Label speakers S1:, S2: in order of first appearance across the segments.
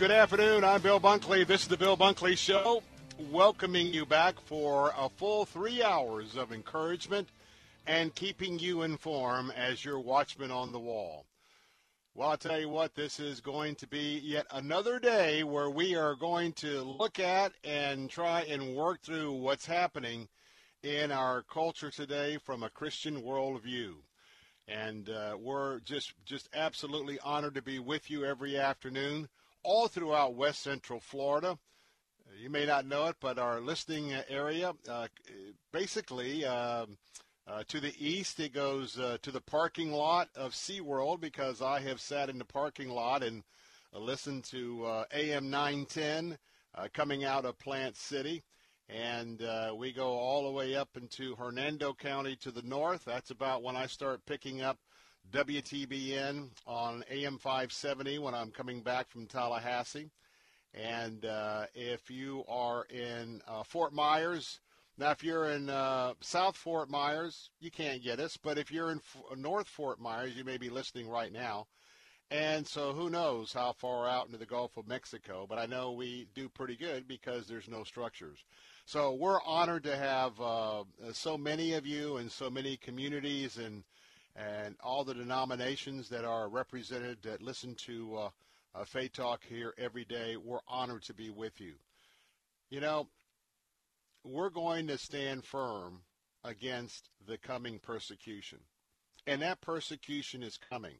S1: Good afternoon. I'm Bill Bunkley. This is the Bill Bunkley Show, welcoming you back for a full three hours of encouragement and keeping you informed as your watchman on the wall. Well, I'll tell you what, this is going to be yet another day where we are going to look at and try and work through what's happening in our culture today from a Christian worldview. And uh, we're just just absolutely honored to be with you every afternoon, all throughout West Central Florida. You may not know it, but our listening area, uh, basically. Um, uh, to the east, it goes uh, to the parking lot of SeaWorld because I have sat in the parking lot and uh, listened to uh, AM 910 uh, coming out of Plant City. And uh, we go all the way up into Hernando County to the north. That's about when I start picking up WTBN on AM 570 when I'm coming back from Tallahassee. And if you are in Fort Myers, now, if you're in uh, South Fort Myers, you can't get us. But if you're in F- North Fort Myers, you may be listening right now. And so who knows how far out into the Gulf of Mexico. But I know we do pretty good because there's no structures. So we're honored to have uh, so many of you and so many communities and and all the denominations that are represented that listen to uh, uh, Faith Talk here every day. We're honored to be with you. You know, we're going to stand firm against the coming persecution. And that persecution is coming.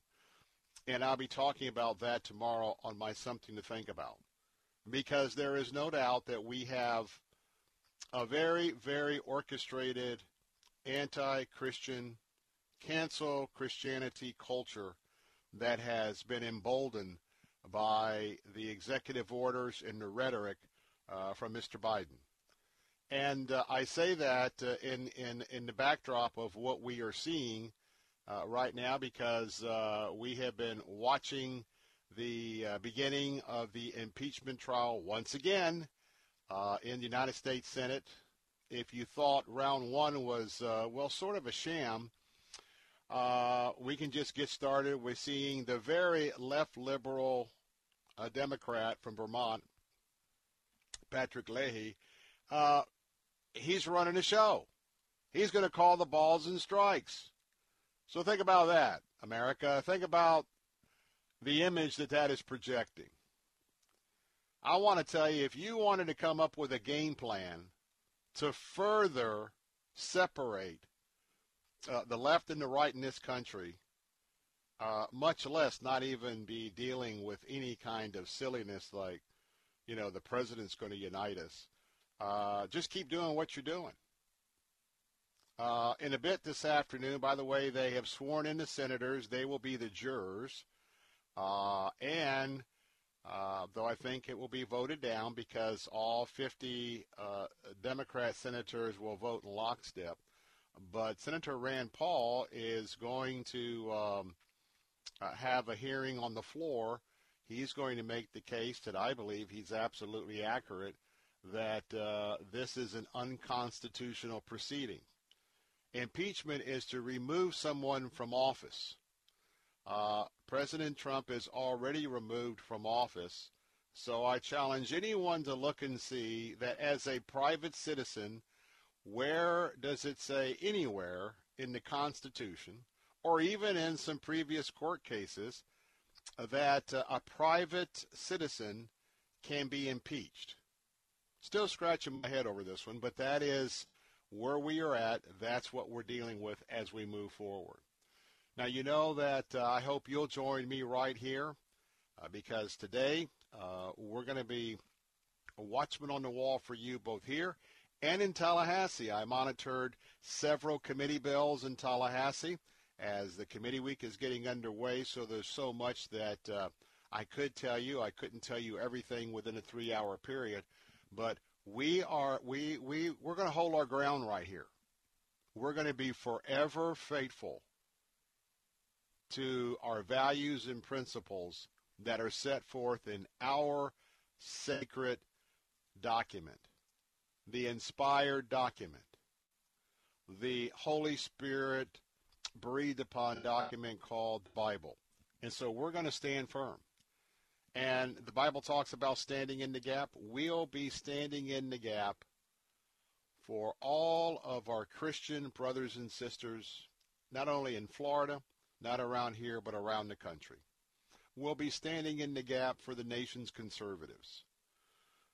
S1: And I'll be talking about that tomorrow on my Something to Think About. Because there is no doubt that we have a very, very orchestrated anti Christian, cancel Christianity culture that has been emboldened by the executive orders and the rhetoric uh, from Mr. Biden. And uh, I say that uh, in, in, in the backdrop of what we are seeing uh, right now because uh, we have been watching the uh, beginning of the impeachment trial once again in the United States Senate. If you thought round one was, well, sort of a sham, we can just get started with seeing the very left liberal Democrat from Vermont, Patrick Leahy, uh, he's running a show. He's going to call the balls and strikes. So think about that, America. Think about the image that that is projecting. I want to tell you, if you wanted to come up with a game plan to further separate uh, the left and the right in this country, uh, much less not even be dealing with any kind of silliness like, you know, the president's going to unite us. Uh, just keep doing what you're doing. Uh, in a bit this afternoon, by the way, they have sworn in the senators. They will be the jurors. Uh, and uh, though I think it will be voted down because all 50 uh, Democrat senators will vote in lockstep. But Senator Rand Paul is going to um, uh, have a hearing on the floor. He's going to make the case that I believe he's absolutely accurate that uh, this is an unconstitutional proceeding. Impeachment is to remove someone from office. Uh, President Trump is already removed from office, so I challenge anyone to look and see that as a private citizen, where does it say anywhere in the Constitution, or even in some previous court cases, that uh, a private citizen can be impeached? Still scratching my head over this one, but that is where we are at. That's what we're dealing with as we move forward. Now, you know that uh, I hope you'll join me right here uh, because today uh, we're going to be a watchman on the wall for you both here and in Tallahassee. I monitored several committee bills in Tallahassee as the committee week is getting underway, so there's so much that uh, I could tell you. I couldn't tell you everything within a three-hour period, but we are we we we're going to hold our ground right here. We're going to be forever faithful to our values and principles that are set forth in our sacred document, the inspired document, the Holy Spirit breathed upon document called Bible. And so we're going to stand firm. And the Bible talks about standing in the gap. We'll be standing in the gap for all of our Christian brothers and sisters, not only in Florida, not around here, but around the country. We'll be standing in the gap for the nation's conservatives.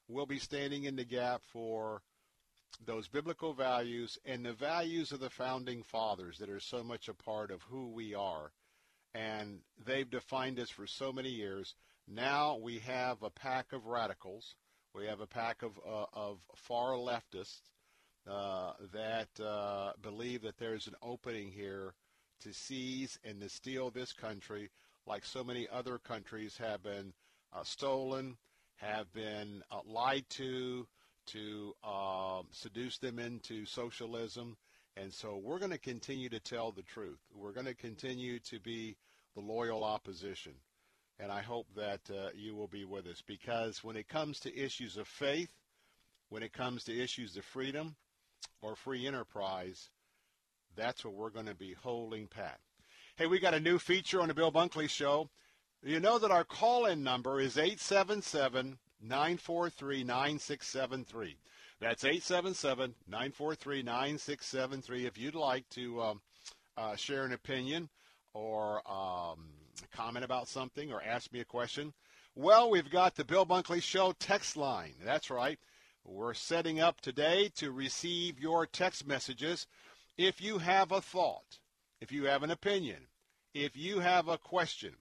S1: We'll be standing in the gap for those biblical values and the values of the founding fathers that are so much a part of who we are. And they've defined us for so many years. Now we have a pack of radicals. We have a pack of, uh, of far leftists uh, that uh, believe that there's an opening here to seize and to steal this country like so many other countries have been uh, stolen, have been uh, lied to, to um, seduce them into socialism. And so we're going to continue to tell the truth. We're going to continue to be the loyal opposition. And I hope that uh, you will be with us because when it comes to issues of faith, when it comes to issues of freedom or free enterprise, that's what we're going to be holding pat. Hey, we got a new feature on the Bill Bunkley Show. You know that our call-in number is 877 943 9673. That's 877 943 9673. If you'd like to um, uh, share an opinion or um, comment about something or ask me a question, well, we've got the Bill Bunkley Show text line. That's right. We're setting up today to receive your text messages if you have a thought, if you have an opinion, if you have a question,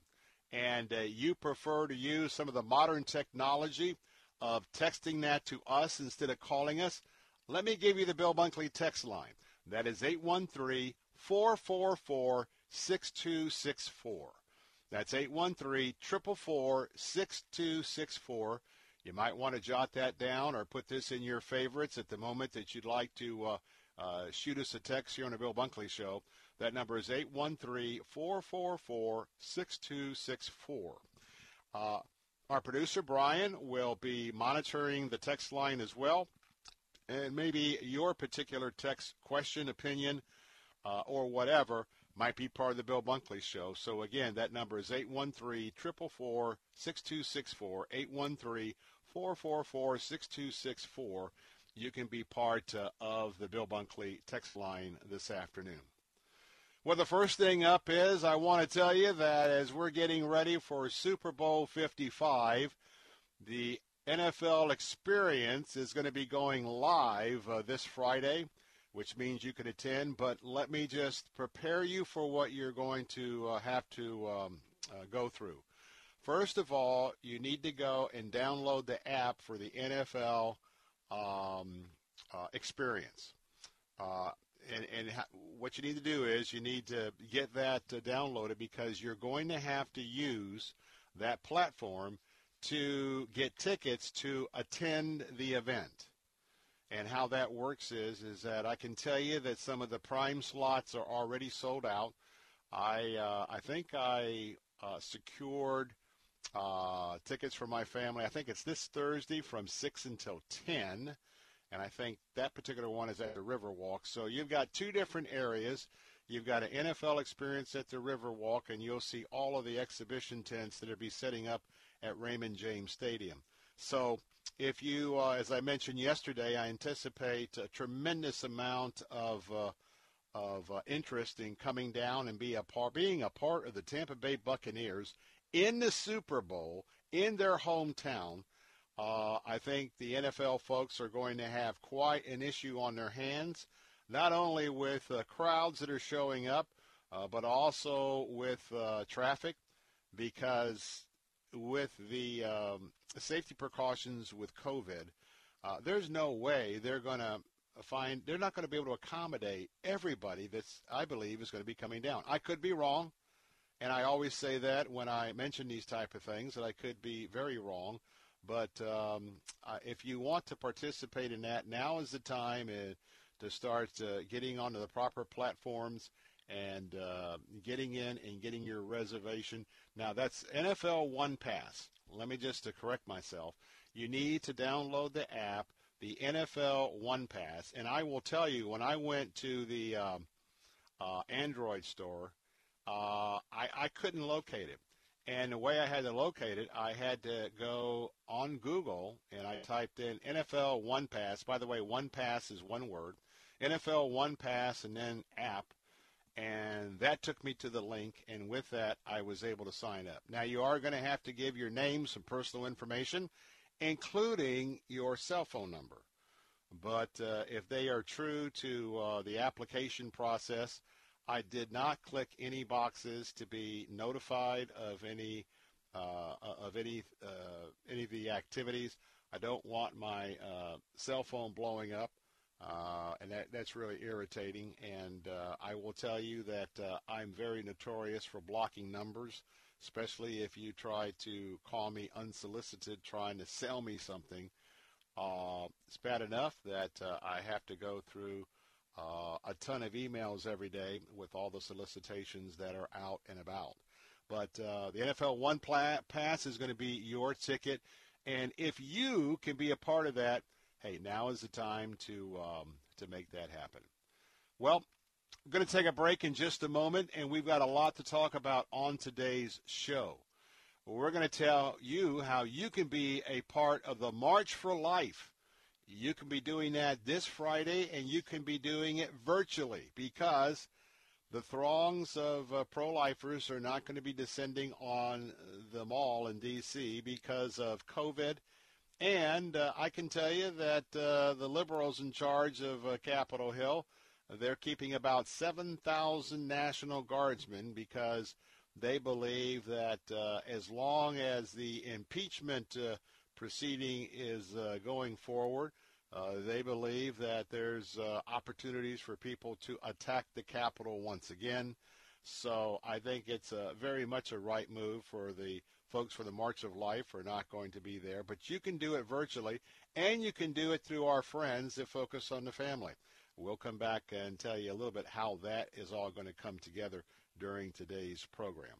S1: and uh, you prefer to use some of the modern technology of texting that to us instead of calling us, let me give you the Bill Bunkley text line. That is 813 444 6264. That's 813 444 6264. You might want to jot that down or put this in your favorites at the moment that you'd like to uh, uh, shoot us a text here on the Bill Bunkley Show. That number is 813-444-6264. Uh, our producer, Brian, will be monitoring the text line as well. And maybe your particular text question, opinion, uh, or whatever might be part of the Bill Bunkley Show. So again, that number is 813-444-6264, 813-444-6264 you can be part uh, of the Bill Bunkley text line this afternoon. Well, the first thing up is I want to tell you that as we're getting ready for Super Bowl 55, the NFL experience is going to be going live uh, this Friday, which means you can attend. But let me just prepare you for what you're going to uh, have to um, uh, go through. First of all, you need to go and download the app for the NFL um, uh, experience. Uh, and, and ha- what you need to do is you need to get that uh, downloaded because you're going to have to use that platform to get tickets to attend the event. And how that works is is that I can tell you that some of the prime slots are already sold out. I uh, I think I uh, secured uh, tickets for my family. I think it's this Thursday from six until ten, and I think that particular one is at the Riverwalk. So you've got two different areas. You've got an NFL experience at the Riverwalk, and you'll see all of the exhibition tents that will be setting up at Raymond James Stadium. So if you, uh, as I mentioned yesterday, I anticipate a tremendous amount of uh, of uh, interest in coming down and be a part, being a part of the Tampa Bay Buccaneers in the Super Bowl in their hometown. Uh, I think the NFL folks are going to have quite an issue on their hands, not only with uh, crowds that are showing up, uh, but also with uh, traffic, because with the um, safety precautions with COVID, uh, there's no way they're going to find they're not going to be able to accommodate everybody that's I believe is going to be coming down. I could be wrong, and I always say that when I mention these type of things that I could be very wrong. But um, uh, if you want to participate in that, now is the time uh, to start uh, getting onto the proper platforms and uh, getting in and getting your reservation. Now that's NFL One Pass. Let me just to correct myself. You need to download the app, the NFL One Pass, and I will tell you when I went to the um, uh, Android store, uh, I, I couldn't locate it. And the way I had to locate it, I had to go on Google and I typed in NFL One Pass. By the way, One Pass is one word. NFL One Pass and then app and that took me to the link and with that i was able to sign up now you are going to have to give your name some personal information including your cell phone number but uh, if they are true to uh, the application process i did not click any boxes to be notified of any uh, of any uh, any of the activities i don't want my uh, cell phone blowing up uh, and that, that's really irritating. And uh, I will tell you that uh, I'm very notorious for blocking numbers, especially if you try to call me unsolicited trying to sell me something. Uh, it's bad enough that I have to go through uh, a ton of emails every day with all the solicitations that are out and about. But the NFL One Pass is going to be your ticket. And if you can be a part of that, hey, now is the time to um, to make that happen. Well, I'm going to take a break in just a moment, and we've got a lot to talk about on today's show. We're going to tell you how you can be a part of the March for Life. You can be doing that this Friday, and you can be doing it virtually because the throngs of uh, pro-lifers are not going to be descending on the mall in D.C. because of COVID and uh, I can tell you that uh, the liberals in charge of uh, Capitol Hill, they're keeping about 7,000 National Guardsmen because they believe that uh, as long as the impeachment uh, proceeding is uh, going forward, they believe that there's opportunities for people to attack the Capitol once again. So I think it's a, very much a right move for the folks for the March of Life are not going to be there, but you can do it virtually, and you can do it through our friends that focus on the family. We'll come back and tell you a little bit how that is all going to come together during today's program.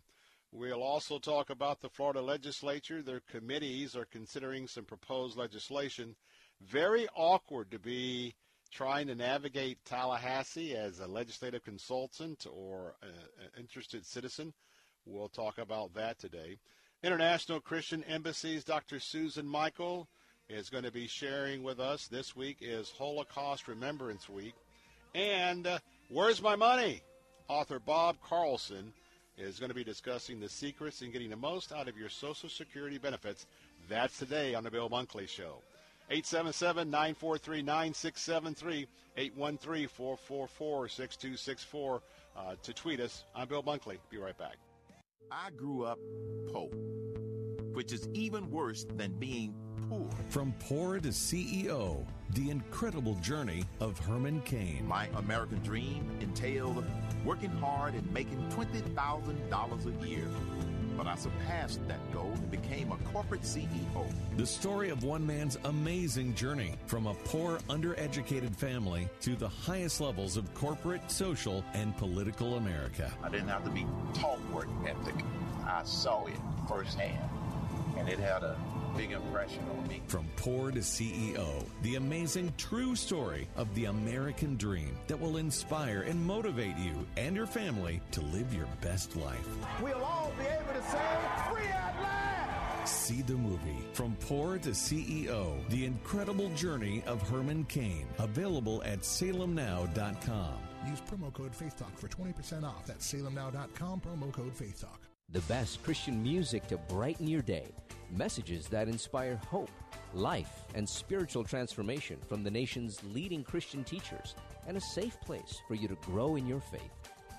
S1: We'll also talk about the Florida legislature. Their committees are considering some proposed legislation. Very awkward to be trying to navigate Tallahassee as a legislative consultant or an interested citizen. We'll talk about that today. International Christian Embassy's, Dr. Susan Michael is going to be sharing with us. This week is Holocaust Remembrance Week. And uh, Where's My Money? Author Bob Carlson is going to be discussing the secrets in getting the most out of your Social Security benefits. That's today on The Bill Bunkley Show. 877-943-9673, 813-444-6264 uh, to tweet us. I'm Bill Bunkley. Be right back.
S2: I grew up poor, which is even worse than being poor.
S3: From poor to CEO, the incredible journey of Herman Cain.
S2: My American dream entailed working hard and making $20,000 a year but I surpassed that goal and became a corporate CEO.
S3: The story of one man's amazing journey from a poor, undereducated family to the highest levels of corporate, social, and political America.
S2: I didn't have to be taught work ethic. I saw it firsthand, and it had a big impression on me.
S3: From poor to CEO, the amazing true story of the American dream that will inspire and motivate you and your family to live your best life.
S4: We'll all be able to say, free at last!
S3: See the movie From Poor to CEO The Incredible Journey of Herman Cain. Available at salemnow.com.
S5: Use promo code Faith Talk for 20% off. That's salemnow.com, promo code Faith Talk.
S6: The best Christian music to brighten your day. Messages that inspire hope, life, and spiritual transformation from the nation's leading Christian teachers, and a safe place for you to grow in your faith.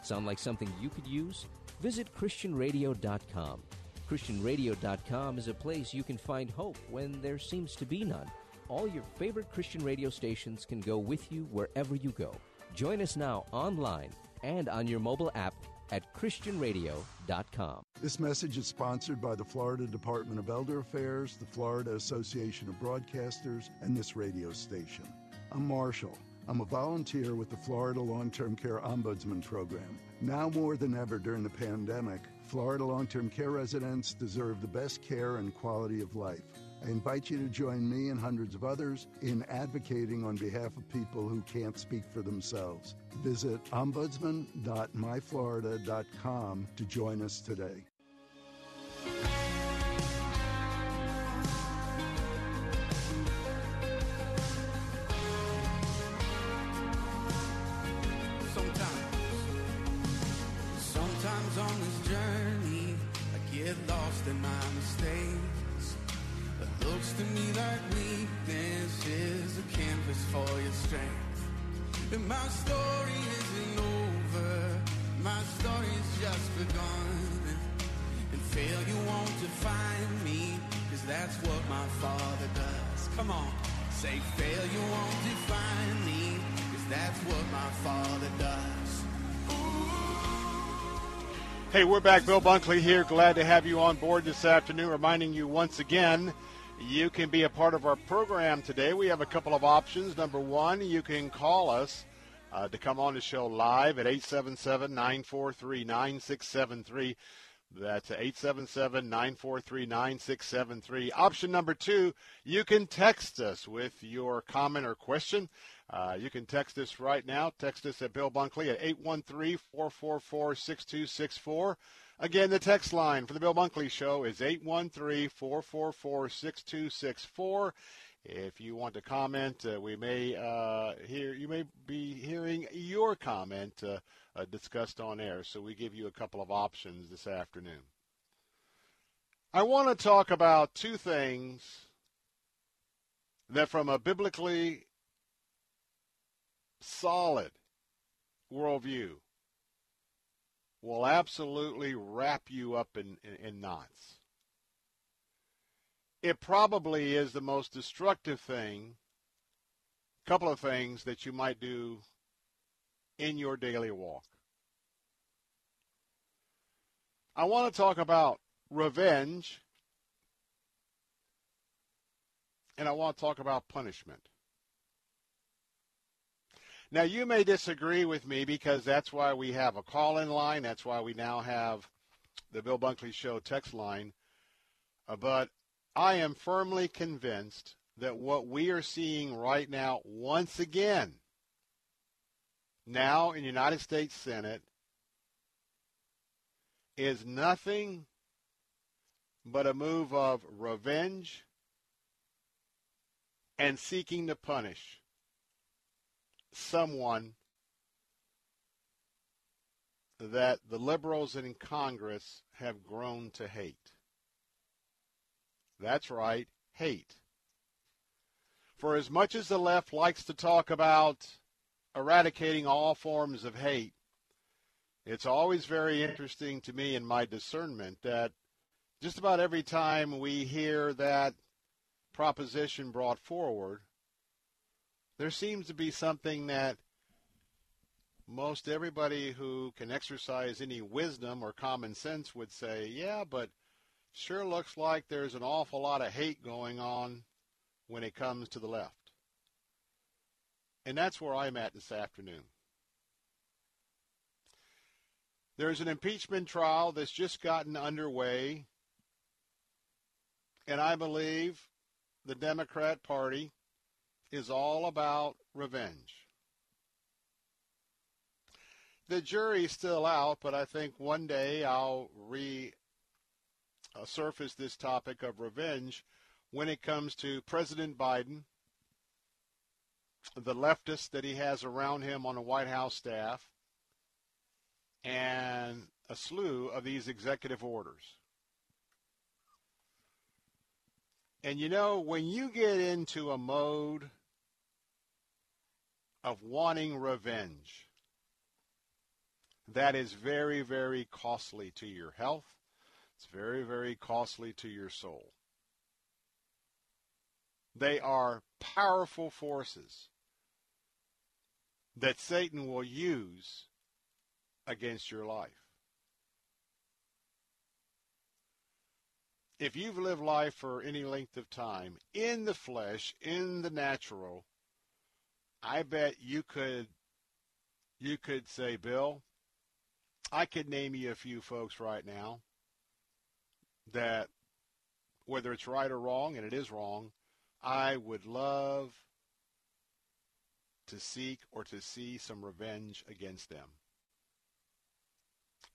S6: Sound like something you could use? Visit ChristianRadio.com. ChristianRadio.com is a place you can find hope when there seems to be none. All your favorite Christian radio stations can go with you wherever you go. Join us now online and on your mobile app at ChristianRadio.com.
S7: This message is sponsored by the Florida Department of Elder Affairs, the Florida Association of Broadcasters, and this radio station. I'm Marshall. I'm a volunteer with the Florida Long Term Care Ombudsman Program. Now more than ever during the pandemic, Florida long term care residents deserve the best care and quality of life. I invite you to join me and hundreds of others in advocating on behalf of people who can't speak for themselves. Visit ombudsman.myflorida.com to join us today.
S8: To me like weakness is a canvas for your strength. And my story isn't over, my story's just begun. And failure won't define me, cause that's what my father does. Come on, say failure won't define me, cause that's what my father does.
S1: Hey, we're back. Bill Bunkley here. Glad to have you on board this afternoon. Reminding you once again, you can be a part of our program today. We have a couple of options. Number one, you can call us uh, to come on the show live at 877 943 9673. That's 877 943 9673. Option number two, you can text us with your comment or question. Uh, you can text us right now. Text us at Bill Bunkley at 813 444 6264. Again, the text line for the Bill Bunkley Show is 813 444 6264. If you want to comment, uh, we may uh, hear you may be hearing your comment uh, uh, discussed on air. So we give you a couple of options this afternoon. I want to talk about two things that, from a biblically solid worldview, will absolutely wrap you up in, in, in knots. It probably is the most destructive thing, a couple of things that you might do in your daily walk. I want to talk about revenge, and I want to talk about punishment. Now, you may disagree with me because that's why we have a call in line. That's why we now have the Bill Bunkley Show text line. Uh, but I am firmly convinced that what we are seeing right now, once again, now in United States Senate, is nothing but a move of revenge and seeking to punish someone that the liberals in Congress have grown to hate. That's right, hate. For as much as the left likes to talk about eradicating all forms of hate, it's always very interesting to me in my discernment that just about every time we hear that proposition brought forward, there seems to be something that most everybody who can exercise any wisdom or common sense would say, yeah, but sure looks like there's an awful lot of hate going on when it comes to the left. And that's where I'm at this afternoon. There's an impeachment trial that's just gotten underway, and I believe the Democrat Party is all about revenge. The jury's still out, but I think one day I'll resurface this topic of revenge when it comes to President Biden, the leftists that he has around him on the White House staff, and a slew of these executive orders. And you know, when you get into a mode of wanting revenge, that is very, very costly to your health. It's very, very costly to your soul. They are powerful forces that Satan will use against your life. If you've lived life for any length of time in the flesh, in the natural, I bet you could you could say, Bill, I could name you a few folks right now that whether it's right or wrong, and it is wrong, I would love to seek or to see some revenge against them.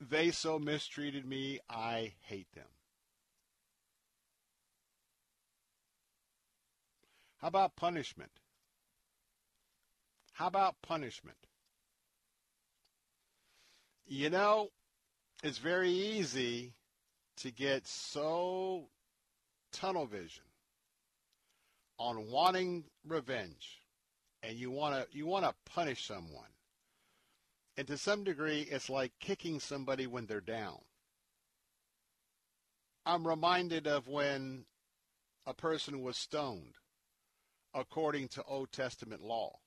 S1: They so mistreated me, I hate them. How about punishment? How about punishment? You know, it's very easy to get so tunnel vision on wanting revenge and you want to you want to punish someone and to some degree, it's like kicking somebody when they're down. I'm reminded of when a person was stoned according to Old Testament law.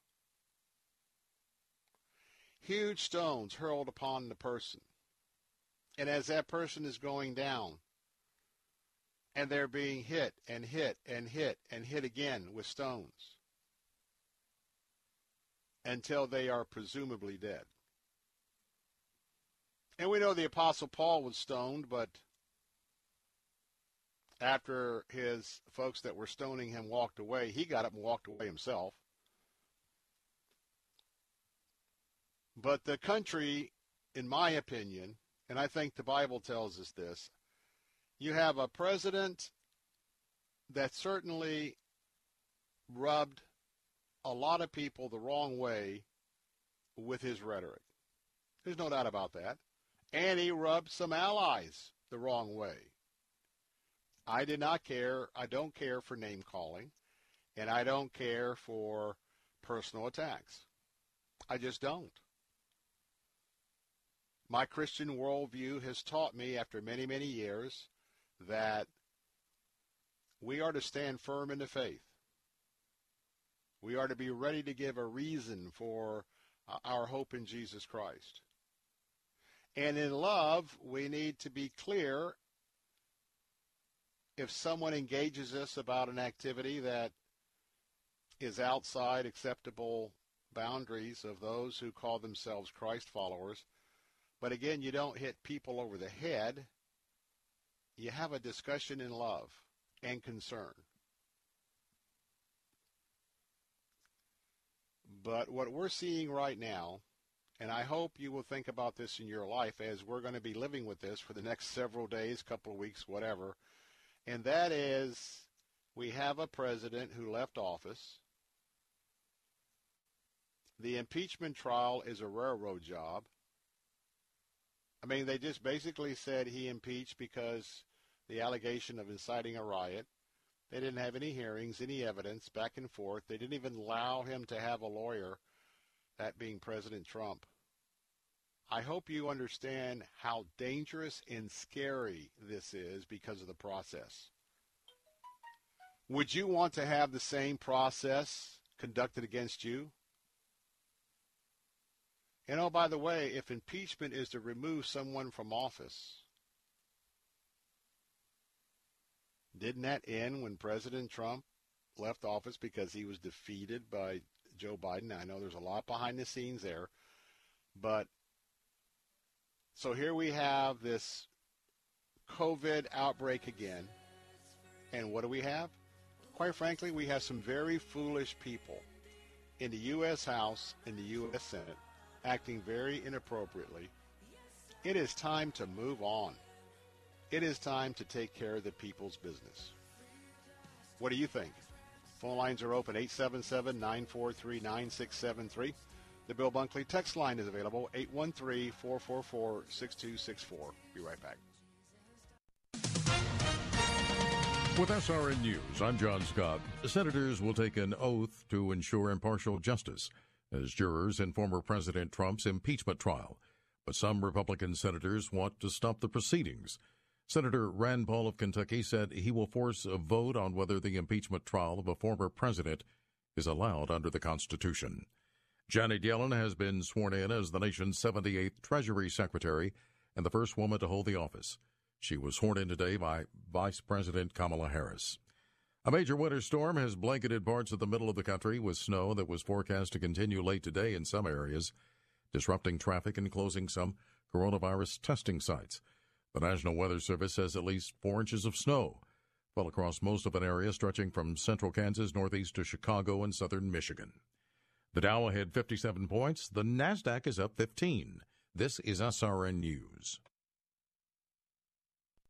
S1: Huge stones hurled upon the person. And as that person is going down, and they're being hit and hit and hit and hit again with stones until they are presumably dead. And we know the Apostle Paul was stoned, but after his folks that were stoning him walked away, he got up and walked away himself. But the country, in my opinion, and I think the Bible tells us this, you have a president that certainly rubbed a lot of people the wrong way with his rhetoric. There's no doubt about that and he rubbed some allies the wrong way. I did not care. I don't care for name calling, and I don't care for personal attacks. I just don't. My Christian worldview has taught me after many, many years that we are to stand firm in the faith. We are to be ready to give a reason for uh, our hope in Jesus Christ. And in love, we need to be clear if someone engages us about an activity that is outside acceptable boundaries of those who call themselves Christ followers. But again, you don't hit people over the head. You have a discussion in love and concern. But what we're seeing right now and I hope you will think about this in your life as we're going to be living with this for the next several days, couple of weeks, whatever. And that is we have a president who left office. The impeachment trial is a railroad job. I mean, they just basically said he impeached because the allegation of inciting a riot. They didn't have any hearings, any evidence, back and forth. They didn't even allow him to have a lawyer that being President Trump. I hope you understand how dangerous and scary this is because of the process. Would you want to have the same process conducted against you? And oh, by the way, if impeachment is to remove someone from office, didn't that end when President Trump left office because he was defeated by Joe Biden? I know there's a lot behind the scenes there, but so here we have this COVID outbreak again. And what do we have? Quite frankly, we have some very foolish people in the U.S. House and the U.S. Senate acting very inappropriately. It is time to move on. It is time to take care of the people's business. What do you think? Phone lines are open 877 943 9673. The Bill Bunkley text line is available 813 444 6264. Be right back.
S9: With SRN News, I'm John Scott. Senators will take an oath to ensure impartial justice as jurors in former President Trump's impeachment trial. But some Republican senators want to stop the proceedings. Senator Rand Paul of Kentucky said he will force a vote on whether the impeachment trial of a former president is allowed under the Constitution. Janet Yellen has been sworn in as the nation's 78th Treasury Secretary and the first woman to hold the office. She was sworn in today by Vice President Kamala Harris. A major winter storm has blanketed parts of the middle of the country with snow that was forecast to continue late today in some areas, disrupting traffic and closing some coronavirus testing sites. The National Weather Service says at least four inches of snow fell across most of an area stretching from central Kansas northeast to Chicago and southern Michigan. The Dow had 57 points. The NASDAQ is up 15. This is SRN News.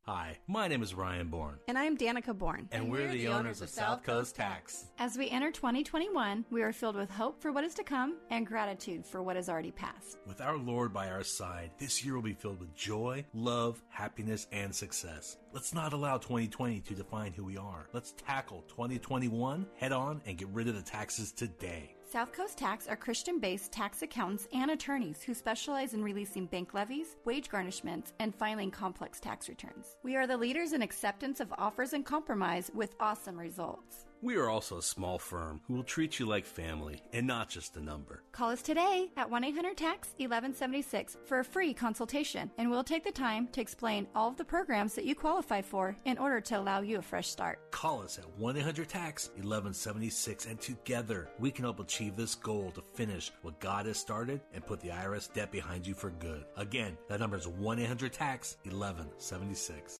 S10: Hi, my name is Ryan Bourne.
S11: And I'm Danica Bourne.
S10: And, and we're, we're, the, the owners, of South Coast Tax.
S11: As we enter 2021, we are filled with hope for what is to come and gratitude for what has already passed.
S10: With our Lord by our side, this year will be filled with joy, love, happiness, and success. Let's not allow 2020 to define who we are. Let's tackle 2021 head on and get rid of the taxes today.
S11: South Coast Tax are Christian based tax accountants and attorneys who specialize in releasing bank levies, wage garnishments, and filing complex tax returns. We are the leaders in acceptance of offers and compromise with awesome results.
S10: We are also a small firm who will treat you like family and not just a number.
S11: Call us today at 1 800 TAX 1176 for a free consultation, and we'll take the time to explain all of the programs that you qualify for in order to allow you a fresh start.
S10: Call us at 1 800 TAX 1176, and together we can help achieve this goal to finish what God has started and put the IRS debt behind you for good. Again, that number is 1 800 TAX 1176.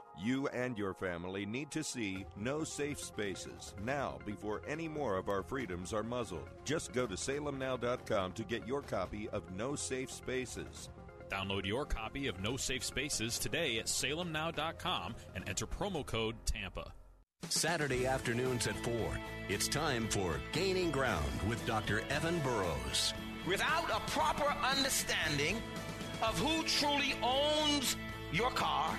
S12: You and your family need to see No Safe Spaces now before any more of our freedoms are muzzled. Just go to salemnow.com to get your copy of No Safe Spaces.
S13: Download your copy of No Safe Spaces today at salemnow.com and enter promo code TAMPA.
S14: Saturday afternoons at 4. It's time for Gaining Ground with Dr. Evan Burrows.
S2: Without a proper understanding of who truly owns your car,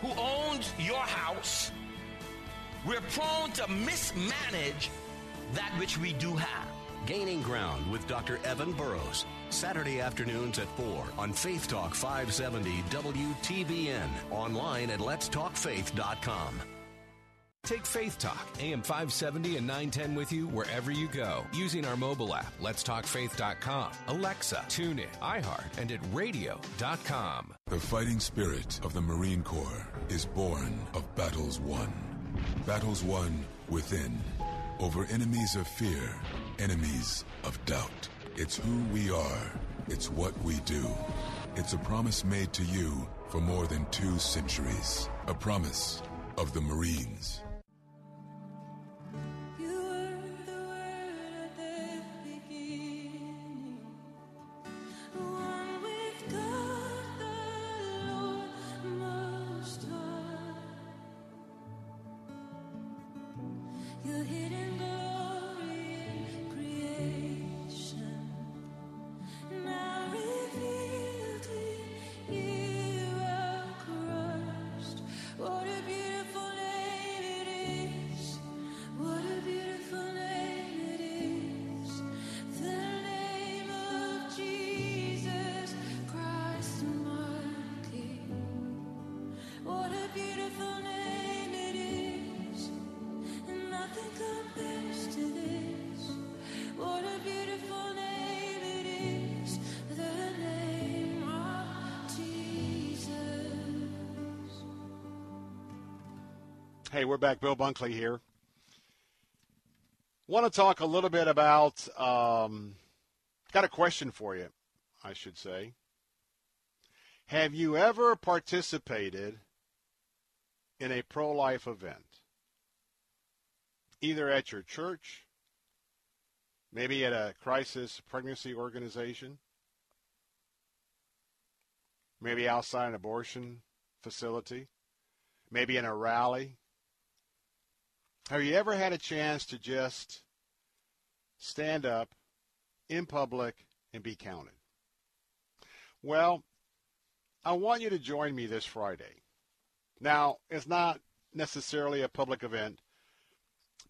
S2: who owns your house, we're prone to mismanage that which we do have.
S14: Gaining Ground with Dr. Evan Burrows. Saturday afternoons at 4 on Faith Talk 570 WTBN. Online at letstalkfaith.com.
S15: Take Faith Talk, AM 570 and 910 with you wherever you go using our mobile app, letstalkfaith.com, Alexa, TuneIn, iHeart, and at radio.com.
S16: The fighting spirit of the Marine Corps is born of battles won. Battles won within, over enemies of fear, enemies of doubt. It's who we are, it's what we do. It's a promise made to you for more than two centuries. A promise of the Marines.
S1: We're back. Bill Bunkley here. Want to talk a little bit about, um, got a question for you, I should say. Have you ever participated in a pro life event? Either at your church, maybe at a crisis pregnancy organization, maybe outside an abortion facility, maybe in a rally. Have you ever had a chance to just stand up in public and be counted? Well, I want you to join me this Friday. Now, it's not necessarily a public event,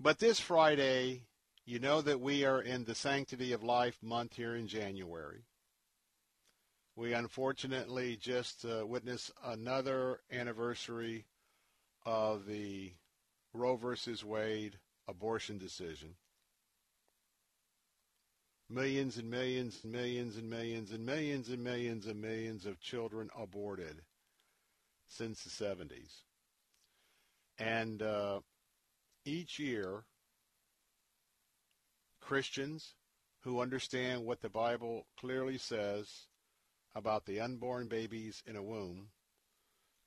S1: but this Friday, you know that we are in the Sanctity of Life month here in January. We unfortunately just uh, witnessed another anniversary of the Roe versus Wade abortion decision. Millions and millions and millions and millions and millions and millions and millions of children aborted since the 70s. And uh, each year, Christians who understand what the Bible clearly says about the unborn babies in a womb,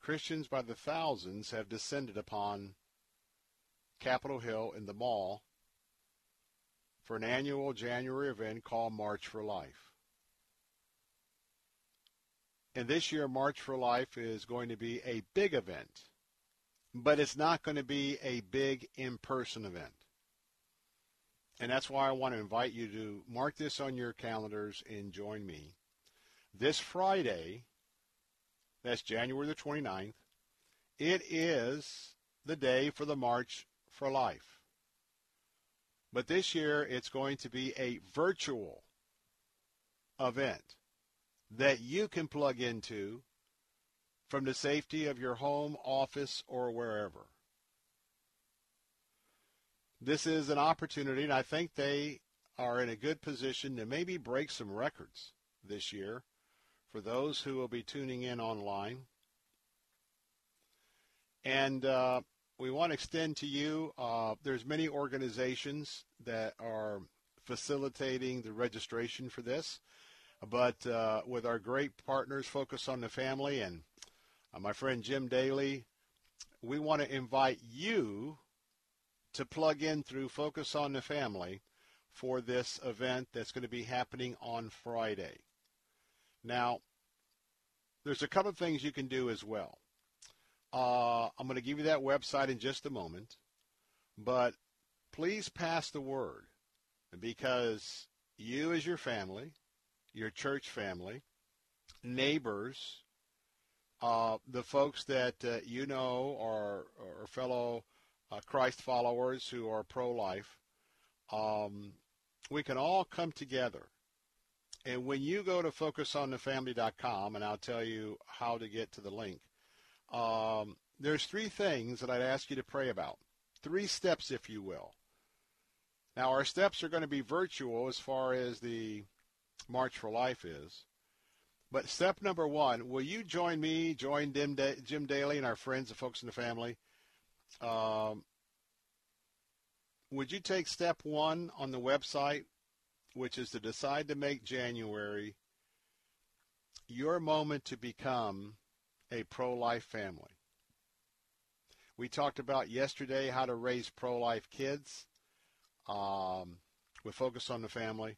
S1: Christians by the thousands have descended upon Capitol Hill in the mall for an annual January event called March for Life. And this year, March for Life is going to be a big event, but it's not going to be a big in person event. And that's why I want to invite you to mark this on your calendars and join me. This Friday, that's January the 29th, it is the day for the March for Life. But this year it's going to be a virtual event that you can plug into from the safety of your home, office, or wherever. This is an opportunity, and I think they are in a good position to maybe break some records this year for those who will be tuning in online. And uh, we want to extend to you. Uh, there's many organizations that are facilitating the registration for this, but uh, with our great partners, Focus on the Family, and uh, my friend Jim Daly, we want to invite you to plug in through Focus on the Family for this event that's going to be happening on Friday. Now, there's a couple of things you can do as well. Uh, I'm going to give you that website in just a moment, but please pass the word because you, as your family, your church family, neighbors, uh, the folks that uh, you know are, are fellow uh, Christ followers who are pro-life, um, we can all come together. And when you go to focusonthefamily.com, and I'll tell you how to get to the link, um, there's three things that I'd ask you to pray about. Three steps, if you will. Now, our steps are going to be virtual as far as the March for Life is. But step number one, will you join me, join Jim Daly and our friends, the Focus on the Family? Um, would you take step one on the website, which is to decide to make January your moment to become a pro-life family. We talked about yesterday how to raise pro-life kids um, with focus on the family.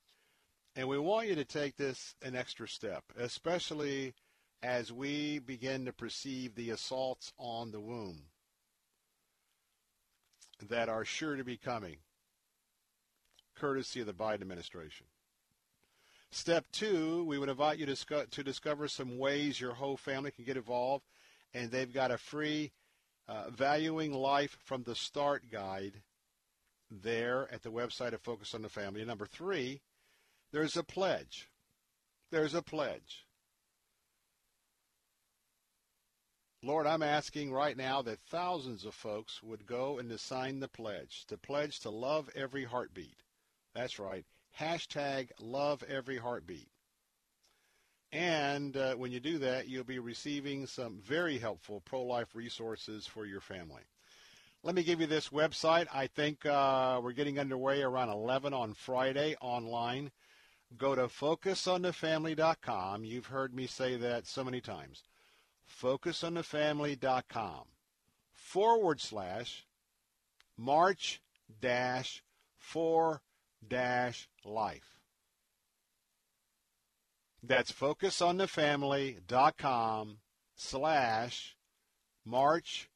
S1: And we want you to take this an extra step, especially as we begin to perceive the assaults on the womb that are sure to be coming, courtesy of the Biden administration. Step two, we would invite you to, to discover some ways your whole family can get involved, and they've got a free uh, Valuing Life from the Start guide there at the website of Focus on the Family. And number three, there's a pledge. There's a pledge. Lord, I'm asking right now that thousands of folks would go and to sign the pledge, to pledge to love every heartbeat. That's right hashtag love every heartbeat. And uh, when you do that, you'll be receiving some very helpful pro-life resources for your family. let me give you this website. I think uh, we're getting underway around 11 on Friday online. Go to focusonthefamily.com. You've heard me say that so many times. Focusonthefamily.com forward slash March dash four dash life. That's focusonthefamily.com slash March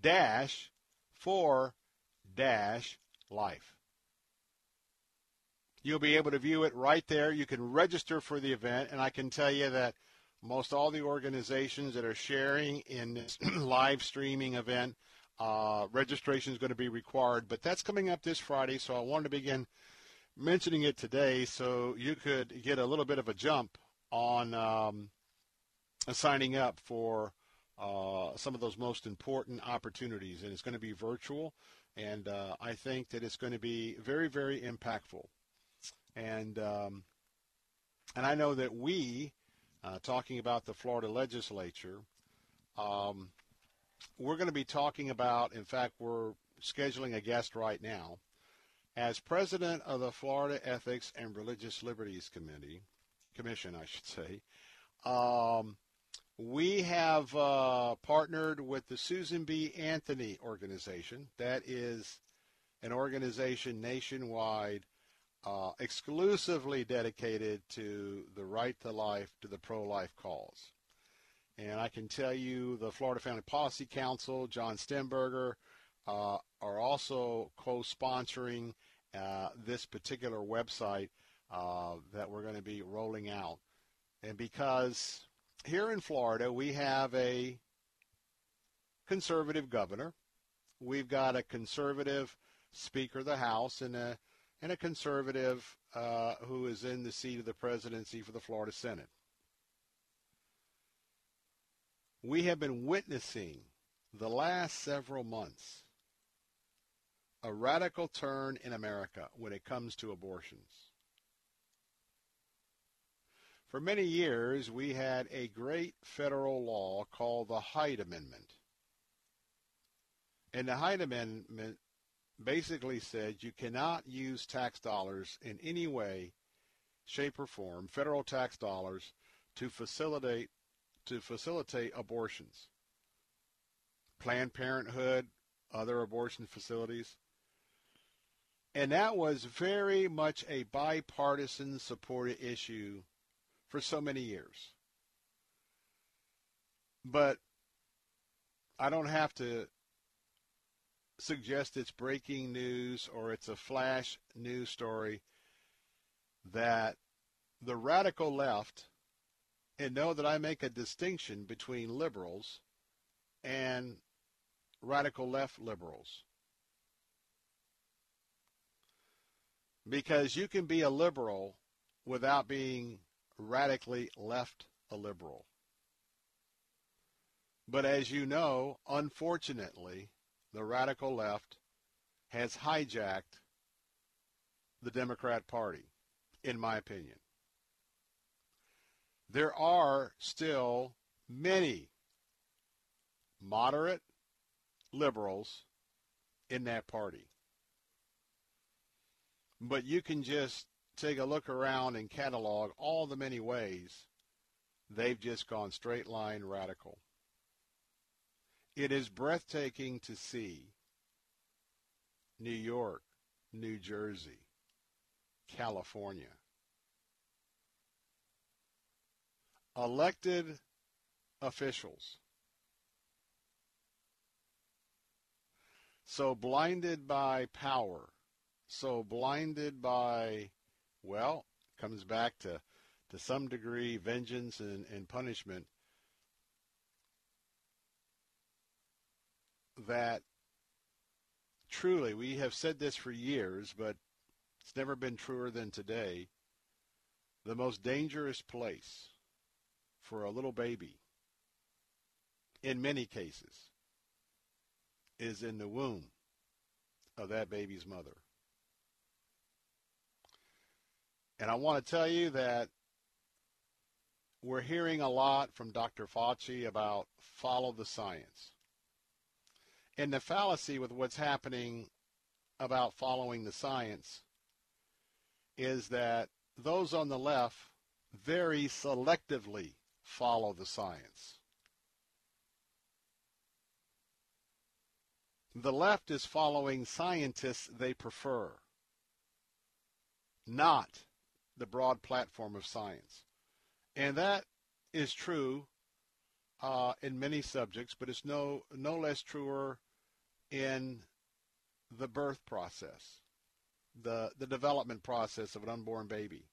S1: dash four dash life. You'll be able to view it right there. You can register for the event, and I can tell you that most all the organizations that are sharing in this live streaming event, uh, registration is going to be required. But that's coming up this Friday, so I wanted to begin mentioning it today so you could get a little bit of a jump on um, signing up for uh, some of those most important opportunities. And it's going to be virtual, and uh, I think that it's going to be very, very impactful. And um, and I know that we, uh, talking about the Florida legislature, um, we're going to be talking about. In fact, we're scheduling a guest right now. As president of the Florida Ethics and Religious Liberties Committee, Commission, I should say, um, we have uh, partnered with the Susan B. Anthony organization. That is an organization nationwide uh, exclusively dedicated to the right to life, to the pro-life cause. And I can tell you the Florida Family Policy Council, John Stemberger, uh, are also co-sponsoring uh, this particular website uh, that we're going to be rolling out. And because here in Florida we have a conservative governor, we've got a conservative Speaker of the House, and a and a conservative uh, who is in the seat of the presidency for the Florida Senate. We have been witnessing the last several months a radical turn in America when it comes to abortions. For many years, we had a great federal law called the Hyde Amendment. And the Hyde Amendment basically said you cannot use tax dollars in any way, shape, or form, federal tax dollars, to facilitate to facilitate abortions. Planned Parenthood, other abortion facilities. And that was very much a bipartisan supported issue for so many years. But I don't have to suggest it's breaking news or it's a flash news story that the radical left, and know that I make a distinction between liberals and radical left liberals. Because you can be a liberal without being radically left a liberal. But as you know, unfortunately, the radical left has hijacked the Democrat Party, in my opinion. There are still many moderate liberals in that party. But you can just take a look around and catalog all the many ways they've just gone straight line radical. It is breathtaking to see New York, New Jersey, California. Elected officials so blinded by power, so blinded by, well, comes back to, to some degree, vengeance and, and punishment that truly, we have said this for years, but it's never been truer than today. The most dangerous place for a little baby, in many cases, is in the womb of that baby's mother. And I want to tell you that we're hearing a lot from Dr. Fauci about follow the science. And the fallacy with what's happening about following the science is that those on the left very selectively follow the science. The left is following scientists they prefer, not the broad platform of science. And that is true uh, in many subjects, but it's no, no less truer in the birth process, the, the development process of an unborn baby.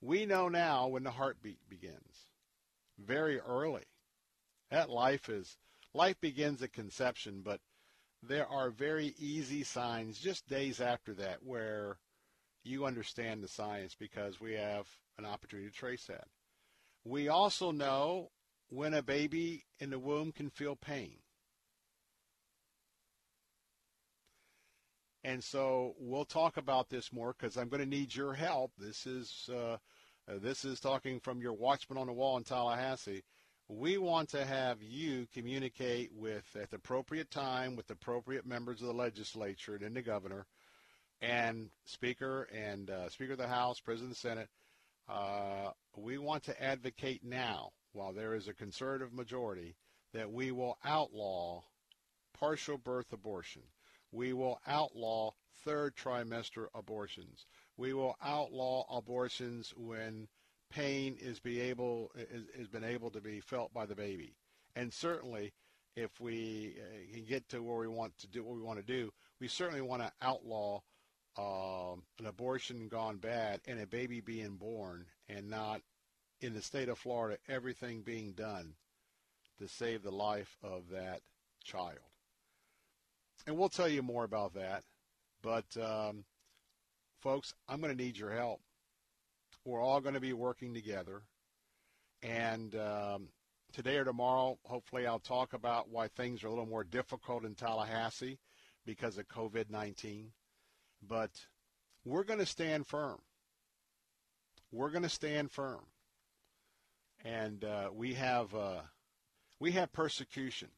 S1: We know now when the heartbeat begins, very early. That life is life begins at conception, but there are very easy signs just days after that where you understand the science because we have an opportunity to trace that. We also know when a baby in the womb can feel pain. And so we'll talk about this more because I'm going to need your help. This is uh, this is talking from your watchman on the wall in Tallahassee. We want to have you communicate with at the appropriate time with appropriate members of the legislature and the governor and Speaker and uh, Speaker of the House, President of the Senate. Uh, we want to advocate now, while there is a conservative majority, that we will outlaw partial birth abortion. We will outlaw third trimester abortions. We will outlaw abortions when pain is be able is, is been able to be felt by the baby. And certainly, if we uh, can get to where we want to do what we want to do, we certainly want to outlaw um, an abortion gone bad and a baby being born, and not in the state of Florida everything being done to save the life of that child. And we'll tell you more about that. But um, folks, I'm going to need your help. We're all going to be working together. And um, today or tomorrow, hopefully, I'll talk about why things are a little more difficult in Tallahassee because of COVID 19. But we're going to stand firm. We're going to stand firm. And uh, we have uh, we have persecution.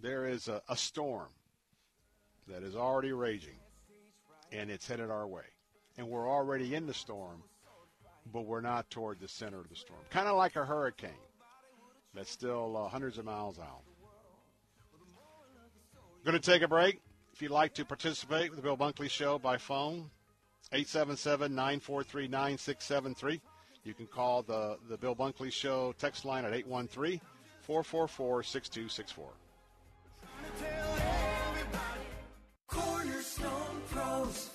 S1: There is a, a storm that is already raging, and it's headed our way. And we're already in the storm, but we're not toward the center of the storm. Kind of like a hurricane that's still uh, hundreds of miles out. Going to take a break. If you'd like to participate with the Bill Bunkley Show by phone, 877 943 9673. You can call the, the Bill Bunkley Show text line at 813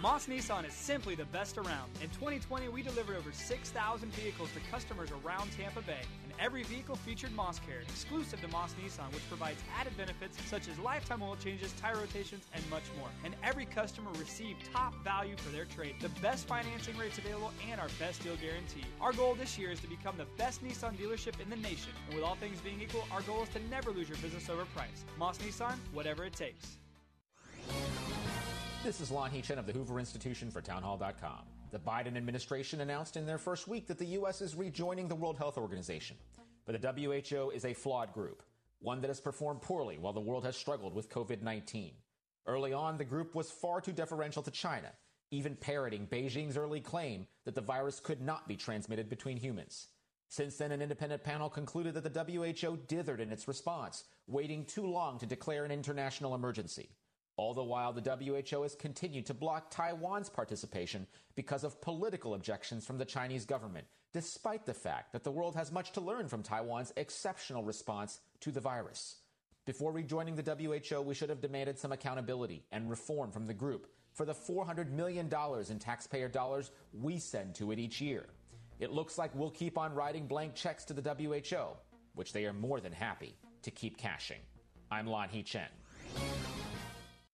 S17: Moss Nissan is simply the best around. In 2020, we delivered over 6,000 vehicles to customers around Tampa Bay, and every vehicle featured Moss Care, exclusive to Moss Nissan, which provides added benefits such as lifetime oil changes, tire rotations, and much more. And every customer received top value for their trade, the best financing rates available, and our best deal guarantee. Our goal this year is to become the best Nissan dealership in the nation, and with all things being equal, our goal is to never lose your business over price. Moss Nissan, whatever it takes.
S18: This is Lon Chen of the Hoover Institution for Townhall.com. The Biden administration announced in their first week that the U.S. is rejoining the World Health Organization. But the WHO is a flawed group, one that has performed poorly while the world has struggled with COVID 19. Early on, the group was far too deferential to China, even parroting Beijing's early claim that the virus could not be transmitted between humans. Since then, an independent panel concluded that the WHO dithered in its response, waiting too long to declare an international emergency. All the while, the WHO has continued to block Taiwan's participation because of political objections from the Chinese government, despite the fact that the world has much to learn from Taiwan's exceptional response to the virus. Before rejoining the WHO, we should have demanded some accountability and reform from the group for the $400 million in taxpayer dollars we send to it each year. It looks like we'll keep on writing blank checks to the WHO, which they are more than happy to keep cashing. I'm Lanhee Chen.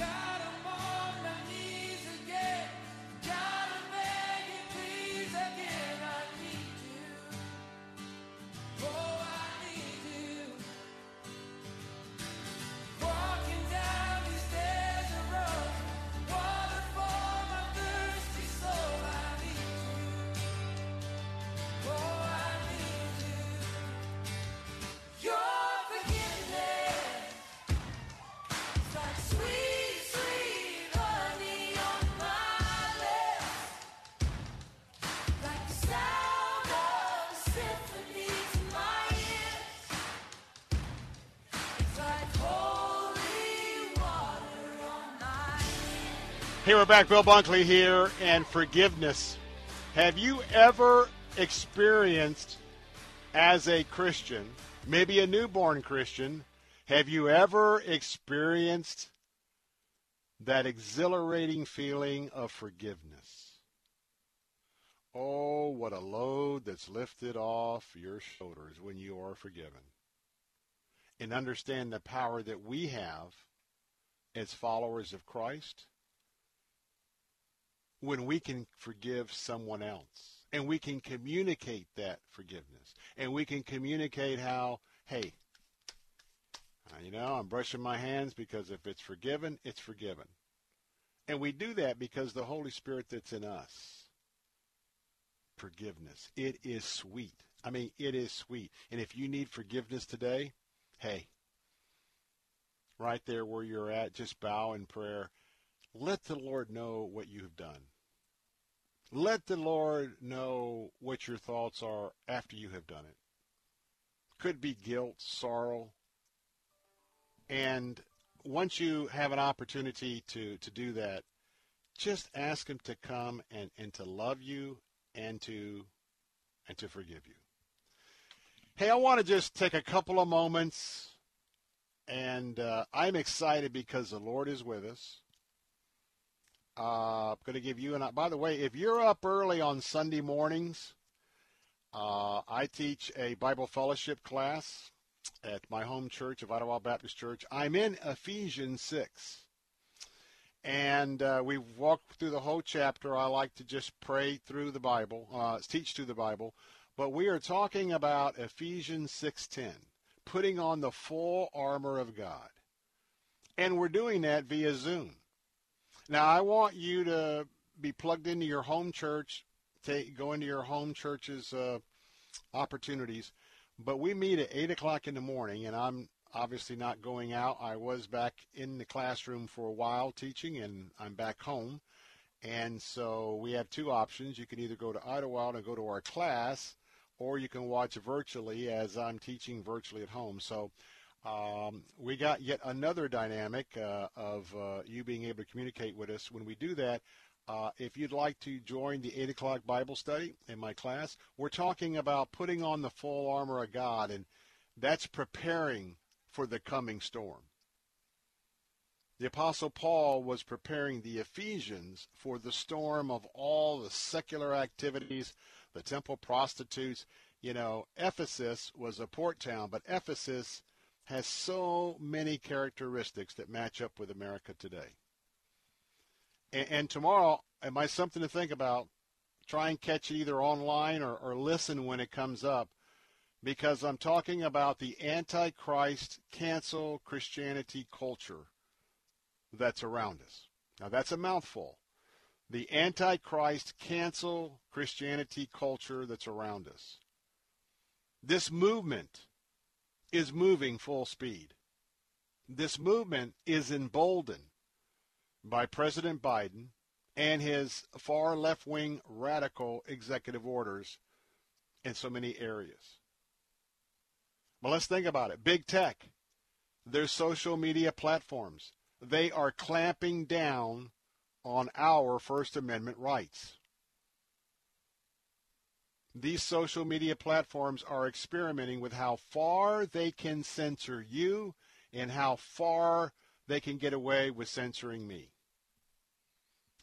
S19: God.
S1: Hey, we're back. Bill Bunkley here, and forgiveness. Have you ever experienced, as a Christian, maybe a newborn Christian, have you ever experienced that exhilarating feeling of forgiveness? Oh, what a load that's lifted off your shoulders when you are forgiven. And understand the power that we have as followers of Christ when we can forgive someone else and we can communicate that forgiveness and we can communicate how, hey, uh, you know, I'm brushing my hands because if it's forgiven, it's forgiven. And we do that because the Holy Spirit that's in us, forgiveness, it is sweet. I mean, it is sweet. And if you need forgiveness today, hey, right there where you're at, just bow in prayer. Let the Lord know what you have done. Let the Lord know what your thoughts are after you have done it. Could be guilt, sorrow. And once you have an opportunity to, to do that, just ask him to come and, and to love you and to and to forgive you. Hey, I want to just take a couple of moments and uh, I'm excited because the Lord is with us. Uh, I'm going to give you and by the way, if you're up early on Sunday mornings, uh, I teach a Bible fellowship class at my home church of Ottawa Baptist Church. I'm in Ephesians 6. And uh, we've walked through the whole chapter. I like to just pray through the Bible, uh, teach through the Bible. But we are talking about Ephesians 6:10, putting on the full armor of God. And we're doing that via Zoom. Now, I want you to be plugged into your home church, take, go into your home church's uh, opportunities. But we meet at 8 o'clock in the morning, and I'm obviously not going out. I was back in the classroom for a while teaching, and I'm back home. And so we have two options. You can either go to Idlewild and go to our class, or you can watch virtually as I'm teaching virtually at home. So um, we got yet another dynamic uh, of uh, you being able to communicate with us. When we do that, uh, if you'd like to join the 8 o'clock Bible study in my class, we're talking about putting on the full armor of God, and that's preparing for the coming storm. The Apostle Paul was preparing the Ephesians for the storm of all the secular activities, the temple prostitutes. You know, Ephesus was a port town, but Ephesus has so many characteristics that match up with America today. And, and tomorrow, am I something to think about. Try and catch it either online or, or listen when it comes up because I'm talking about the Antichrist cancel Christianity culture that's around us. Now, that's a mouthful. The Antichrist cancel Christianity culture that's around us. This movement is moving full speed. This movement is emboldened by President Biden and his far left wing radical executive orders in so many areas. But let's think about it. Big tech, their social media platforms, they are clamping down on our First Amendment rights. These social media platforms are experimenting with how far they can censor you and how far they can get away with censoring me.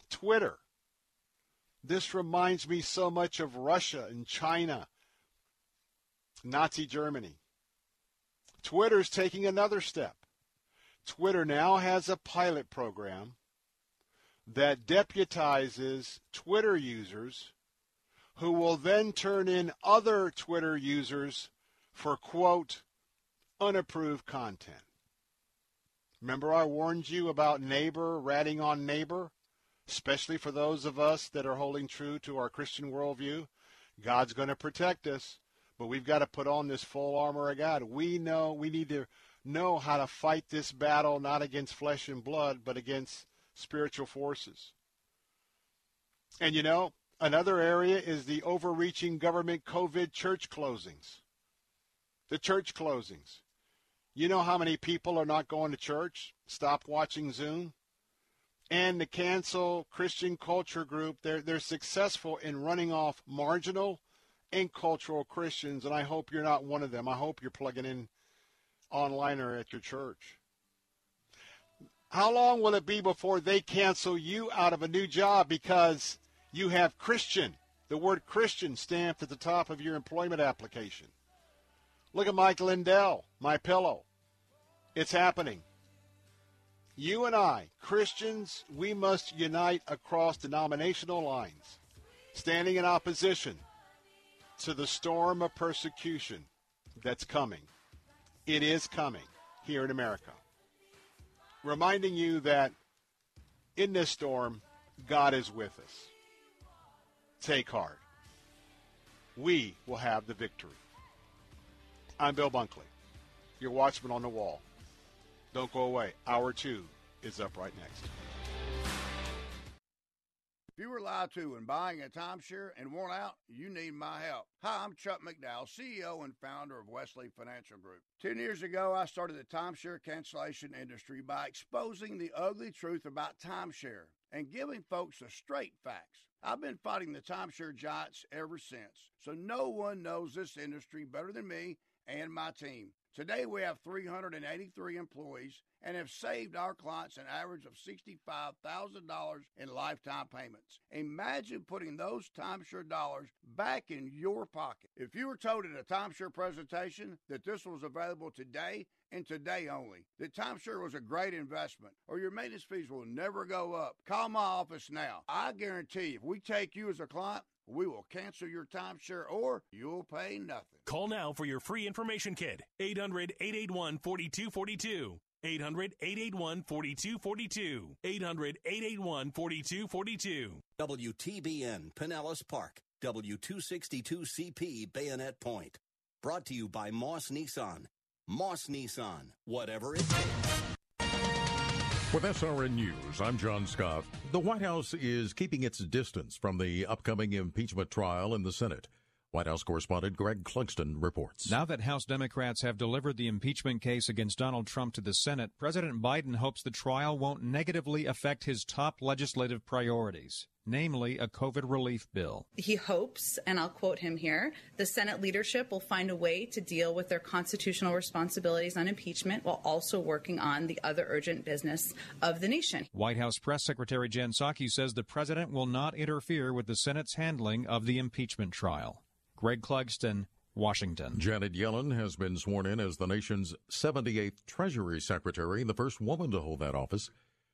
S1: Twitter. This reminds me so much of Russia and China, Nazi Germany. Twitter's taking another step. Twitter now has a pilot program that deputizes Twitter users who will then turn in other Twitter users for, quote, unapproved content. Remember, I warned you about neighbor ratting on neighbor, especially for those of us that are holding true to our Christian worldview? God's going to protect us, but we've got to put on this full armor of God. We know we need to know how to fight this battle not against flesh and blood, but against spiritual forces. And you know, another area is the overreaching government COVID church closings. The church closings. You know how many people are not going to church, Stop watching Zoom? And the cancel Christian culture group, they're, they're successful in running off marginal and cultural Christians, and I hope you're not one of them. I hope you're plugging in online or at your church. How long will it be before they cancel you out of a new job because you have Christian, the word Christian stamped at the top of your employment application? Look at Mike Lindell, MyPillow. It's happening. You and I, Christians, we must unite across denominational lines, standing in opposition to the storm of persecution that's coming. It is coming here in America. Reminding you that in this storm, God is with us. Take heart. We will have the victory. I'm Bill Bunkley, your watchman on the wall. Don't go away. Hour two is up right next.
S20: If you were lied to when buying a timeshare and want out, you need my help. Hi, I'm Chuck McDowell, CEO and founder of Wesley Financial Group. Ten years ago, I started the timeshare cancellation industry by exposing the ugly truth about timeshare and giving folks the straight facts. I've been fighting the timeshare giants ever since, so no one knows this industry better than me and my team. Today, we have 383 employees and have saved our clients an average of $65,000 in lifetime payments. Imagine putting those timeshare dollars back in your pocket. If you were told at a timeshare presentation that this was available today and today only. The timeshare was a great investment, or your maintenance fees will never go up. Call my office now. I guarantee if we take you as a client, we will cancel your timeshare or you'll pay nothing.
S21: Call now for your free information kit. 800 881 4242. 800 881 4242. 800 881 4242.
S22: WTBN Pinellas Park. W262CP Bayonet Point. Brought to you by Moss Nissan. Moss Nissan. Whatever it takes.
S9: With SRN News, I'm John Scott. The White House is keeping its distance from the upcoming impeachment trial in the Senate. White House correspondent Greg Clugston reports.
S23: Now that House Democrats have delivered the impeachment case against Donald Trump to the Senate, President Biden hopes the trial won't negatively affect his top legislative priorities, namely a COVID relief bill.
S24: He hopes, and I'll quote him here, the Senate leadership will find a way to deal with their constitutional responsibilities on impeachment while also working on the other urgent business of the nation.
S23: White House Press Secretary Jen Psaki says the president will not interfere with the Senate's handling of the impeachment trial. Greg Clugston, Washington.
S9: Janet Yellen has been sworn in as the nation's 78th Treasury Secretary, the first woman to hold that office.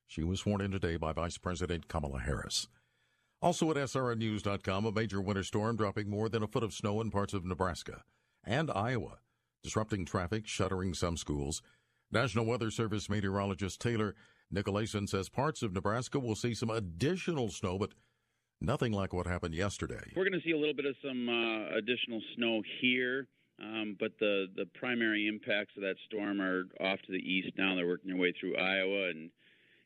S9: She was sworn in today by Vice President Kamala Harris. Also at SRNnews.com, a major winter storm dropping more than a foot of snow in parts of Nebraska and Iowa, disrupting traffic, shuttering some schools. National Weather Service meteorologist Taylor Nicolason says parts of Nebraska will see some additional snow, but Nothing like what happened yesterday.
S25: We're going to see a little bit of some uh, additional snow here, um, but the, the primary impacts of that storm are off to the east now. They're working their way through Iowa and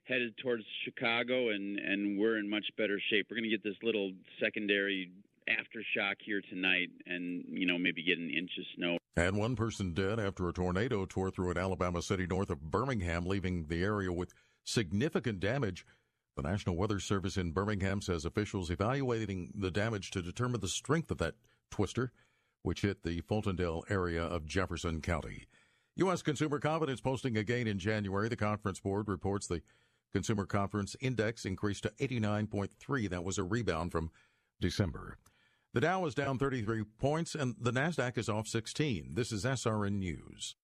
S25: headed towards Chicago, and, and we're in much better shape. We're going to get this little secondary aftershock here tonight and, you know, maybe get an inch of snow.
S9: And one person dead after a tornado tore through an Alabama city north of Birmingham, leaving the area with significant damage. The National Weather Service in Birmingham says officials evaluating the damage to determine the strength of that twister, which hit the Fultondale area of Jefferson County. U.S. consumer confidence posting a gain in January. The Conference Board reports the Consumer Confidence Index increased to 89.3. That was a rebound from December. The Dow is down 33 points and the NASDAQ is off 16. This is SRN News.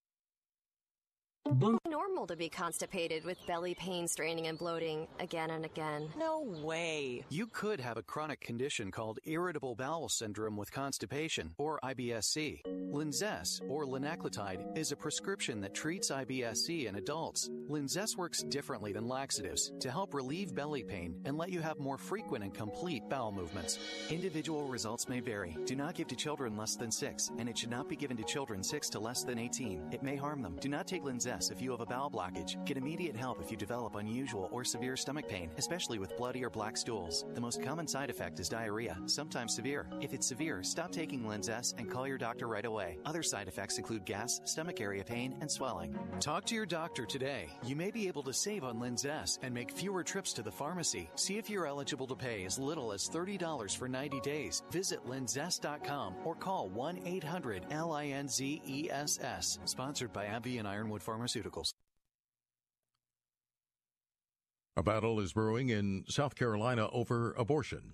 S26: Normal to be constipated with belly pain, straining, and bloating again and again.
S27: No way. You could have a chronic condition called irritable bowel syndrome with constipation, or IBSC. Linzess, or linaclotide, is a prescription that treats IBSC in adults. Linzess works differently than laxatives to help relieve belly pain and let you have more frequent and complete bowel movements. Individual results may vary. Do not give to children less than 6, and it should not be given to children 6 to less than 18. It may harm them. Do not take Linzess if you have a bowel blockage. Get immediate help if you develop unusual or severe stomach pain, especially with bloody or black stools. The most common side effect is diarrhea, sometimes severe. If it's severe, stop taking Linzess and call your doctor right away. Other side effects include gas, stomach area pain, and swelling. Talk to your doctor today. You may be able to save on Linzess and make fewer trips to the pharmacy. See if you're eligible to pay as little as $30 for 90 days. Visit linzess.com or call 1 800 L I N Z E S S. Sponsored by AbbVie and Ironwood Pharmaceuticals.
S9: A battle is brewing in South Carolina over abortion.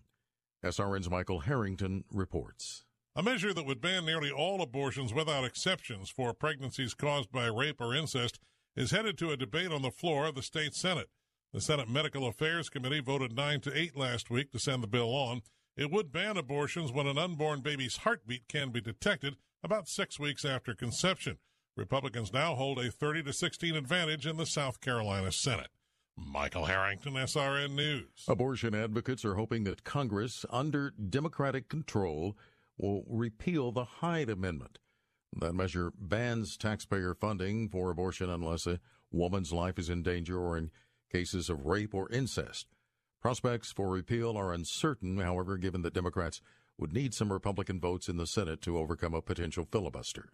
S9: SRN's Michael Harrington reports.
S28: A measure that would ban nearly all abortions without exceptions for pregnancies caused by rape or incest is headed to a debate on the floor of the state Senate. The Senate Medical Affairs Committee voted 9 to 8 last week to send the bill on. It would ban abortions when an unborn baby's heartbeat can be detected about six weeks after conception. Republicans now hold a 30 to 16 advantage in the South Carolina Senate. Michael Harrington, SRN News.
S9: Abortion advocates are hoping that Congress, under Democratic control, will repeal the Hyde Amendment. That measure bans taxpayer funding for abortion unless a woman's life is in danger or in cases of rape or incest. Prospects for repeal are uncertain, however, given that Democrats would need some Republican votes in the Senate to overcome a potential filibuster.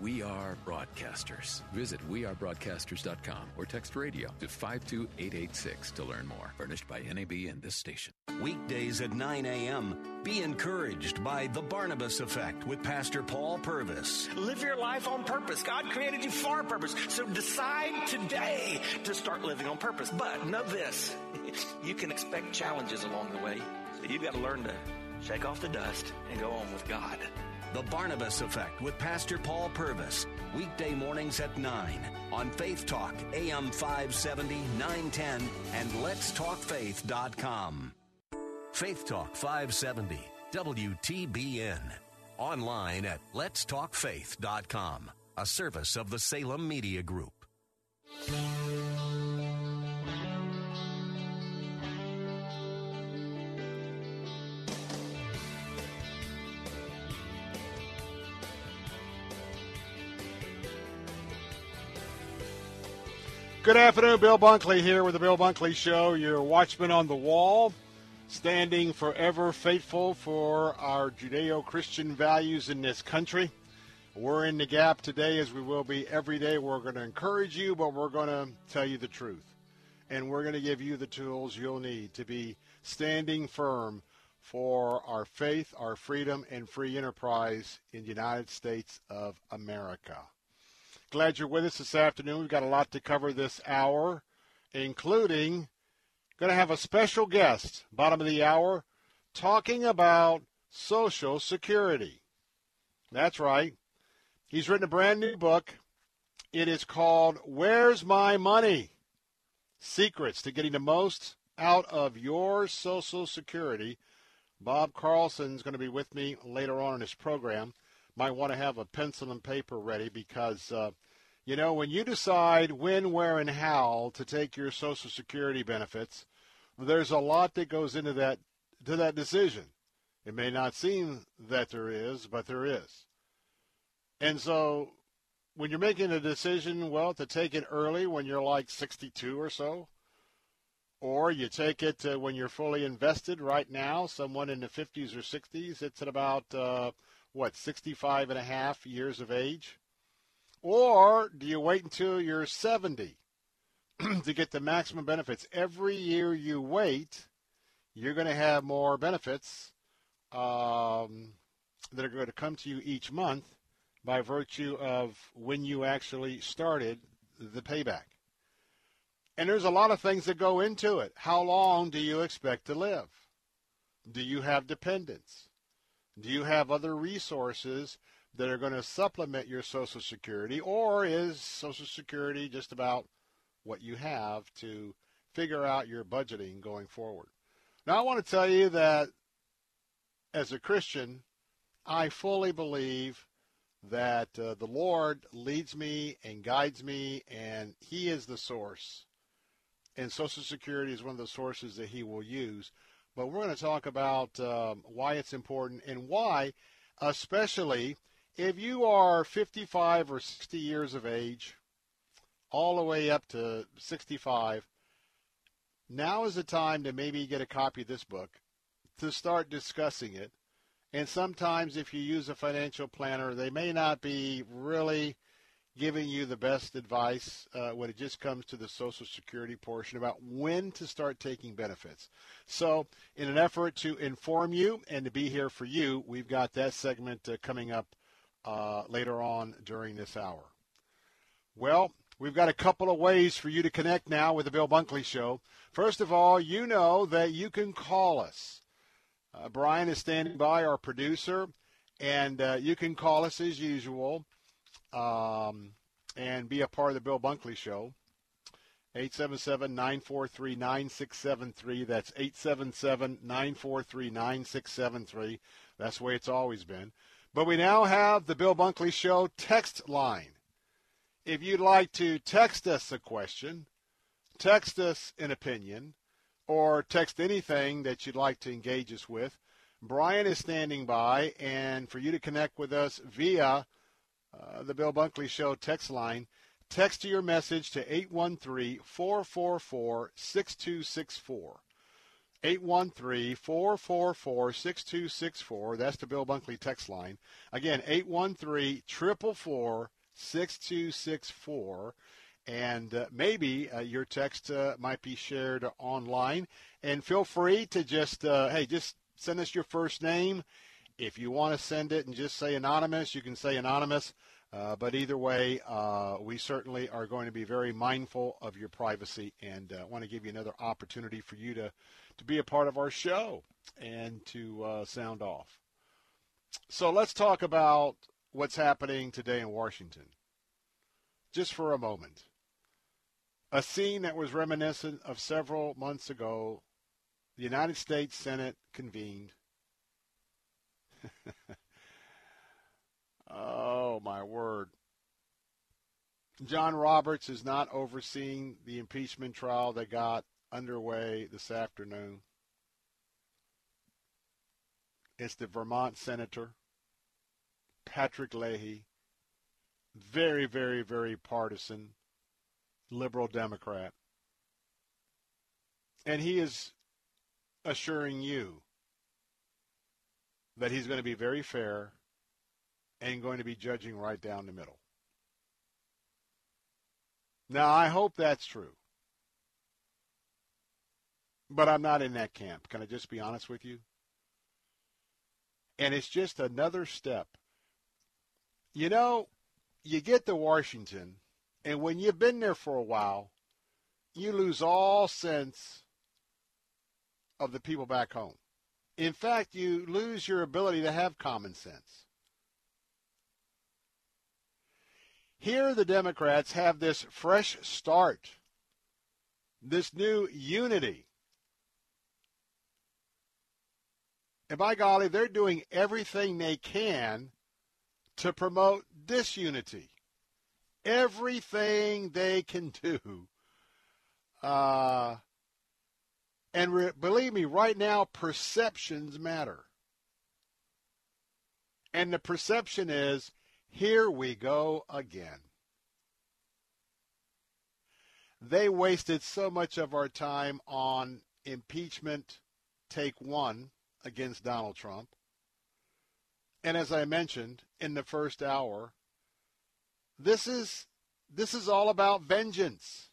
S29: We Are Broadcasters. Visit wearebroadcasters.com or text radio to 52886 to learn more. Furnished by NAB and this station.
S22: Weekdays at 9 a.m. Be encouraged by The Barnabas Effect with Pastor Paul Purvis.
S30: Live your life on purpose. God created you for a purpose. So decide today to start living on purpose. But know this you can expect challenges along the way. So you've got to learn to shake off the dust and go on with God.
S22: The Barnabas Effect with Pastor Paul Purvis. Weekday mornings at 9 on Faith Talk, AM 570, 910, and letstalkfaith.com. Faith Talk 570, WTBN. Online at letstalkfaith.com, a service of the Salem Media Group.
S1: Good afternoon, Bill Bunkley here with the Bill Bunkley Show, your watchman on the wall, standing forever faithful for our Judeo Christian values in this country. We're in the gap today, as we will be every day. We're going to encourage you, but we're going to tell you the truth. And we're going to give you the tools you'll need to be standing firm for our faith, our freedom, and free enterprise in the United States of America. Glad you're with us this afternoon. We've got a lot to cover this hour, including going to have a special guest, bottom of the hour, talking about Social Security. That's right. He's written a brand new book. It is called Where's My Money? Secrets to Getting the Most Out of Your Social Security. Bob Carlson's going to be with me later on in this program. Might want to have a pencil and paper ready because uh, you know, when you decide when, where, and how to take your Social Security benefits, there's a lot that goes into that to that decision. It may not seem that there is, but there is. And so when you're making a decision, well, to take it early when you're like 62 or so, or you take it uh, when you're fully invested right now, someone in the 50s or 60s, it's at about, uh, what, 65 and a half years of age. Or do you wait until you're 70 to get the maximum benefits? Every year you wait, you're going to have more benefits um, that are going to come to you each month by virtue of when you actually started the payback. And there's a lot of things that go into it. How long do you expect to live? Do you have dependents? Do you have other resources that are going to supplement your Social Security, or is Social Security just about what you have to figure out your budgeting going forward? Now, I want to tell you that as a Christian, I fully believe that uh, the Lord leads me and guides me, and He is the source. And Social Security is one of the sources that He will use. But we're going to talk about um, why it's important and why, especially if you are 55 or 60 years of age, all the way up to 65, now is the time to maybe get a copy of this book to start discussing it. And sometimes, if you use a financial planner, they may not be really giving you the best advice uh, when it just comes to the Social Security portion about when to start taking benefits. So, in an effort to inform you and to be here for you, we've got that segment uh, coming up uh, later on during this hour. Well, we've got a couple of ways for you to connect now with the Bill Bunkley Show. First of all, you know that you can call us. Uh, Brian is standing by, our producer, and uh, you can call us as usual um, and be a part of the Bill Bunkley Show. 877-943-9673. That's 877-943-9673. That's the way it's always been. But we now have the Bill Bunkley Show text line. If you'd like to text us a question, text us an opinion, or text anything that you'd like to engage us with, Brian is standing by, and for you to connect with us via uh, the Bill Bunkley Show text line, text your message to 813 444 6264. 813 444 6264. That's the Bill Bunkley text line. Again, 813 444 6264. And uh, maybe uh, your text uh, might be shared online. And feel free to just, uh, hey, just send us your first name. If you want to send it and just say anonymous, you can say anonymous. Uh, but either way, uh, we certainly are going to be very mindful of your privacy and uh, want to give you another opportunity for you to, to be a part of our show and to uh, sound off. So let's talk about what's happening today in Washington. Just for a moment. A scene that was reminiscent of several months ago. The United States Senate convened. Oh, my word. John Roberts is not overseeing the impeachment trial that got underway this afternoon. It's the Vermont Senator, Patrick Leahy, very, very, very partisan liberal Democrat. And he is assuring you that he's going to be very fair and going to be judging right down the middle. Now, I hope that's true. But I'm not in that camp. Can I just be honest with you? And it's just another step. You know, you get to Washington, and when you've been there for a while, you lose all sense of the people back home. In fact, you lose your ability to have common sense. Here, the Democrats have this fresh start, this new unity. And by golly, they're doing everything they can to promote disunity. Everything they can do. Uh, and re- believe me, right now, perceptions matter. And the perception is here we go again. They wasted so much of our time on impeachment take one against Donald Trump. And as I mentioned in the first hour, this is this is all about vengeance.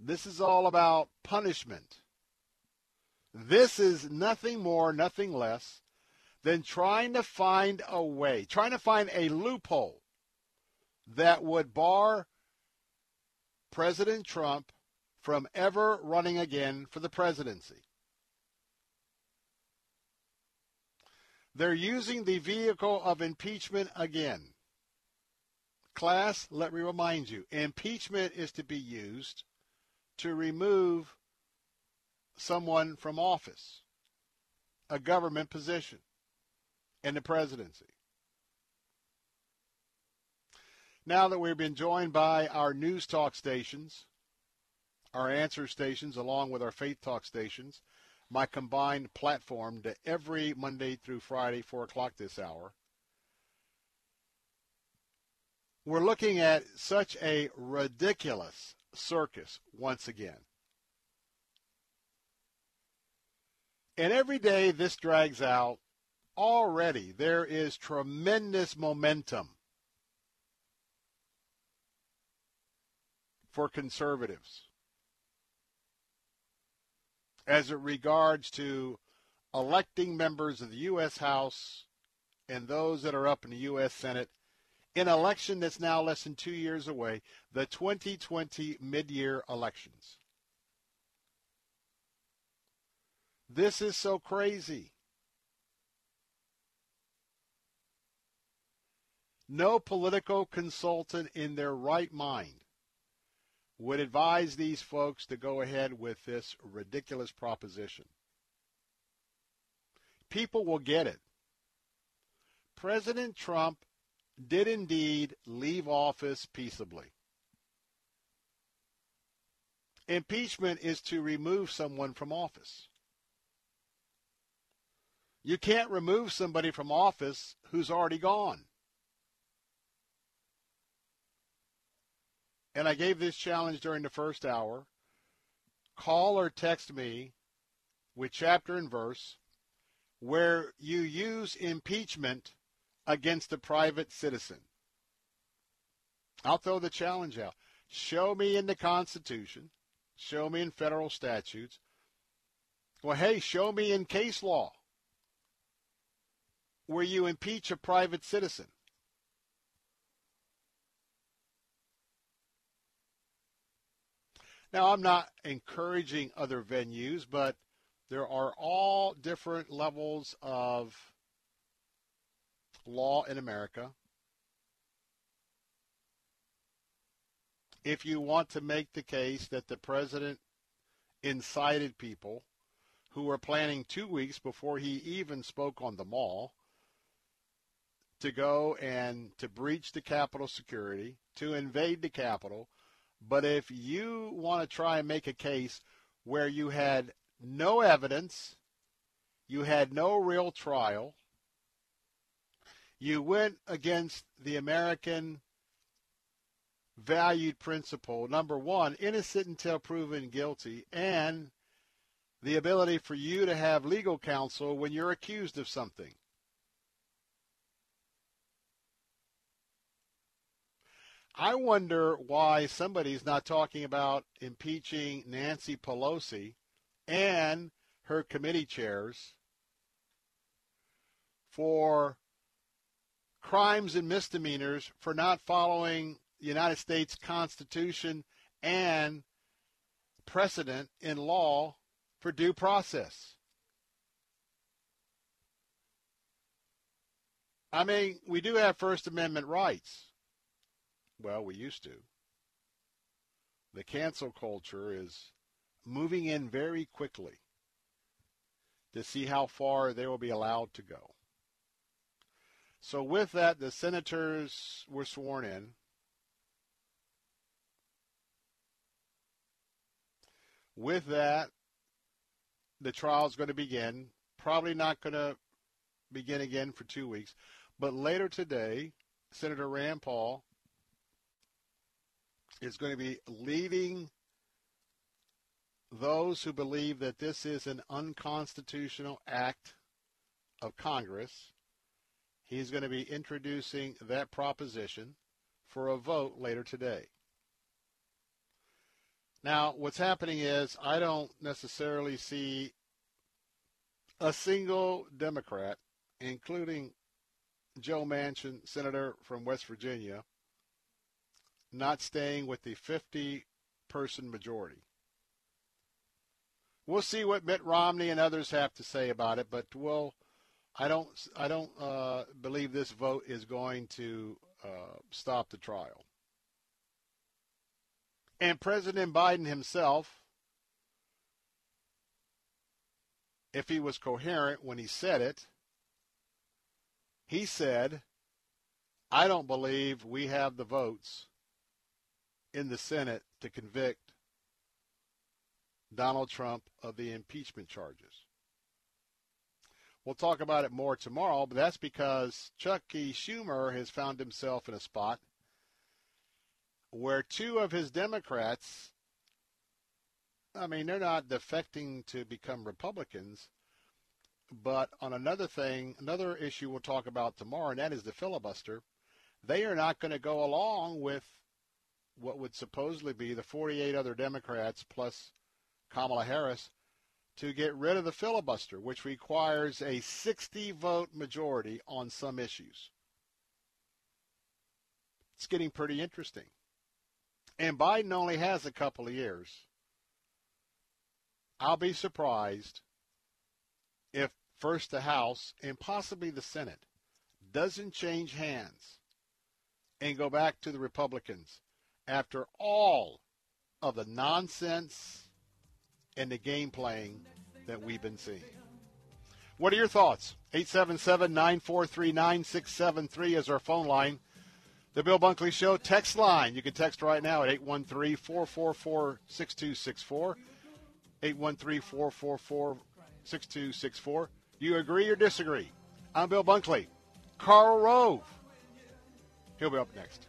S1: This is all about punishment. This is nothing more, nothing less than trying to find a way, trying to find a loophole that would bar President Trump from ever running again for the presidency. They're using the vehicle of impeachment again. Class, let me remind you, impeachment is to be used to remove someone from office, a government position in the presidency. Now that we've been joined by our news talk stations, our answer stations, along with our faith talk stations, my combined platform to every Monday through Friday, 4 o'clock this hour, we're looking at such a ridiculous circus once again. And every day this drags out, already there is tremendous momentum for conservatives as it regards to electing members of the U.S. House and those that are up in the U.S. Senate in an election that's now less than two years away, the 2020 mid-year elections. This is so crazy. No political consultant in their right mind would advise these folks to go ahead with this ridiculous proposition. People will get it. President Trump did indeed leave office peaceably. Impeachment is to remove someone from office. You can't remove somebody from office who's already gone. And I gave this challenge during the first hour. Call or text me with chapter and verse where you use impeachment against a private citizen. I'll throw the challenge out. Show me in the Constitution, show me in federal statutes. Well, hey, show me in case law where you impeach a private citizen. Now, I'm not encouraging other venues, but there are all different levels of law in America. If you want to make the case that the president incited people who were planning two weeks before he even spoke on the mall to go and to breach the Capitol security, to invade the Capitol, but if you want to try and make a case where you had no evidence, you had no real trial, you went against the American valued principle number one, innocent until proven guilty, and the ability for you to have legal counsel when you're accused of something. I wonder why somebody's not talking about impeaching Nancy Pelosi and her committee chairs for crimes and misdemeanors for not following the United States Constitution and precedent in law for due process. I mean, we do have First Amendment rights. Well, we used to. The cancel culture is moving in very quickly to see how far they will be allowed to go. So, with that, the senators were sworn in. With that, the trial is going to begin. Probably not going to begin again for two weeks. But later today, Senator Rand Paul is going to be leading those who believe that this is an unconstitutional act of Congress. He's going to be introducing that proposition for a vote later today. Now, what's happening is I don't necessarily see a single Democrat, including Joe Manchin, senator from West Virginia, not staying with the 50 person majority. We'll see what Mitt Romney and others have to say about it, but we'll. I don't. I don't uh, believe this vote is going to uh, stop the trial. And President Biden himself, if he was coherent when he said it, he said, "I don't believe we have the votes in the Senate to convict Donald Trump of the impeachment charges. We'll talk about it more tomorrow, but that's because Chucky Schumer has found himself in a spot where two of his Democrats, I mean, they're not defecting to become Republicans, but on another thing, another issue we'll talk about tomorrow, and that is the filibuster, they are not going to go along with what would supposedly be the 48 other Democrats plus Kamala Harris to get rid of the filibuster, which requires a 60 vote majority on some issues. It's getting pretty interesting. And Biden only has a couple of years. I'll be surprised if first the House and possibly the Senate doesn't change hands and go back to the Republicans after all of the nonsense and the game playing that we've been seeing. What are your thoughts? 877 943 9673 is our phone line. The Bill Bunkley Show text line. You can text right now at 813 444 6264. 813 444 6264. You agree or disagree? I'm Bill Bunkley. Karl Rove. He'll be up next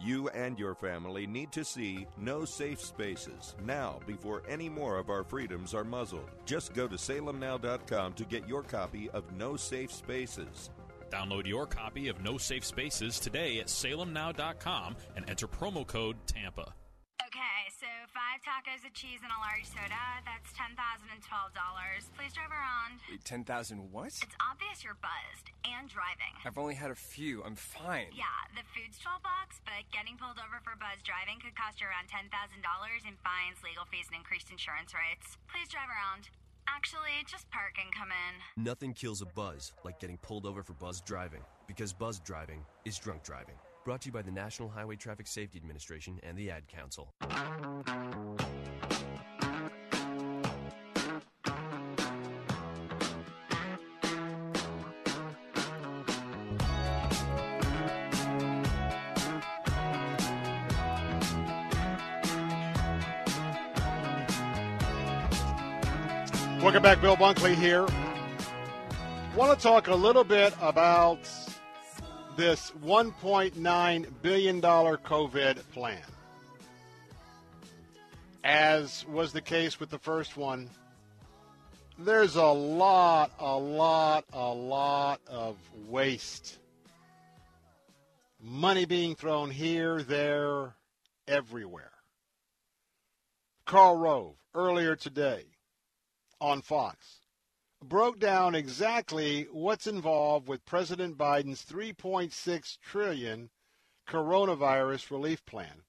S12: You and your family need to see No Safe Spaces now before any more of our freedoms are muzzled. Just go to salemnow.com to get your copy of No Safe Spaces.
S31: Download your copy of No Safe Spaces today at salemnow.com and enter promo code TAMPA.
S32: Okay, so five tacos of cheese and a large soda. That's ten thousand and twelve dollars. Please drive around.
S33: Wait, 10,000 what?
S32: It's obvious you're buzzed and driving.
S33: I've only had a few. I'm fine.
S32: Yeah, the food's twelve bucks, but getting pulled over for buzz driving could cost you around ten thousand dollars in fines, legal fees, and increased insurance rates. Please drive around. Actually, just park and come in.
S34: Nothing kills a buzz like getting pulled over for buzz driving, because buzz driving is drunk driving. Brought to you by the National Highway Traffic Safety Administration and the Ad Council.
S1: Welcome back, Bill Bunkley here. Want to talk a little bit about this $1.9 billion COVID plan. As was the case with the first one, there's a lot, a lot, a lot of waste. Money being thrown here, there, everywhere. Karl Rove, earlier today on Fox, broke down exactly what's involved with President Biden's 3.6 trillion coronavirus relief plan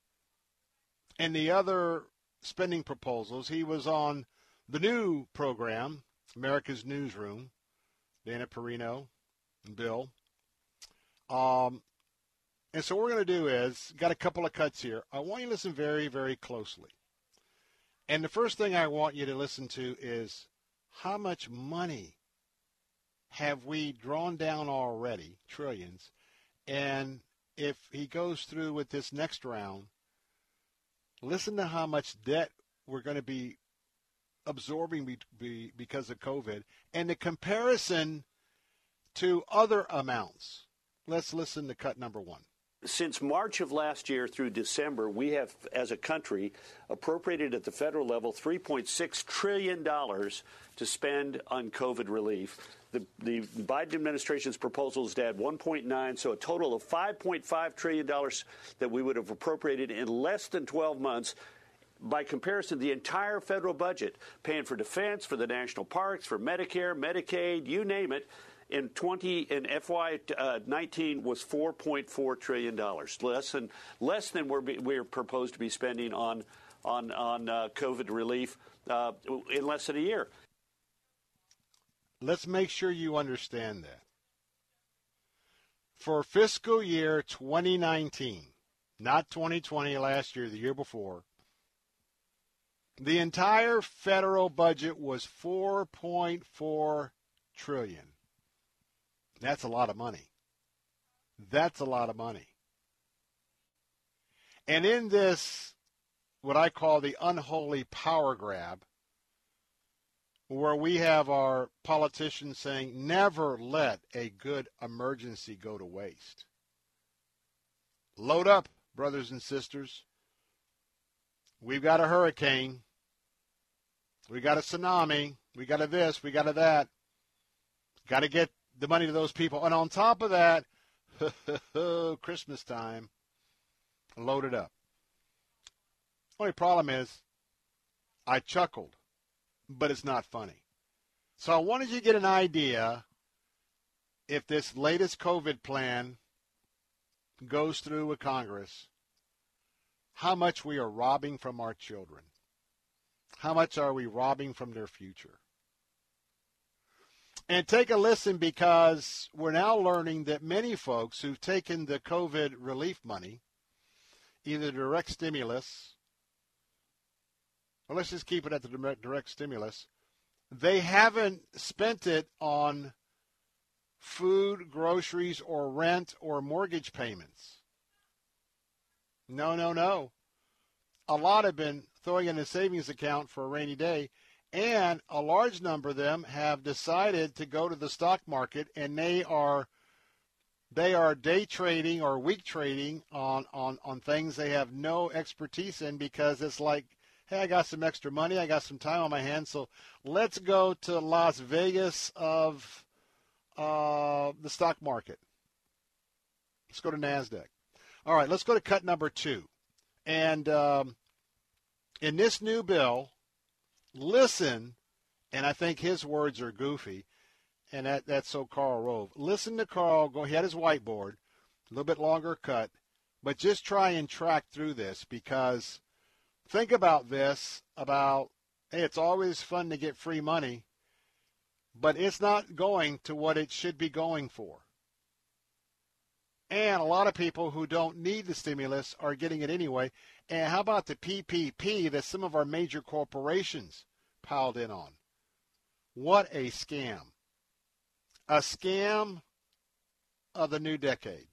S1: and the other spending proposals. He was on the new program, America's Newsroom, Dana Perino and Bill. Um, and so what we're going to do is, got a couple of cuts here. I want you to listen very, very closely. And the first thing I want you to listen to is how much money have we drawn down already, trillions, and if he goes through with this next round, listen to how much debt we're going to be absorbing be, be, because of COVID, and the comparison to other amounts. Let's listen to cut number one.
S35: Since March of last year through December, we have, as a country, appropriated at the federal level $3.6 trillion to spend on COVID relief. The, the Biden administration's proposal is to add 1.9, so a total of 5.5 trillion dollars that we would have appropriated in less than 12 months. By comparison, the entire federal budget, paying for defense, for the national parks, for Medicare, Medicaid, you name it, in 20 in FY uh, 19 was 4.4 trillion dollars, less than less than we're we're proposed to be spending on on on uh, COVID relief uh, in less than a year.
S1: Let's make sure you understand that. For fiscal year 2019, not 2020 last year, the year before, the entire federal budget was 4.4 trillion. That's a lot of money. That's a lot of money. And in this, what I call the unholy power grab, where we have our politicians saying, never let a good emergency go to waste. Load up, brothers and sisters. we've got a hurricane, we got a tsunami, we got a this, we got a that. Got to get the money to those people. And on top of that, Christmas time, load it up. Only problem is, I chuckled, but it's not funny. So I wanted you to get an idea if this latest COVID plan goes through with Congress, how much we are robbing from our children. How much are we robbing from their future? And take a listen because we're now learning that many folks who've taken the COVID relief money, either direct stimulus, or let's just keep it at the direct, direct stimulus, they haven't spent it on food, groceries, or rent or mortgage payments. No, no, no. A lot have been throwing in a savings account for a rainy day and a large number of them have decided to go to the stock market and they are they are day trading or week trading on, on, on things they have no expertise in because it's like, hey, I got some extra money, I got some time on my hands, so let's go to Las Vegas of uh, the stock market. Let's go to NASDAQ. All right, let's go to cut number two. And um, in this new bill, listen, and I think his words are goofy, and that, that's so Karl Rove. Listen to Karl go. He had his whiteboard, a little bit longer cut, but just try and track through this because think about this about hey, it's always fun to get free money, but it's not going to what it should be going for. And a lot of people who don't need the stimulus are getting it anyway. And how about the PPP that some of our major corporations piled in on? What a scam. A scam of the new decade.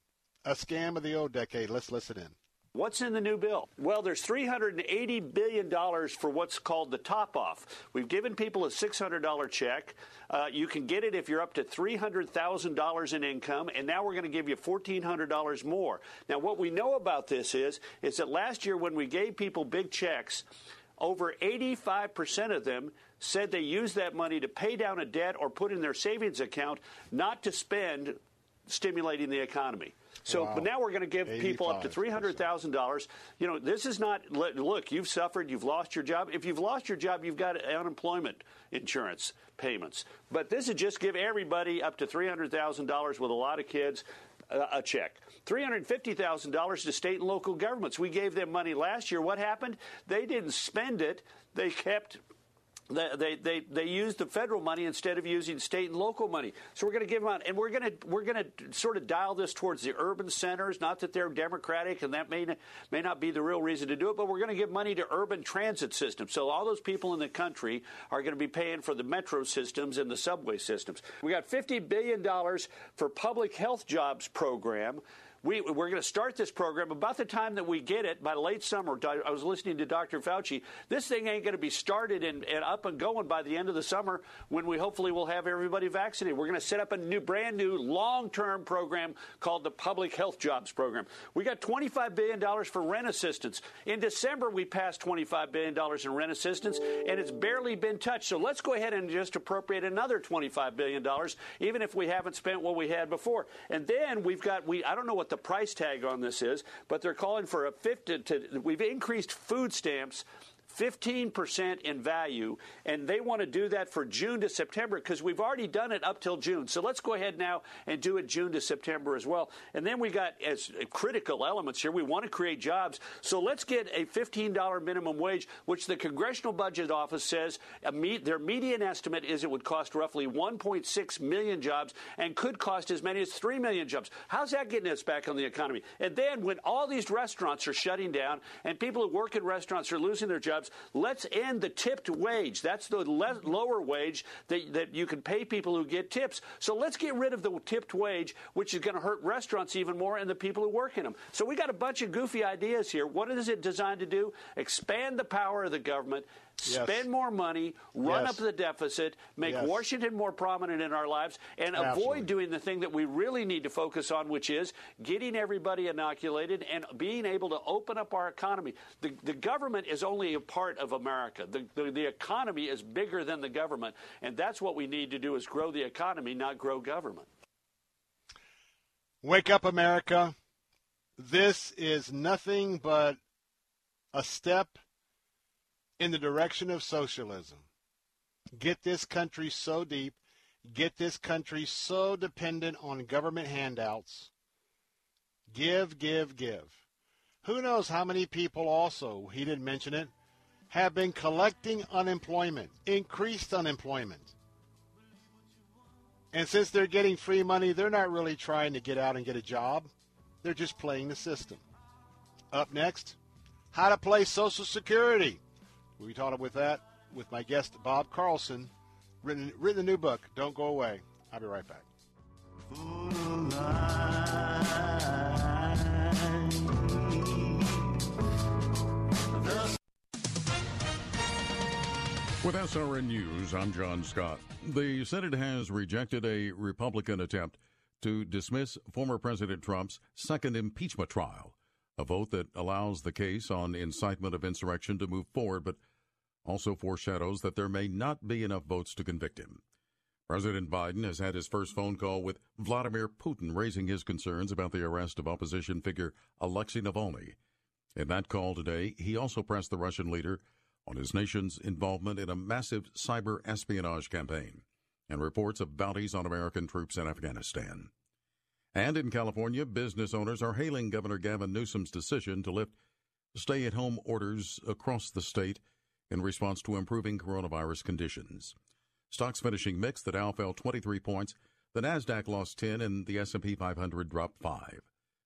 S1: A scam of the old decade. Let's listen in.
S35: What's in the new bill? Well, there's $380 billion for what's called the top off. We've given people a $600 check. Uh, you can get it if you're up to $300,000 in income, and now we're going to give you $1,400 more. Now, what we know about this is, is that last year when we gave people big checks, over 85% of them said they used that money to pay down a debt or put in their savings account, not to spend stimulating the economy. So,
S1: Wow.
S35: but now we're going to give people up to three hundred thousand dollars. You know, this is not. Look, you've suffered. You've lost your job. If you've lost your job, you've got unemployment insurance payments. But this is just give everybody up to three hundred thousand dollars with a lot of kids. uh, A check. $350,000 to state and local governments. We gave them money last year. What happened? They didn't spend it. They kept they, they, they, used the federal money instead of using state and local money. So we're going to give them out, and we're going to we're going to sort of dial this towards the urban centers. Not that they're Democratic, and that may may not be the real reason to do it, but we're going to give money to urban transit systems. So all those people in the country are going to be paying for the metro systems and the subway systems. We got fifty billion dollars for public health jobs program. We, we're going to start this program about the time that we get it by late summer. I was listening to Dr. Fauci. This thing ain't going to be started and, and up and going by the end of the summer when we hopefully will have everybody vaccinated. We're going to set up a new, brand new, long-term program called the Public Health Jobs Program. We got $25 billion for rent assistance. In December, we passed $25 billion in rent assistance, and it's barely been touched. So let's go ahead and just appropriate another $25 billion, even if we haven't spent what we had before. And then we've got, we I don't know what the price tag on this is, but they're calling for a 50 to, we've increased food stamps 15% in value, and they want to do that for June to September because we've already done it up till June. So let's go ahead now and do it June to September as well. And then we got as critical elements here. We want to create jobs. So let's get a $15 minimum wage, which the Congressional Budget Office says me- their median estimate is it would cost roughly 1.6 million jobs and could cost as many as 3 million jobs. How's that getting us back on the economy? And then when all these restaurants are shutting down and people who work in restaurants are losing their jobs, let's end the tipped wage. That's the le- lower wage that, that you can pay people who get tips. So let's get rid of the tipped wage, which is going to hurt restaurants even more and the people who work in them. So we got a bunch of goofy ideas here. What is it designed to do? Expand the power of the government
S1: Yes.
S35: spend more money, run
S1: Yes.
S35: up the deficit, make
S1: Yes.
S35: Washington more prominent in our lives, and
S1: Absolutely.
S35: avoid doing the thing that we really need to focus on, which is getting everybody inoculated and being able to open up our economy. The, the government is only a part of America. The, the, the economy is bigger than the government, and that's what we need to do is grow the economy, not grow government.
S1: Wake up, America. This is nothing but a step in the direction of socialism. Get this country so deep, get this country so dependent on government handouts. Give, give, give. Who knows how many people also, he didn't mention it, have been collecting unemployment, increased unemployment. And since they're getting free money, they're not really trying to get out and get a job. They're just playing the system. Up next, how to play Social Security. We talked with that with my guest Bob Carlson, written written a new book. Don't go away. I'll be right back.
S9: With SRN News, I'm John Scott. The Senate has rejected a Republican attempt to dismiss former President Trump's second impeachment trial, a vote that allows the case on incitement of insurrection to move forward, but also foreshadows that there may not be enough votes to convict him. President Biden has had his first phone call with Vladimir Putin, raising his concerns about the arrest of opposition figure Alexei Navalny. In that call today, he also pressed the Russian leader on his nation's involvement in a massive cyber espionage campaign and reports of bounties on American troops in Afghanistan. And in California, business owners are hailing Governor Gavin Newsom's decision to lift stay at home orders across the state in response to improving coronavirus conditions. Stocks finishing mixed, the Dow fell 23 points, the Nasdaq lost 10 and the S&P 500 dropped 5.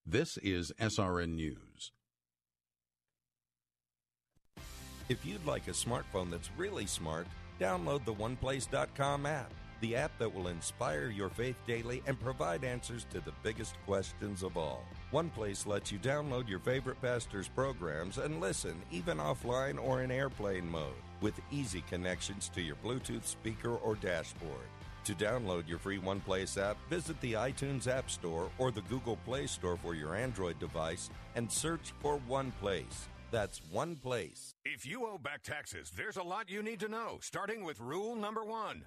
S9: This is SRN News.
S12: If you'd like a smartphone that's really smart, download the OnePlace.com app, the app that will inspire your faith daily and provide answers to the biggest questions of all. OnePlace lets you download your favorite pastor's programs and listen, even offline or in airplane mode, with easy connections to your Bluetooth speaker or dashboard. To download your free OnePlace app, visit the iTunes App Store or the Google Play Store for your Android device and search for OnePlace. That's one place.
S36: If you owe back taxes, there's a lot you need to know, starting with rule number one.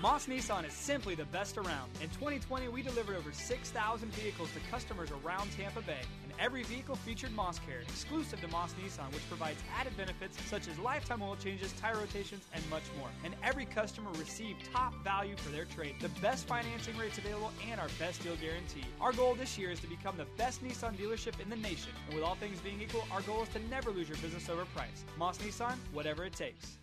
S17: Moss Nissan is simply the best around. In 2020, we delivered over 6,000 vehicles to customers around Tampa Bay, and every vehicle featured Moss Care, exclusive to Moss Nissan, which provides added benefits such as lifetime oil changes, tire rotations, and much more. And every customer received top value for their trade, the best financing rates available, and our best deal guarantee. Our goal this year is to become the best Nissan dealership in the nation, and with all things being equal, our goal is to never lose your business over price. Moss Nissan, whatever it takes.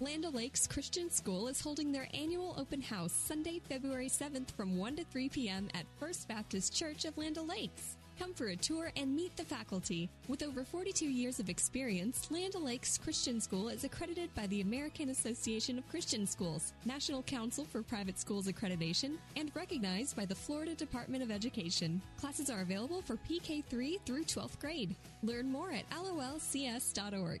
S37: Land O'Lakes Christian School is holding their annual open house Sunday, February 7th from 1 to 3 p.m. at First Baptist Church of Land O'Lakes. Come for a tour and meet the faculty. With over 42 years of experience, Land O'Lakes Christian School is accredited by the American Association of Christian Schools, National Council for Private Schools Accreditation, and recognized by the Florida Department of Education. Classes are available for PK3 through 12th grade. Learn more at lolcs.org.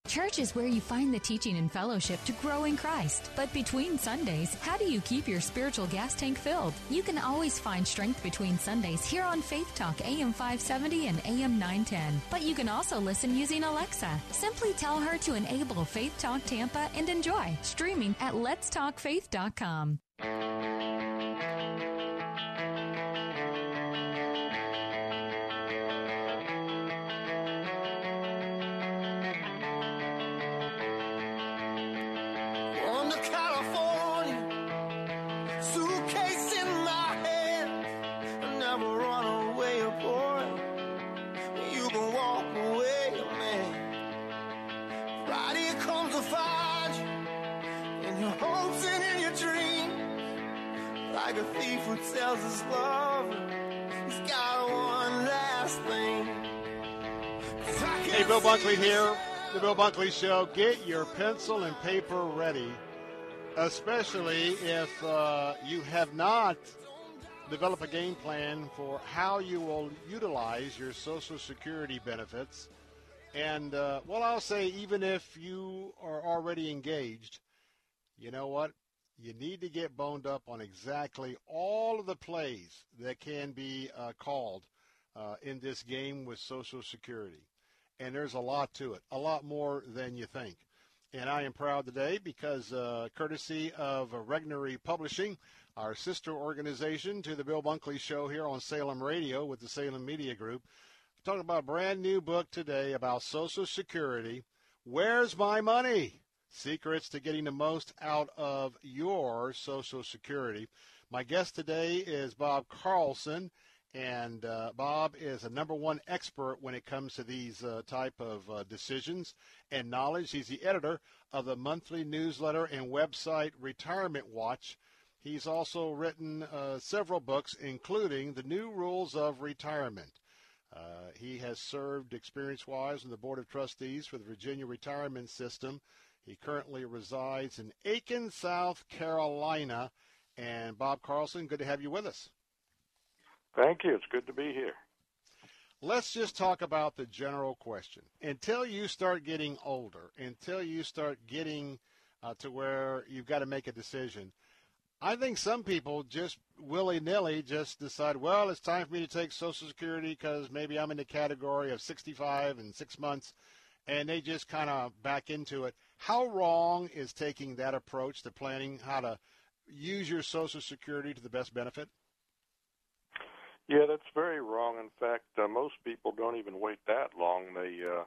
S38: Church is where you find the teaching and fellowship to grow in Christ. But between Sundays, how do you keep your spiritual gas tank filled? You can always find strength between Sundays here on Faith Talk AM 570 and AM 910. But you can also listen using Alexa. Simply tell her to enable Faith Talk Tampa and enjoy. Streaming at letstalkfaith.com.
S1: Bunkley here, the Bill Bunkley Show. Get your pencil and paper ready, especially if uh, you have not developed a game plan for how you will utilize your Social Security benefits. And, uh, well, I'll say, even if you are already engaged, you know what? You need to get boned up on exactly all of the plays that can be uh, called uh, in this game with Social Security and there's a lot to it, a lot more than you think. And I am proud today because, uh, courtesy of Regnery Publishing, our sister organization to the Bill Bunkley Show here on Salem Radio with the Salem Media Group, talking about a brand new book today about Social Security. Where's my money? Secrets to getting the most out of your Social Security. My guest today is Bob Carlson. And uh, Bob is a number one expert when it comes to these uh, type of uh, decisions and knowledge. He's the editor of the monthly newsletter and website Retirement Watch. He's also written uh, several books, including The New Rules of Retirement. Uh, he has served experience-wise on the Board of Trustees for the Virginia Retirement System. He currently resides in Aiken, South Carolina. And Bob Carlson, good to have you with us.
S39: Thank you. It's good to be here.
S1: Let's just talk about the general question. Until you start getting older, until you start getting uh, to where you've got to make a decision, I think some people just willy nilly just decide, well, it's time for me to take Social Security because maybe I'm in the category of 65 and six months, and they just kind of back into it. How wrong is taking that approach to planning how to use your Social Security to the best benefit?
S39: Yeah, that's very wrong. In fact, uh, most people don't even wait that long. They uh,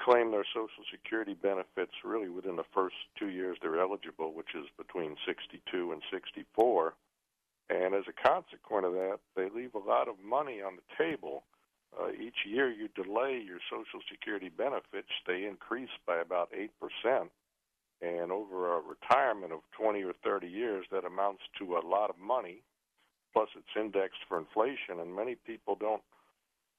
S39: claim their Social Security benefits really within the first two years they're eligible, which is between 62 and 64. And as a consequence of that, they leave a lot of money on the table. Uh, each year you delay your Social Security benefits, they increase by about 8%. And over a retirement of 20 or 30 years, that amounts to a lot of money plus it's indexed for inflation and many people don't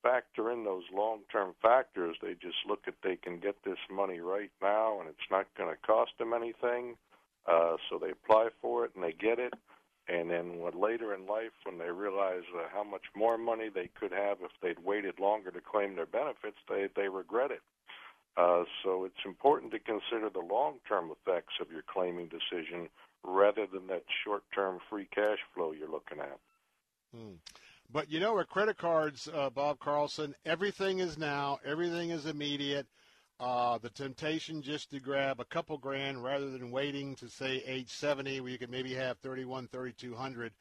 S39: factor in those long-term factors. They just look at they can get this money right now and it's not going to cost them anything uh so they apply for it and they get it. And then when later in life when they realize uh, how much more money they could have if they'd waited longer to claim their benefits they they regret it. Uh so it's important to consider the long-term effects of your claiming decision rather than that short-term free cash flow you're looking at.
S1: Hmm. But you know, with credit cards, uh, Bob Carlson, everything is now, everything is immediate. Uh, the temptation just to grab a couple grand rather than waiting to say age 70 where you could maybe have 31, 3200.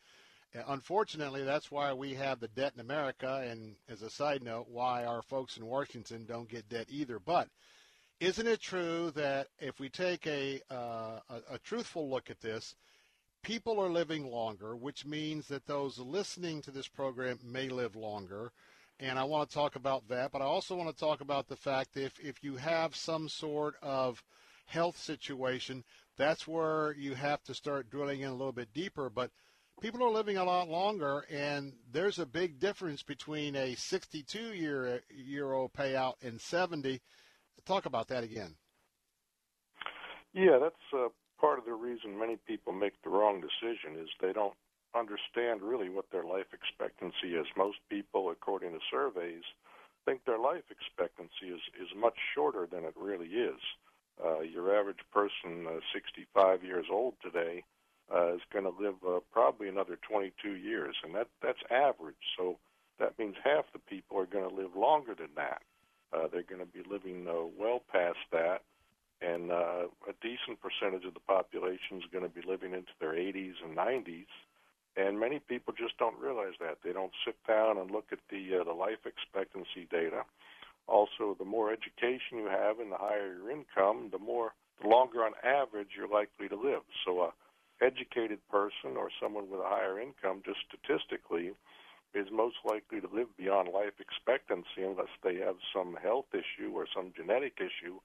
S1: Uh, unfortunately, that's why we have the debt in America, and as a side note, why our folks in Washington don't get debt either. But isn't it true that if we take a, uh, a, a truthful look at this, people are living longer, which means that those listening to this program may live longer. And I want to talk about that, but I also want to talk about the fact that if, if you have some sort of health situation, that's where you have to start drilling in a little bit deeper. But people are living a lot longer, and there's a big difference between a 62 year year old payout and 70 talk about that again.
S39: Yeah, that's uh, part of the reason many people make the wrong decision is they don't understand really what their life expectancy is. Most people, according to surveys, think their life expectancy is is much shorter than it really is. Uh, your average person, uh, 65 years old today, uh, is going to live uh, probably another 22 years, and that that's average. So that means half the people are going to live longer than that. Uh, they're going to be living uh, well past that, and uh, a decent percentage of the population is going to be living into their 80s and 90s. And many people just don't realize that. They don't sit down and look at the uh, the life expectancy data. Also, the more education you have and the higher your income, the more the longer on average you're likely to live. So, a educated person or someone with a higher income, just statistically, is most likely to live beyond life expectancy unless they have some health issue or some genetic issue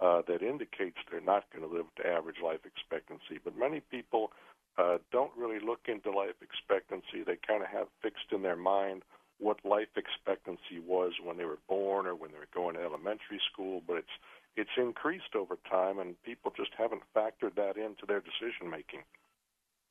S39: uh, that indicates they're not going to live to average life expectancy. But many people uh, don't really look into life expectancy. They kind of have fixed in their mind what life expectancy was when they were born or when they were going to elementary school, but it's it's increased over time, and people just haven't factored that into their decision making.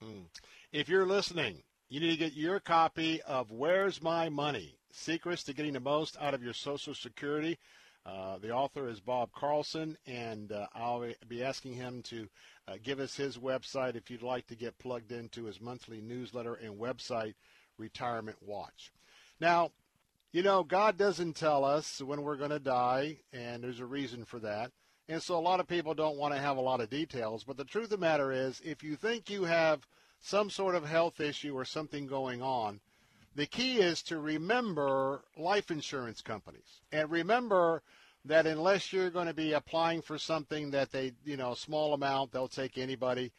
S1: Mm. If you're listening, you need to get your copy of Where's My Money? Secrets to Getting the Most Out of Your Social Security. Uh, the author is Bob Carlson, and uh, I'll be asking him to uh, give us his website if you'd like to get plugged into his monthly newsletter and website, Retirement Watch. Now, you know, God doesn't tell us when we're going to die, and there's a reason for that. And so a lot of people don't want to have a lot of details. But the truth of the matter is, if you think you have some sort of health issue or something going on, the key is to remember life insurance companies and remember that unless you're going to be applying for something that they, you know, small amount, they'll take anybody.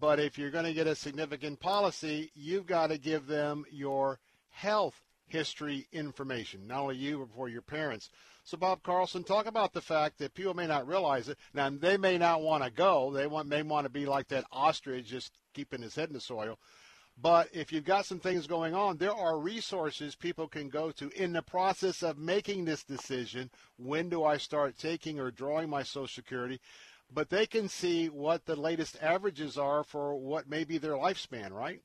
S1: But if you're going to get a significant policy, you've got to give them your health history information, not only you, but for your parents. So, Bob Carlson, talk about the fact that people may not realize it. Now, they may not want to go. They want, may want to be like that ostrich, just keeping his head in the soil. But if you've got some things going on, there are resources people can go to in the process of making this decision. When do I start taking or drawing my Social Security? But they can see what the latest averages are for what may be their lifespan, right?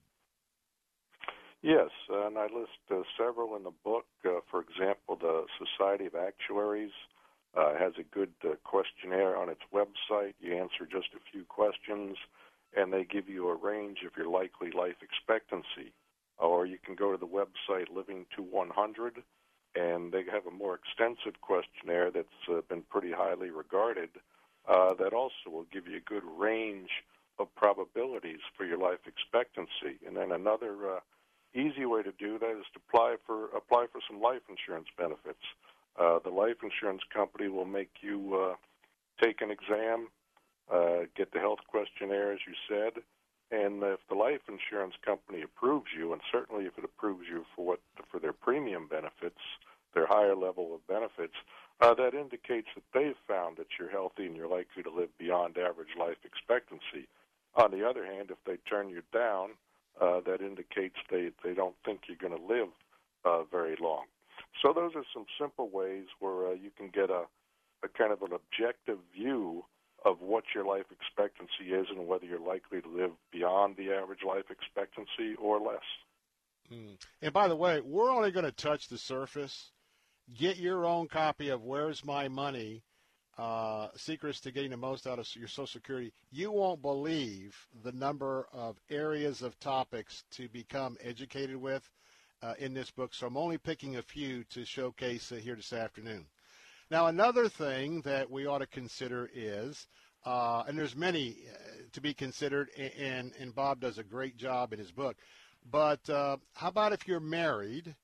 S39: Yes, and I list uh, several in the book. Uh, for example, the Society of Actuaries uh, has a good uh, questionnaire on its website. You answer just a few questions and they give you a range of your likely life expectancy. Or you can go to the website Living to 100, and they have a more extensive questionnaire that's uh, been pretty highly regarded uh, that also will give you a good range of probabilities for your life expectancy. And then another uh, easy way to do that is to apply for apply for some life insurance benefits. Uh, the life insurance company will make you uh, take an exam uh, get the health questionnaire, as you said, and if the life insurance company approves you, and certainly if it approves you for what for their premium benefits, their higher level of benefits, uh, that indicates that they've found that you're healthy and you're likely to live beyond average life expectancy. On the other hand, if they turn you down, uh, that indicates they they don't think you're going to live uh, very long. So those are some simple ways where uh, you can get a, a kind of an objective view of what your life expectancy is and whether you're likely to live beyond the average life expectancy or less.
S1: Mm. And by the way, we're only going to touch the surface. Get your own copy of Where's My Money? Uh, secrets to getting the most out of your Social Security. You won't believe the number of areas of topics to become educated with uh, in this book. So I'm only picking a few to showcase uh, here this afternoon. Now, another thing that we ought to consider is, uh, and there's many uh, to be considered, and, and Bob does a great job in his book. But uh, how about if you're married,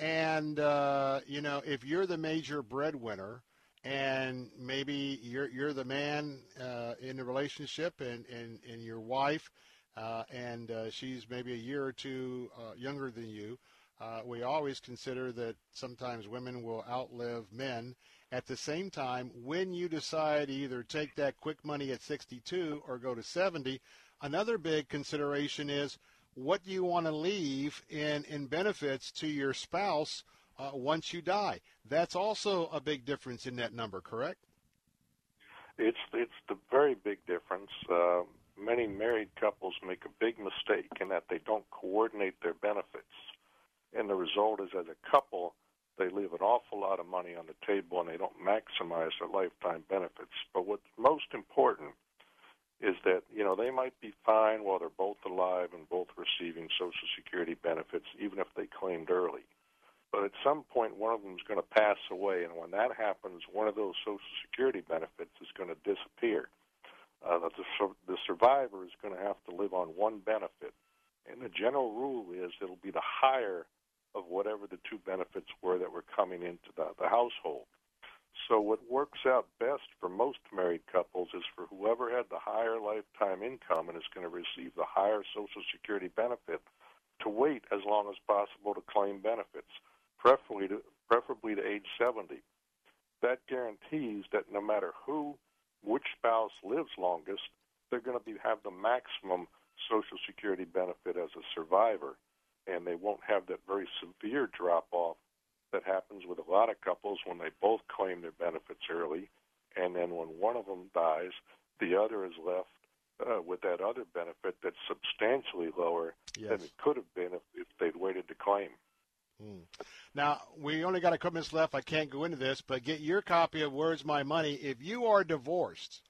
S1: and uh, you know, if you're the major breadwinner, and maybe you're you're the man uh, in the relationship, and and, and your wife, uh, and she's maybe a year or two younger than you. We always consider that sometimes women will outlive men, at the same time, when you decide either take that quick money at 62 or go to 70, another big consideration is what do you want to leave in, in benefits to your spouse uh, once you die? That's also a big difference in that number, correct?
S39: It's it's the very big difference. Uh, many married couples make a big mistake in that they don't coordinate their benefits, and the result is, as a couple, they leave an awful lot of money on the table and they don't maximize their lifetime benefits. But what's most important is that you know they might be fine while they're both alive and both receiving Social Security benefits, even if they claimed early. But at some point, one of them is going to pass away, and when that happens, one of those Social Security benefits is going to disappear. Uh, the, the survivor is going to have to live on one benefit, and the general rule is it'll be the higher of whatever the two benefits were that were coming into the, the household. So what works out best for most married couples is for whoever had the higher lifetime income and is going to receive the higher Social Security benefit to wait as long as possible to claim benefits, preferably to, preferably to age 70. That guarantees that no matter who, which spouse lives longest, they're going to be, have the maximum Social Security benefit as a survivor, and they won't have that very severe drop off that happens with a lot of couples when they both claim their benefits early, and then when one of them dies, the other is left uh, with that other benefit that's substantially lower yes. than it could have been if, if they'd waited to claim.
S1: Hmm. Now, we only got a couple minutes left. I can't go into this, but get your copy of Where's My Money. If you are divorced,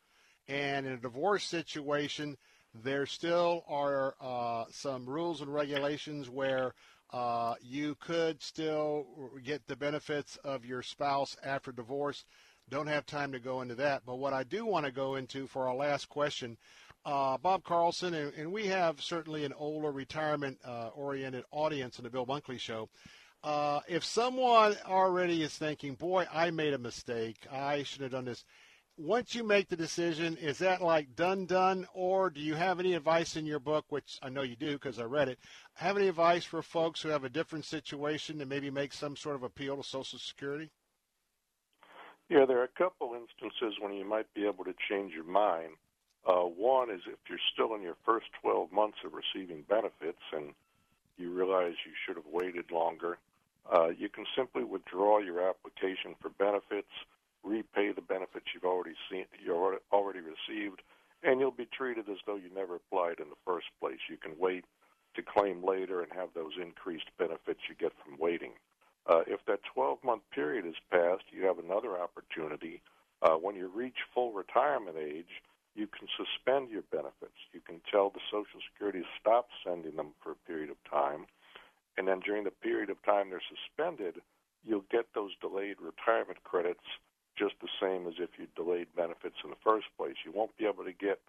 S1: and in a divorce situation, there still are uh, some rules and regulations where uh, you could still get the benefits of your spouse after divorce. Don't have time to go into that. But what I do want to go into for our last question, uh, Bob Carlson, and, and, we have certainly an older retirement uh, oriented audience in the Bill Bunkley Show. Uh, if someone already is thinking, boy, I made a mistake, I should have done this, once you make the decision, is that like done done, or do you have any advice in your book, which I know you do because I read it? Have any advice for folks who have a different situation and maybe make some sort of appeal to Social Security?
S39: Yeah, there are a couple instances when you might be able to change your mind. Uh, one is if you're still in your first 12 months of receiving benefits and you realize you should have waited longer, uh, you can simply withdraw your application for benefits repay the benefits you've already seen, you already received, and you'll be treated as though you never applied in the first place. You can wait to claim later and have those increased benefits you get from waiting. Uh, if that 12-month period is passed, you have another opportunity. Uh, when you reach full retirement age, you can suspend your benefits. You can tell the Social Security to stop sending them for a period of time, and then during the period of time they're suspended, you'll get those delayed retirement credits just the same as if you delayed benefits in the first place. You won't be able to get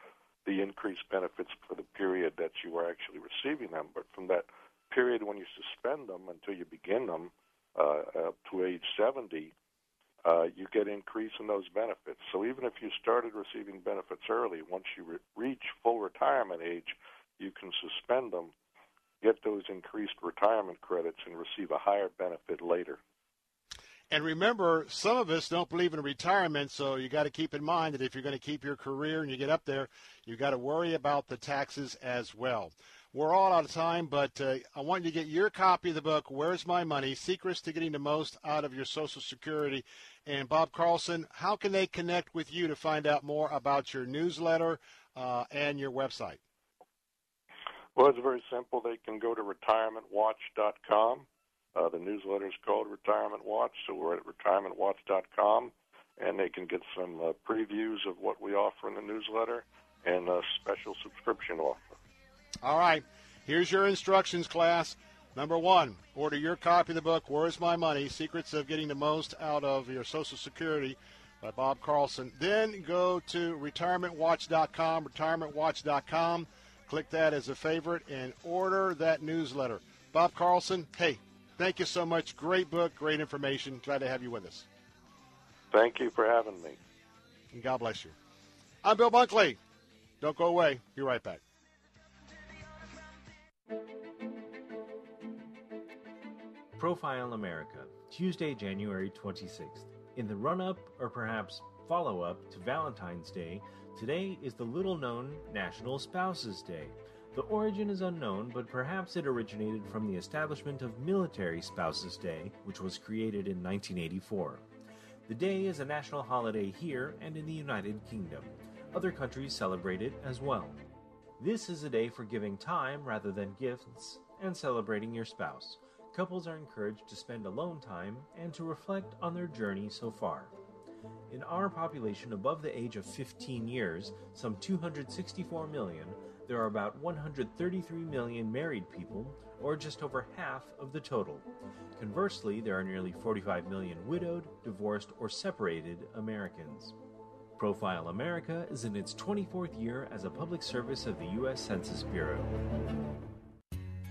S39: the increased benefits for the period that you are actually receiving them, but from that period when you suspend them until you begin them uh, up to age 70, uh, you get increase in those benefits. So even if you started receiving benefits early, once you re- reach full retirement age, you can suspend them, get those increased retirement credits, and receive a higher benefit later.
S1: And remember, some of us don't believe in retirement, so you got to keep in mind that if you're going to keep your career and you get up there, you got to worry about the taxes as well. We're all out of time, but uh, I want you to get your copy of the book, Where's My Money? Secrets to Getting the Most Out of Your Social Security. And Bob Carlson, how can they connect with you to find out more about your newsletter uh, and your website?
S39: Well, it's very simple. They can go to retirementwatch.com uh, the newsletter is called Retirement Watch, so we're at retirementwatch.com, and they can get some uh, previews of what we offer in the newsletter and a special subscription offer.
S1: All right. Here's your instructions, class. Number one, order your copy of the book, Where's My Money? Secrets of Getting the Most Out of Your Social Security by Bob Carlson. Then go to retirementwatch.com, retirementwatch.com. Click that as a favorite and order that newsletter. Bob Carlson, hey, Thank you so much. Great book, great information. Glad to have you with us.
S39: Thank you for having me.
S1: And God bless you. I'm Bill Bunkley. Don't go away. Be right back.
S40: Profile America, Tuesday, January 26th. In the run up, or perhaps follow up, to Valentine's Day, today is the little known National Spouses Day. The origin is unknown, but perhaps it originated from the establishment of Military Spouses Day, which was created in 1984. The day is a national holiday here and in the United Kingdom. Other countries celebrate it as well. This is a day for giving time rather than gifts and celebrating your spouse. couples are encouraged to spend alone time and to reflect on their journey so far. In our population above the age of 15 years, some 264 million, there are about 133 million married people, or just over half of the total. Conversely, there are nearly 45 million widowed, divorced, or separated Americans. Profile America is in its 24th year as a public service of the U.S. Census Bureau.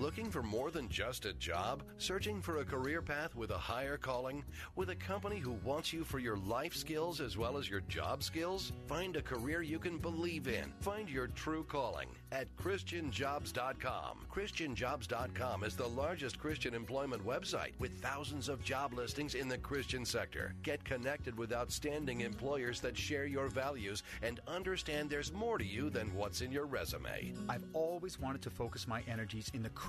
S41: Looking for more than just a job? Searching for a career path with a higher calling? With a company who wants you for your life skills as well as your job skills? Find a career you can believe in. Find your true calling at ChristianJobs.com. ChristianJobs.com is the largest Christian employment website with thousands of job listings in the Christian sector. Get connected with outstanding employers that share your values and understand there's more to you than what's in your resume.
S42: I've always wanted to focus my energies in the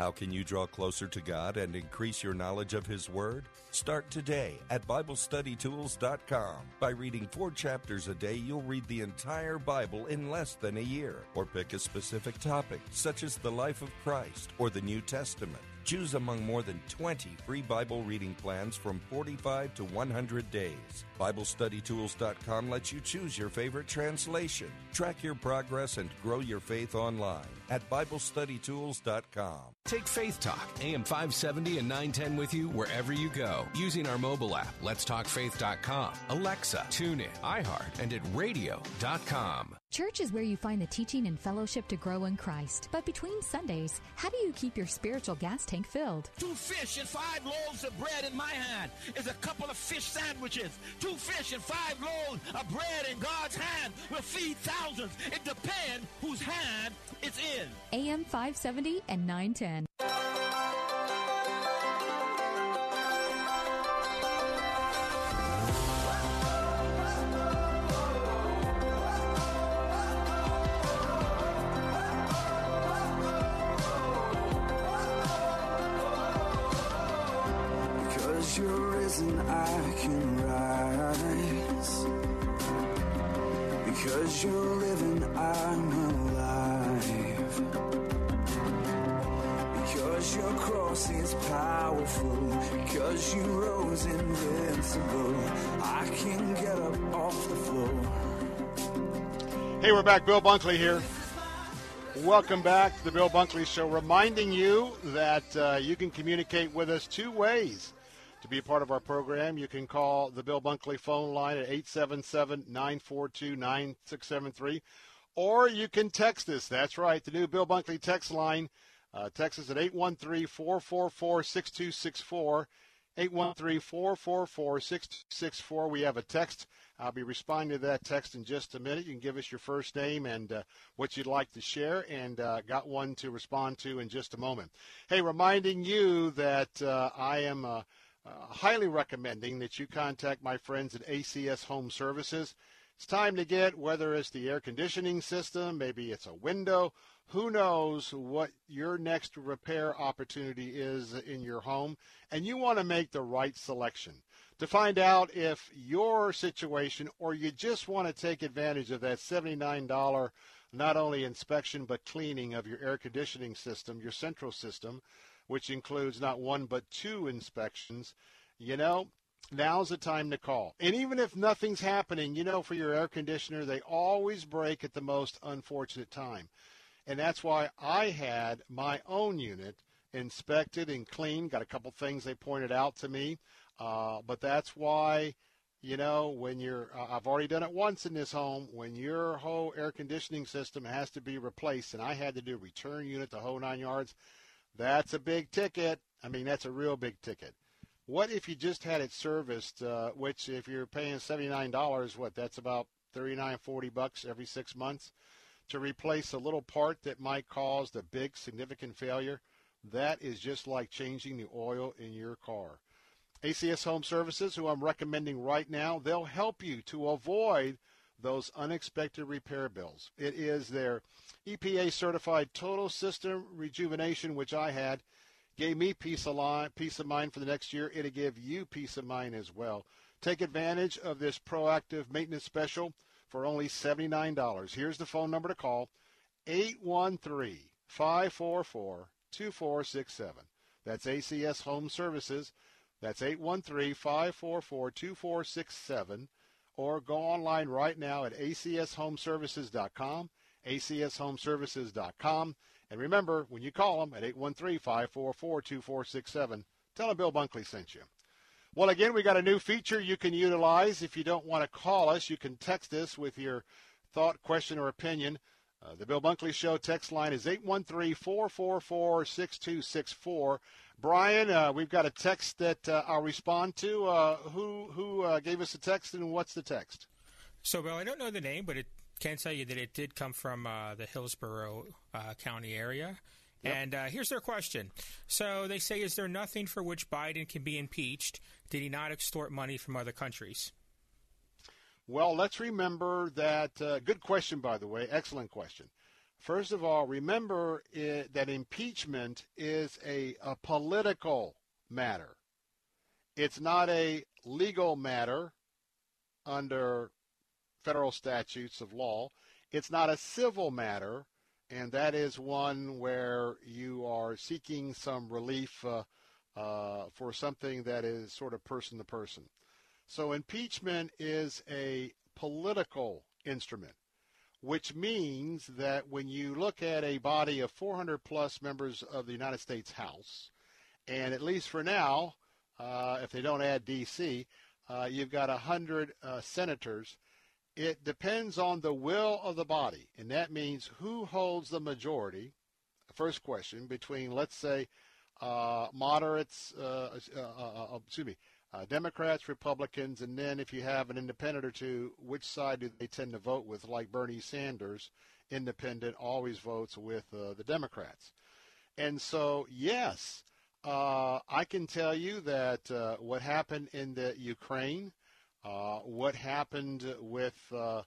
S12: How can you draw closer to God and increase your knowledge of His Word? Start today at BibleStudyTools.com. By reading four chapters a day, you'll read the entire Bible in less than a year. Or pick a specific topic, such as the life of Christ or the New Testament. Choose among more than 20 free Bible reading plans from 45 to 100 days. BibleStudyTools.com lets you choose your favorite translation, track your progress, and grow your faith online at BibleStudyTools.com.
S15: Take Faith Talk, AM 570 and 910 with you wherever you go using our mobile app, letstalkfaith.com, Alexa, TuneIn, iHeart, and at radio.com.
S19: Church is where you find the teaching and fellowship to grow in Christ. But between Sundays, how do you keep your spiritual gas tank filled?
S2: Two fish and five loaves of bread in my hand is a couple of fish sandwiches. Two fish and five loaves of bread in God's hand will feed thousands. It depends whose hand it's in.
S19: AM 570 and 910.
S43: You're living, I'm alive. Because your cross is powerful. Because you rose invincible. I can get up off the floor.
S1: Hey, we're back. Bill Bunkley here. Welcome back to the Bill Bunkley Show, reminding you that uh, you can communicate with us two ways. To be a part of our program, you can call the Bill Bunkley phone line at 877 942 9673, or you can text us. That's right, the new Bill Bunkley text line. Uh, text us at 813 444 6264. 813 444 6264. We have a text. I'll be responding to that text in just a minute. You can give us your first name and uh, what you'd like to share, and uh, got one to respond to in just a moment. Hey, reminding you that uh, I am uh, highly recommending that you contact my friends at ACS Home Services. It's time to get, whether it's the air conditioning system, maybe it's a window, who knows what your next repair opportunity is in your home, and you want to make the right selection. To find out if your situation or you just want to take advantage of that $79 not only inspection but cleaning of your air conditioning system, your central system, which includes not one but two inspections, you know, now's the time to call. And even if nothing's happening, you know, for your air conditioner, they always break at the most unfortunate time. And that's why I had my own unit inspected and cleaned. Got a couple things they pointed out to me. Uh, but that's why, you know, when you're, uh, I've already done it once in this home, when your whole air conditioning system has to be replaced, and I had to do return unit the whole nine yards, that's a big ticket. I mean, that's a real big ticket. What if you just had it serviced, uh, which if you're paying $79, what, that's about 39, 40 bucks every six months to replace a little part that might cause the big significant failure? That is just like changing the oil in your car. ACS Home Services, who I'm recommending right now, they'll help you to avoid those unexpected repair bills. It is their EPA certified total system rejuvenation, which I had, gave me peace of, mind, peace of mind for the next year. It'll give you peace of mind as well. Take advantage of this proactive maintenance special for only $79. Here's the phone number to call 813 544 2467. That's ACS Home Services. That's 813-544-2467 or go online right now at acshomeservices.com, acshomeservices.com. And remember, when you call them at 813-544-2467, tell them Bill Bunkley sent you. Well, again, we got a new feature you can utilize. If you don't want to call us, you can text us with your thought, question, or opinion. Uh, the Bill Bunkley Show text line is 813-444-6264. Brian, uh, we've got a text that uh, I'll respond to. Uh, who who uh, gave us the text, and what's the text?
S44: So, Bill, I don't know the name, but it can tell you that it did come from uh, the Hillsborough uh, County area. Yep. And here's their question. So they say, is there nothing for which Biden can be impeached? Did he not extort money from other countries?
S1: Well, let's remember that. good question, by the way. Excellent question. First of all, remember it, that impeachment is a, a political matter. It's not a legal matter under federal statutes of law. It's not a civil matter, and that is one where you are seeking some relief uh, uh, for something that is sort of person to person. So impeachment is a political instrument which means that when you look at a body of 400 plus members of the United States House, and at least for now, uh, if they don't add D.C., uh, you've got 100 uh, senators. It depends on the will of the body, and that means who holds the majority. First question between, let's say, uh, moderates, uh, uh, excuse me, uh, Democrats, Republicans, and then if you have an independent or two, which side do they tend to vote with? Like Bernie Sanders, independent, always votes with uh, the Democrats. And so, yes, uh, I can tell you that uh, what happened in the Ukraine, uh, what happened with uh,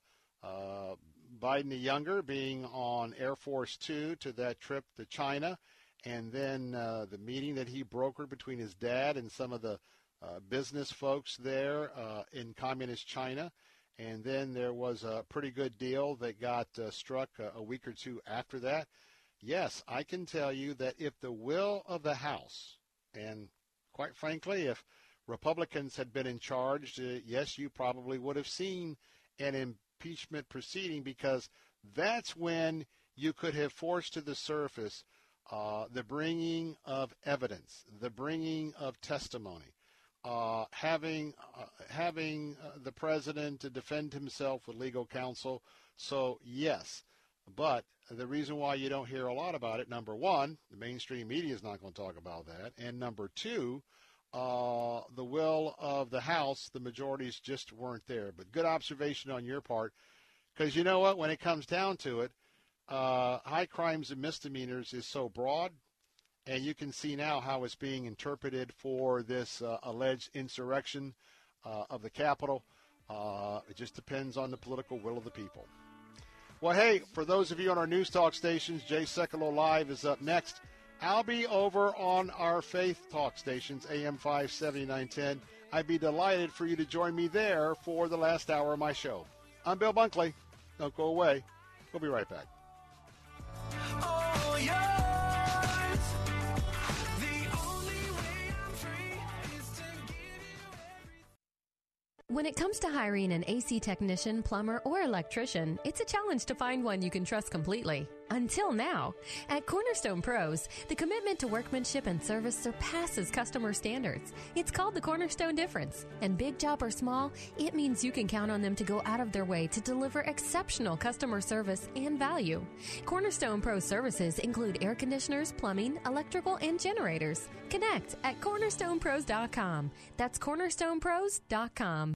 S1: Biden the Younger being on Air Force Two to that trip to China, and then the meeting that he brokered between his dad and some of the uh, business folks there uh, in communist China. And then there was a pretty good deal that got uh, struck a, a week or two after that. Yes, I can tell you that if the will of the House, and quite frankly, if Republicans had been in charge, uh, yes, you probably would have seen an impeachment proceeding because that's when you could have forced to the surface uh, the bringing of evidence, the bringing of testimony uh, having uh, having uh, the president to defend himself with legal counsel. So yes, but the reason why you don't hear a lot about it, number one, the mainstream media is not going to talk about that, and number two, uh, the will of the House, the majorities just weren't there. But good observation on your part, because you know what, when it comes down to it, uh, high crimes and misdemeanors is so broad and you can see now how it's being interpreted for this uh, alleged insurrection uh, of the Capitol. Uh, it just depends on the political will of the people. Well, hey, for those of you on our news talk stations, Jay Sekulow Live is up next. I'll be over on our Faith Talk stations, AM 570, 910. I'd be delighted for you to join me there for the last hour of my show. I'm Bill Bunkley. Don't go away. We'll be right back.
S19: When it comes to hiring an AC technician, plumber, or electrician, it's a challenge to find one you can trust completely. Until now. At Cornerstone Pros, the commitment to workmanship and service surpasses customer standards. It's called the Cornerstone Difference. And big job or small, it means you can count on them to go out of their way to deliver exceptional customer service and value. Cornerstone Pro services include air conditioners, plumbing, electrical, and generators. Connect at cornerstonepros.com. That's cornerstonepros.com.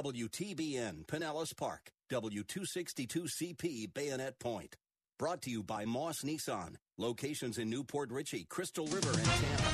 S45: WTBN Pinellas Park, W262CP Bayonet Point. Brought to you by Moss Nissan. Locations in New Port Richey, Crystal River, and Tampa.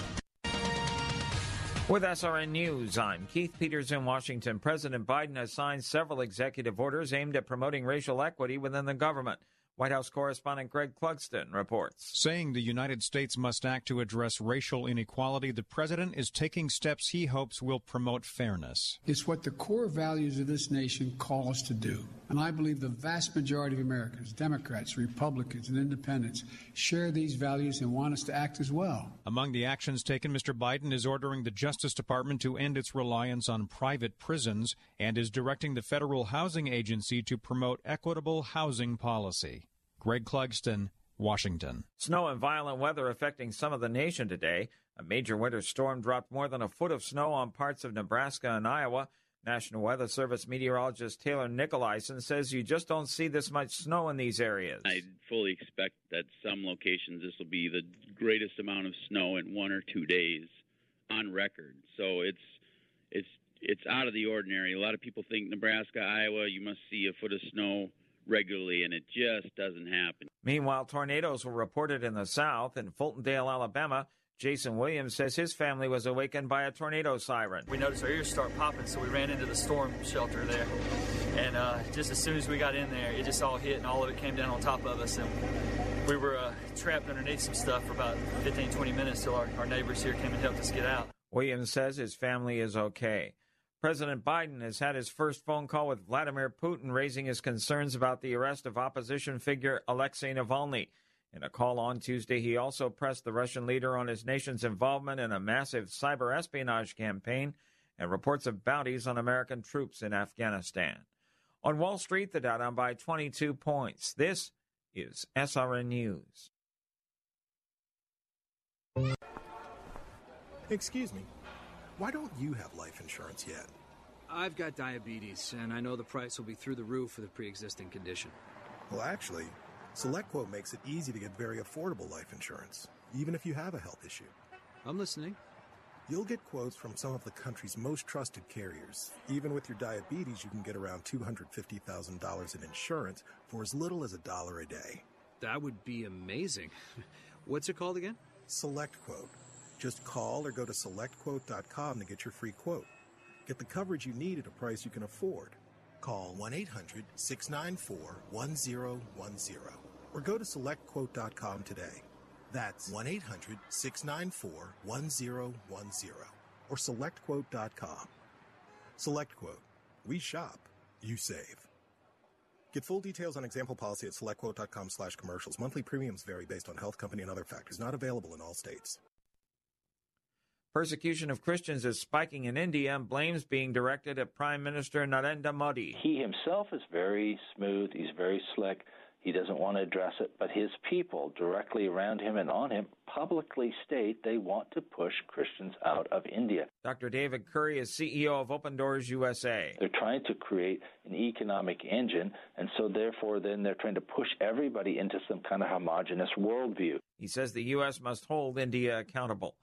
S46: With SRN News, I'm Keith Peters in Washington. President Biden has signed several executive orders aimed at promoting racial equity within the government. White House correspondent Greg Clugston reports.
S47: Saying the United States must act to address racial inequality, the president is taking steps he hopes will promote fairness.
S48: It's what the core values of this nation call us to do. And I believe the vast majority of Americans, Democrats, Republicans, and independents, share these values and want us to act as well.
S47: Among the actions taken, Mr. Biden is ordering the Justice Department to end its reliance on private prisons and is directing the Federal Housing Agency to promote equitable housing policy. Greg Clugston, Washington.
S46: Snow and violent weather affecting some of the nation today. A major winter storm dropped more than a foot of snow on parts of Nebraska and Iowa. National Weather Service meteorologist Taylor Nicolaisen says you just don't see this much snow in these areas.
S49: I fully expect that some locations this will be the greatest amount of snow in one or two days on record. So it's it's it's out of the ordinary. A lot of people think Nebraska, Iowa, you must see a foot of snow regularly, and it just doesn't happen.
S46: Meanwhile, tornadoes were reported in the south. In Fultondale, Alabama, Jason Williams says his family was awakened by a tornado siren.
S17: We noticed our ears start popping, so we ran into the storm shelter there. And uh, just as soon as we got in there, it just all hit and all of it came down on top of us. And we were uh, trapped underneath some stuff for about 15, 20 minutes till our, our neighbors here came and helped us get out.
S46: Williams says his family is okay. President Biden has had his first phone call with Vladimir Putin, raising his concerns about the arrest of opposition figure Alexei Navalny. In a call on Tuesday, he also pressed the Russian leader on his nation's involvement in a massive cyber espionage campaign and reports of bounties on American troops in Afghanistan. On Wall Street, the Dow down by 22 points. This is SRN News.
S50: Excuse me. Why don't you have life insurance yet?
S51: I've got diabetes, and I know the price will be through the roof for the pre existing condition.
S50: Well, actually, SelectQuote makes it easy to get very affordable life insurance, even if you have a health issue.
S51: I'm listening.
S50: You'll get quotes from some of the country's most trusted carriers. Even with your diabetes, you can get around $250,000 in insurance for as little as a dollar a day.
S51: That would be amazing. What's it called again?
S50: SelectQuote. Just call or go to selectquote.com to get your free quote. Get the coverage you need at a price you can afford. Call 1 800 694 1010 or go to selectquote.com today. That's 1 800 694 1010 or selectquote.com. SelectQuote. We shop, you save. Get full details on example policy at selectquote.com slash commercials. Monthly premiums vary based on health company and other factors. Not available in all states.
S46: Persecution of Christians is spiking in India and blames being directed at Prime Minister Narendra Modi.
S52: He himself is very smooth. He's very slick.
S53: He doesn't want to address it, but his people directly around him and on him publicly state they want to push Christians out of India.
S46: Dr. David Curry is CEO of Open Doors USA.
S53: They're trying to create an economic engine, and so therefore, then they're trying to push everybody into some kind of homogenous worldview.
S46: He says the U.S. must hold India accountable.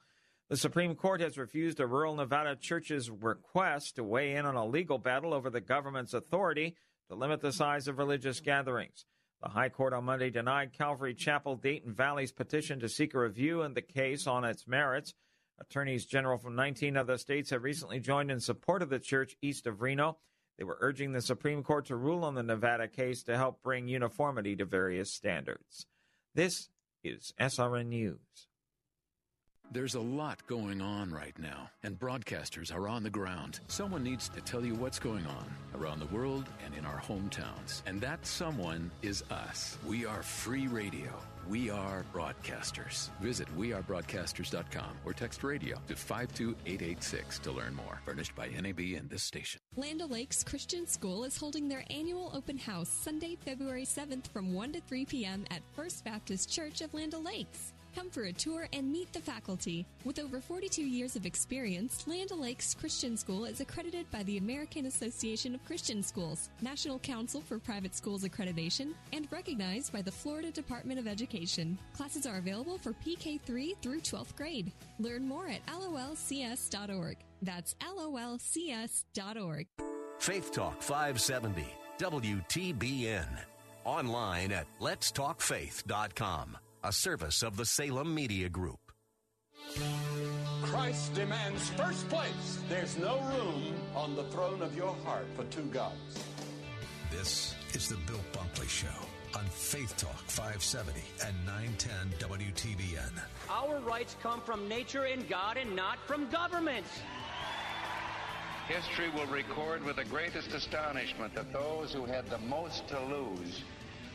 S46: The Supreme Court has refused a rural Nevada church's request to weigh in on a legal battle over the government's authority to limit the size of religious gatherings. The High Court on Monday denied Calvary Chapel Dayton Valley's petition to seek a review in the case on its merits. Attorneys general from 19 other states have recently joined in support of the church east of Reno. They were urging the Supreme Court to rule on the Nevada case to help bring uniformity to various standards. This is SRN News.
S54: There's a lot going on right now, and broadcasters are on the ground. Someone needs to tell you what's going on around the world and in our hometowns. And that someone is us. We are free radio. We are broadcasters. Visit wearebroadcasters.com or text radio to 52886 to learn more. Furnished by NAB and this station.
S55: Land O'Lakes Christian School is holding their annual open house Sunday, February 7th from 1 to 3 p.m. at First Baptist Church of Land O'Lakes. Come for a tour and meet the faculty. With over 42 years of experience, Land O'Lakes Christian School is accredited by the American Association of Christian Schools, National Council for Private Schools Accreditation, and recognized by the Florida Department of Education. Classes are available for PK3 through 12th grade. Learn more at lolcs.org. That's lolcs.org.
S15: Faith Talk 570, WTBN. Online at letstalkfaith.com, a service of the Salem Media Group.
S56: Christ demands first place. There's no room on the throne of your heart for two gods.
S10: This is the Bill Bunkley Show on Faith Talk 570 and 910 WTBN.
S57: Our rights come from nature and God and not from government.
S58: History will record with the greatest astonishment that those who had the most to lose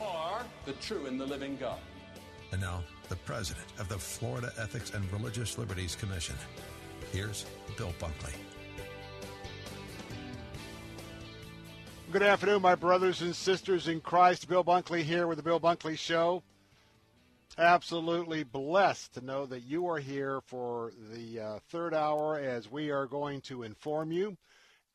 S56: you, or the true and the living God.
S10: And now, the president of the Florida Ethics and Religious Liberties Commission. Here's Bill Bunkley.
S1: Good afternoon, my brothers and sisters in Christ. Bill Bunkley here with the Bill Bunkley Show. Absolutely blessed to know that you are here for the uh, third hour as we are going to inform you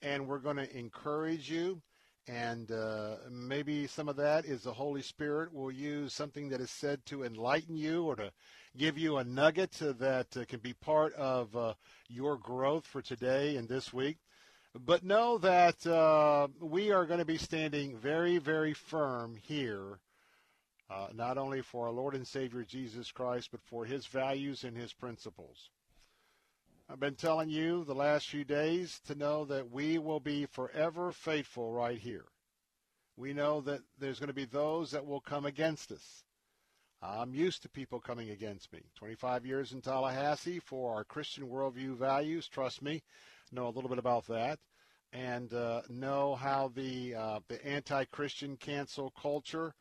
S1: and we're going to encourage you. And uh, maybe some of that is the Holy Spirit will use something that is said to enlighten you or to give you a nugget that uh, can be part of uh, your growth for today and this week. But know that uh, we are going to be standing very, very firm here, uh, not only for our Lord and Savior Jesus Christ, but for his values and his principles. I've been telling you the last few days to know that we will be forever faithful right here. We know that there's going to be those that will come against us. I'm used to people coming against me. 25 years in Tallahassee for our Christian worldview values. Trust me, know a little bit about that, and uh, know how the uh, the anti-Christian cancel culture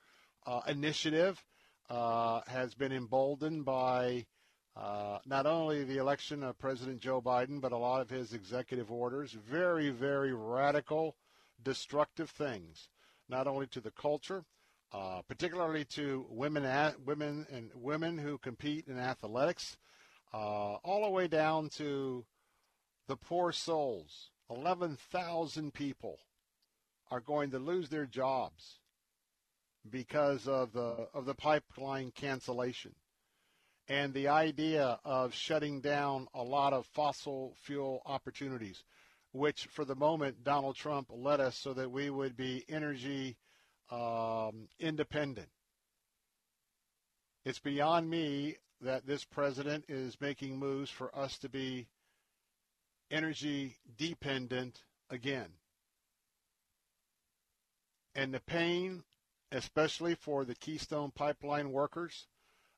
S1: uh, initiative uh, has been emboldened by uh, not only the election of President Joe Biden, but a lot of his executive orders. Very, very radical, destructive things, not only to the culture, uh, particularly to women, women and women who compete in athletics, all the way down to the poor souls. 11,000 people are going to lose their jobs because of the of the pipeline cancellation and the idea of shutting down a lot of fossil fuel opportunities, which for the moment Donald Trump led us so that we would be energy um, independent. It's beyond me that this president is making moves for us to be energy dependent again. And the pain especially for the Keystone Pipeline workers.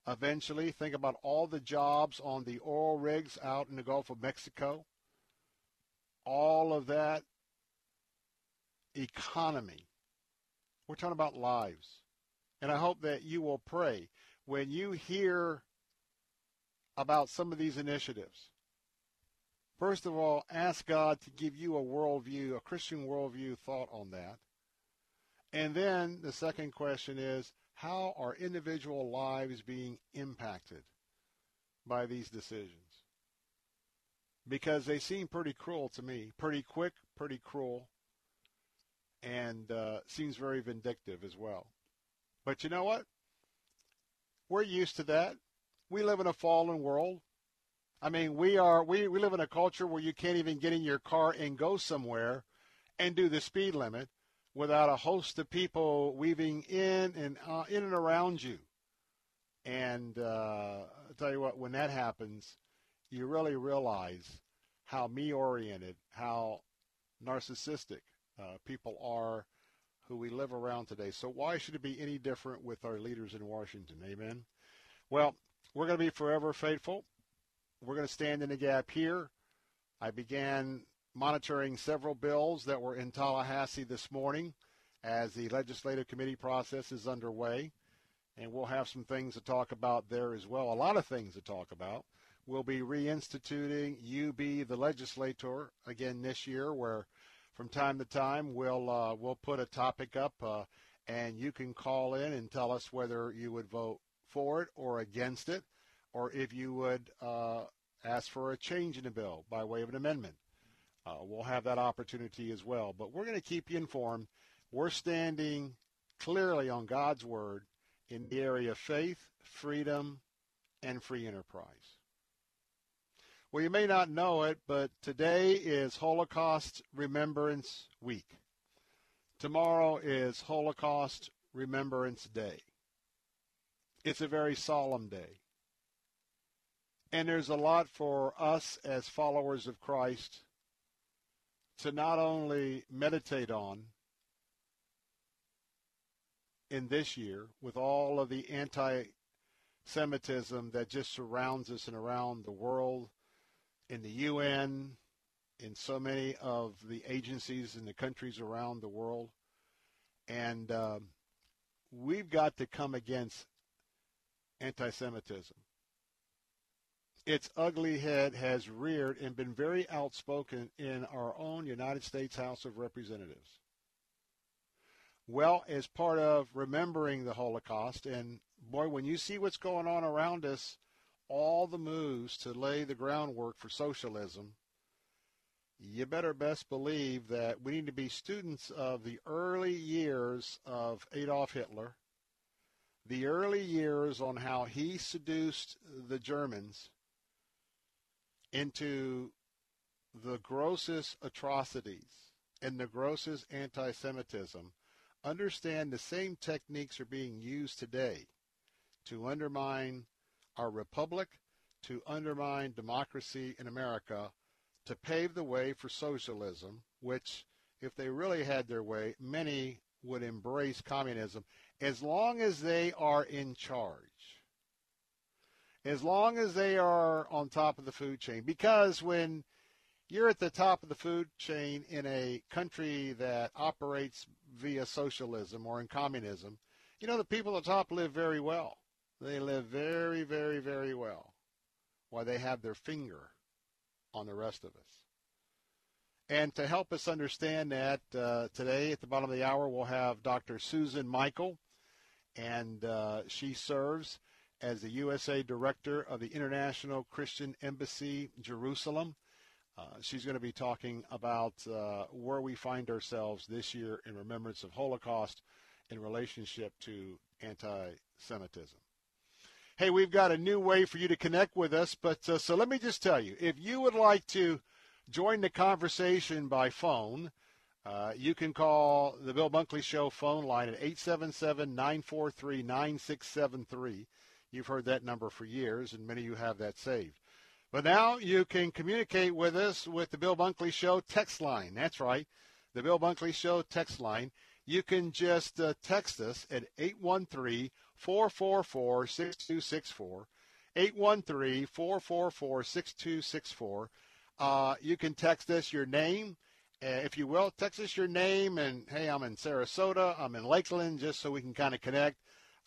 S1: Eventually, think about all the jobs on the oil rigs out in the Gulf of Mexico. All of that economy. We're talking about lives. And I hope that you will pray when you hear about some of these initiatives. First of all, ask God to give you a worldview, a Christian worldview thought on that. And then the second question is, how are individual lives being impacted by these decisions? Because they seem pretty cruel to me, pretty quick, pretty cruel, and uh, seems very vindictive as well. But you know what? We're used to that. We live in a fallen world. I mean, we are we, we live in a culture where you can't even get in your car and go somewhere and do the speed limit without a host of people weaving in and uh, in and around you. And uh, I'll tell you what, when that happens, you really realize how me-oriented, how narcissistic uh, people are who we live around today. So why should it be any different with our leaders in Washington? Amen. Well, we're going to be forever faithful. We're going to stand in the gap here. I began monitoring several bills that were in Tallahassee this morning as the legislative committee process is underway. And we'll have some things to talk about there as well. A lot of things to talk about. We'll be reinstituting UB the legislator again this year, where from time to time we'll uh, we'll put a topic up, uh, and you can call in and tell us whether you would vote for it or against it, or if you would uh, ask for a change in the bill by way of an amendment. Uh, we'll have that opportunity as well. But we're going to keep you informed. We're standing clearly on God's word in the area of faith, freedom, and free enterprise. Well, you may not know it, but today is Holocaust Remembrance Week. Tomorrow is Holocaust Remembrance Day. It's a very solemn day. And there's a lot for us as followers of Christ to not only meditate on in this year with all of the anti Semitism that just surrounds us and around the world, in the UN, in so many of the agencies in the countries around the world. And um, we've got to come against anti Semitism its ugly head has reared and been very outspoken in our own United States House of Representatives. Well, as part of remembering the Holocaust, and boy, when you see what's going on around us, all the moves to lay the groundwork for socialism, you better best believe that we need to be students of the early years of Adolf Hitler, the early years on how he seduced the Germans into the grossest atrocities and the grossest anti-Semitism, understand the same techniques are being used today to undermine our republic, to undermine democracy in America, to pave the way for socialism, which, if they really had their way, many would embrace communism as long as they are in charge as long as they are on top of the food chain. Because when you're at the top of the food chain in a country that operates via socialism or in communism, you know, the people at the top live very well. They live very, very, very well while they have their finger on the rest of us. And to help us understand that, uh, today at the bottom of the hour, we'll have Dr. Susan Michael, and uh, she serves as the USA Director of the International Christian Embassy, Jerusalem. Uh, she's going to be talking about uh, where we find ourselves this year in remembrance of Holocaust in relationship to anti-Semitism. Hey, we've got a new way for you to connect with us, but uh, so let me just tell you, if you would like to join the conversation by phone, uh, you can call the Bill Bunkley Show phone line at 877 943 9673. You've heard that number for years, and many of you have that saved. But now you can communicate with us with the Bill Bunkley Show text line. That's right, the Bill Bunkley Show text line. you can just uh, text us at 813 444 6264. 813 444 6264. Uh, you can text us your name, uh, if you will. Text us your name and, hey, I'm in Sarasota, I'm in Lakeland, just so we can kind of connect.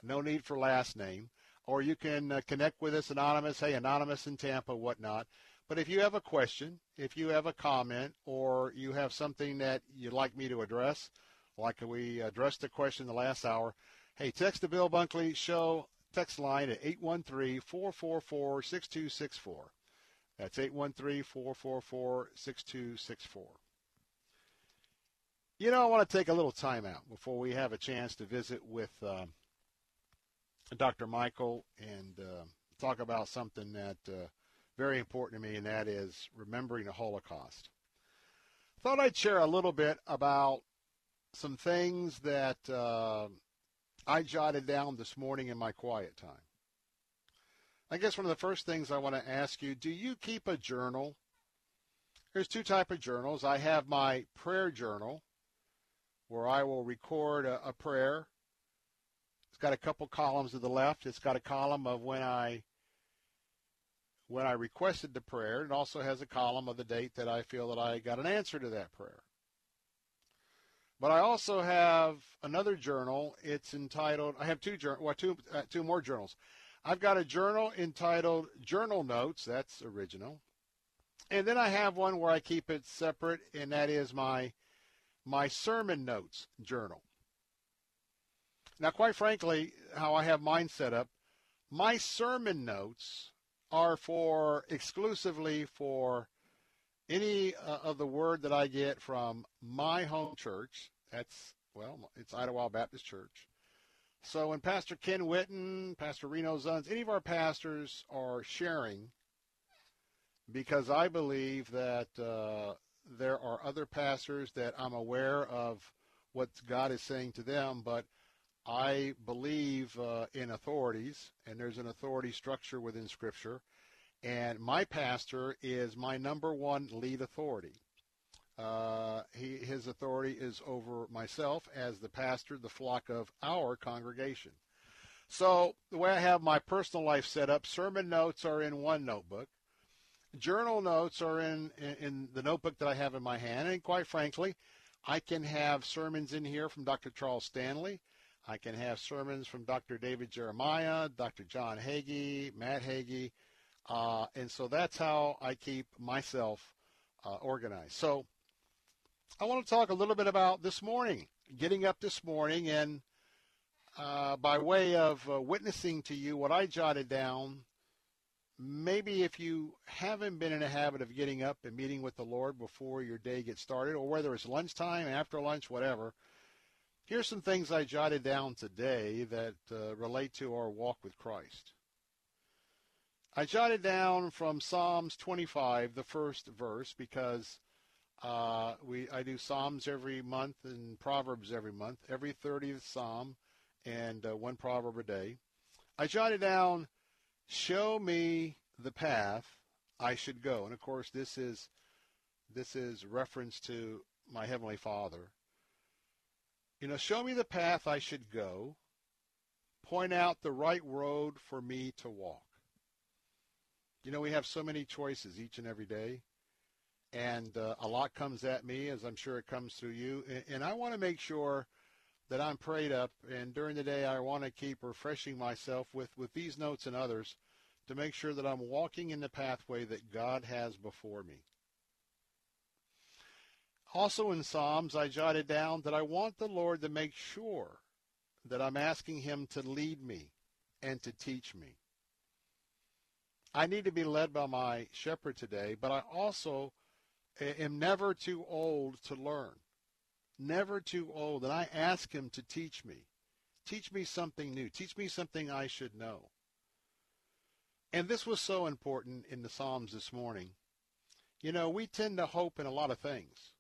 S1: No need for last name. Or you can uh, connect with us anonymous, hey, anonymous in Tampa, whatnot. But if you have a question, if you have a comment, or you have something that you'd like me to address, like we addressed the question the last hour, hey, text the Bill Bunkley Show text line at 813-444-6264. That's 813-444-6264. You know, I want to take a little time out before we have a chance to visit with uh, Dr. Michael and uh, talk about something that uh, very important to me, and that is remembering the Holocaust. Thought I'd share a little bit about some things that uh, I jotted down this morning in my quiet time. I guess one of the first things I want to ask you, do you keep a journal? There's two type of journals. I have my prayer journal where I will record a, a prayer. It's got a couple columns to the left. It's got a column of when I when I requested the prayer. It also has a column of the date that I feel that I got an answer to that prayer. But I also have another journal. It's entitled. I have two well, two uh, two more journals. I've got a journal entitled Journal Notes. That's original. And then I have one where I keep it separate, and that is my my sermon notes journal. Now, quite frankly, how I have mine set up, my sermon notes are for exclusively for any uh, of the word that I get from my home church. That's well, it's Idlewild Baptist Church. So when Pastor Ken Whitten, Pastor Reno Zunz, any of our pastors are sharing, because I believe that uh, there are other pastors that I'm aware of what God is saying to them, but I believe uh, in authorities, and there's an authority structure within Scripture. And my pastor is my number one lead authority. Uh, he, his authority is over myself as the pastor the flock of our congregation. So the way I have my personal life set up, sermon notes are in one notebook. Journal notes are in, in, in the notebook that I have in my hand. And quite frankly, I can have sermons in here from Dr. Charles Stanley. I can have sermons from Dr. David Jeremiah, Dr. John Hagee, Matt Hagee. Uh, and so that's how I keep myself uh, organized. So I want to talk a little bit about this morning, getting up this morning, and uh, by way of uh, witnessing to you what I jotted down. Maybe if you haven't been in a habit of getting up and meeting with the Lord before your day gets started, or whether it's lunchtime, after lunch, whatever, here's some things I jotted down today that uh, relate to our walk with Christ. I jotted down from Psalms 25, the first verse, because uh, we I do Psalms every month and Proverbs every month, every 30th Psalm, and uh, one proverb a day. I jotted down, "Show me the path I should go," and of course this is this is reference to my heavenly Father. You know, show me the path I should go. Point out the right road for me to walk. You know, we have so many choices each and every day, and uh, a lot comes at me, as I'm sure it comes through you. And, and I want to make sure that I'm prayed up, and during the day, I want to keep refreshing myself with, with these notes and others to make sure that I'm walking in the pathway that God has before me. Also in Psalms, I jotted down that I want the Lord to make sure that I'm asking Him to lead me and to teach me. I need to be led by my shepherd today, but I also eh, am never too old to learn. Never too old. And I ask him to teach me. Teach me something new. Teach me something I should know. And this was so important in the Psalms this morning. You know, we tend to hope in a lot of things.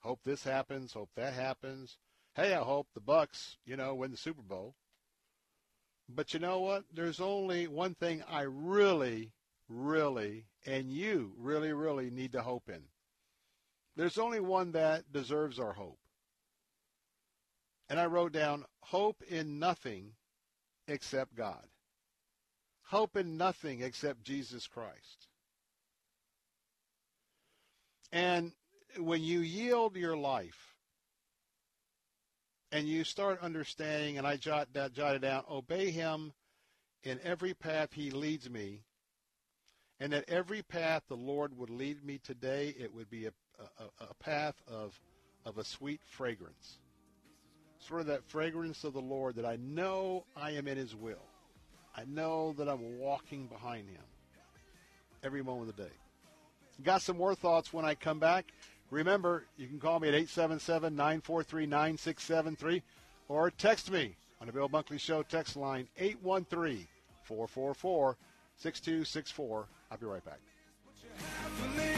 S1: Hope this happens, hope that happens. Hey, I hope the Bucks, you know, win the Super Bowl. But you know what? There's only one thing I really, really, and you really, really need to hope in. There's only one that deserves our hope. And I wrote down, hope in nothing except God. Hope in nothing except Jesus Christ. And when you yield your life and you start understanding, and I jot that jotted down, obey him in every path he leads me, and that every path the Lord would lead me today, it would be a, a, a path of, of a sweet fragrance. Sort of that fragrance of the Lord that I know I am in his will. I know that I'm walking behind him every moment of the day. Got some more thoughts when I come back. Remember, you can call me at 877 943 9673 or text me on the Bill Bunkley Show text line 813 444 6264. I'll be right back.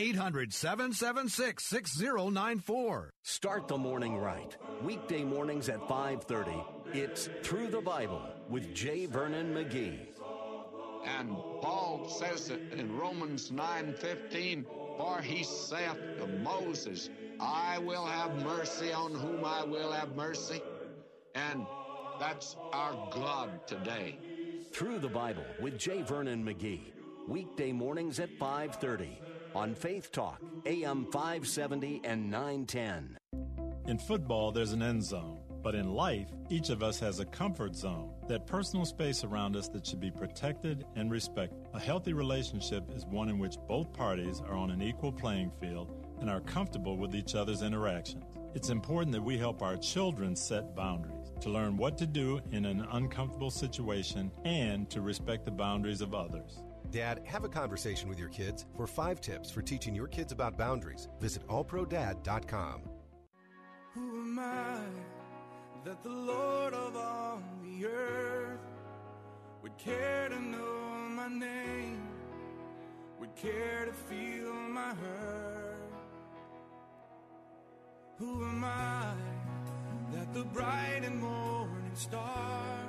S59: 800 776 6094.
S45: Start the morning right. Weekday mornings at 5:30. It's Through the Bible with J. Vernon McGee.
S60: And Paul says it in Romans 9:15, for he saith to Moses, I will have mercy on whom I will have mercy. And that's our God today.
S45: Through the Bible with J. Vernon McGee. Weekday mornings at 5:30 on Faith Talk, AM 570 and 910.
S61: In football, there's an end zone. But in life, each of us has a comfort zone, that personal space around us that should be protected and respected. A healthy relationship is one in which both parties are on an equal playing field and are comfortable with each other's interactions. It's important that we help our children set boundaries, to learn what to do in an uncomfortable situation, and to respect the boundaries of others.
S62: Dad, have a conversation with your kids. For five tips for teaching your kids about boundaries, visit allprodad.com.
S43: Who am I that the Lord of all the earth would care to know my name, would care to feel my hurt? Who am I that the bright and morning star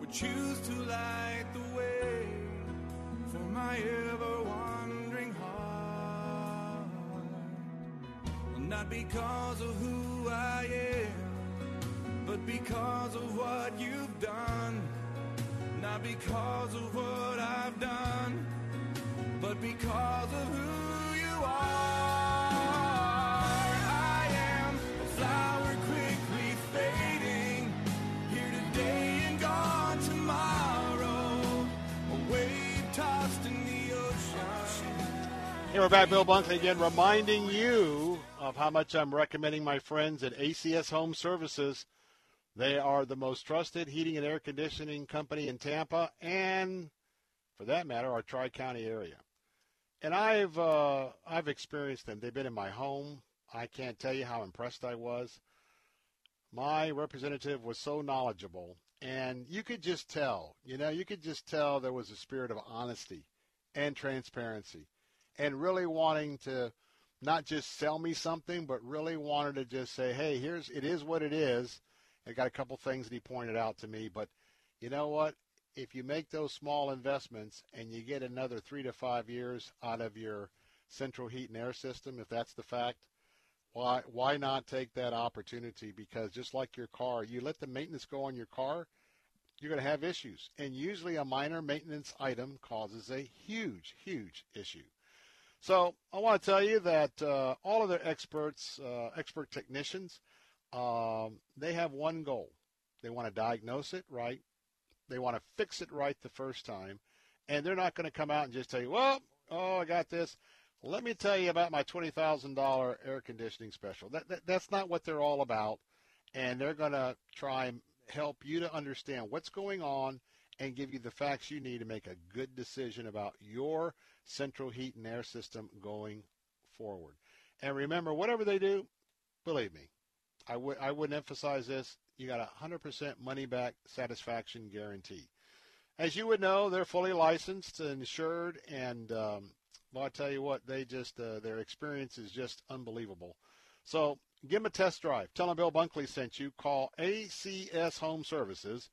S43: would choose to light the way for my ever wandering heart? Not because of who I am, but because of what you've done. Not because of what I've done, but because of who you are.
S1: Hey, we're back. Bill Bunkley again, reminding you of how much I'm recommending my friends at ACS Home Services. They are the most trusted heating and air conditioning company in Tampa, and for that matter, our Tri County area. And I've uh, I've experienced them. They've been in my home. I can't tell you how impressed I was. My representative was so knowledgeable, and you could just tell. You know, you could just tell there was a spirit of honesty and transparency, and really wanting to not just sell me something, but really wanted to just say, "Hey, here's it is what it is." I got a couple things that he pointed out to me, but you know what? If you make those small investments and you get another three to five years out of your central heat and air system, if that's the fact, why why not take that opportunity? Because just like your car, you let the maintenance go on your car, you're going to have issues, and usually a minor maintenance item causes a huge, huge issue. So I want to tell you that uh, all of their experts, uh, expert technicians, um, they have one goal. They want to diagnose it right, They want to fix it right the first time. And they're not going to come out and just tell you, well, oh, I got this. Let me tell you about my $20,000 air conditioning special. That, that, that's not what they're all about. And they're going to try and help you to understand what's going on and give you the facts you need to make a good decision about your central heat and air system going forward. And remember, whatever they do, believe me, I would I wouldn't emphasize this. You got a 100% money back satisfaction guarantee. As you would know, they're fully licensed and insured, and um, well, I tell you what, they just uh, their experience is just unbelievable. So give them a test drive. Tell them Bill Bunkley sent you. Call ACS Home Services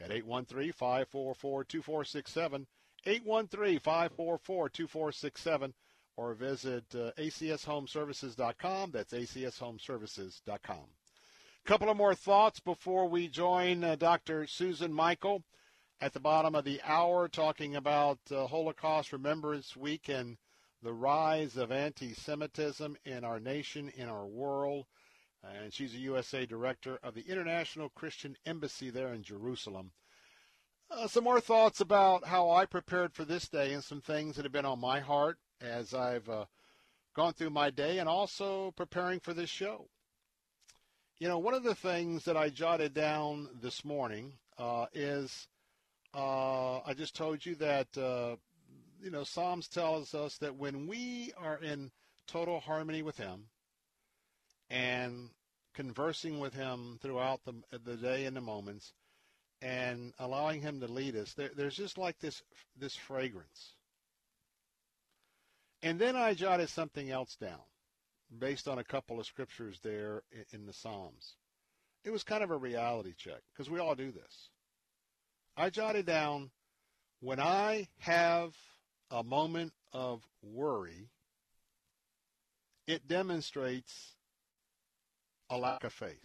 S1: at 813-544-2467, 813-544-2467, or visit uh, acshomeservices.com. That's acshomeservices.com. A couple of more thoughts before we join uh, Dr. Susan Michael at the bottom of the hour talking about uh, Holocaust Remembrance Week and the rise of anti-Semitism in our nation, in our world. And she's a USA director of the International Christian Embassy there in Jerusalem. Uh, some more thoughts about how I prepared for this day and some things that have been on my heart as I've uh, gone through my day and also preparing for this show. You know, one of the things that I jotted down this morning uh, is uh, I just told you that, uh, you know, Psalms tells us that when we are in total harmony with Him and conversing with Him throughout the, the day and the moments and allowing Him to lead us, there, there's just like this, this fragrance and then I jotted something else down based on a couple of scriptures there in the Psalms. It was kind of a reality check because we all do this. I jotted down when I have a moment of worry, it demonstrates a lack of faith.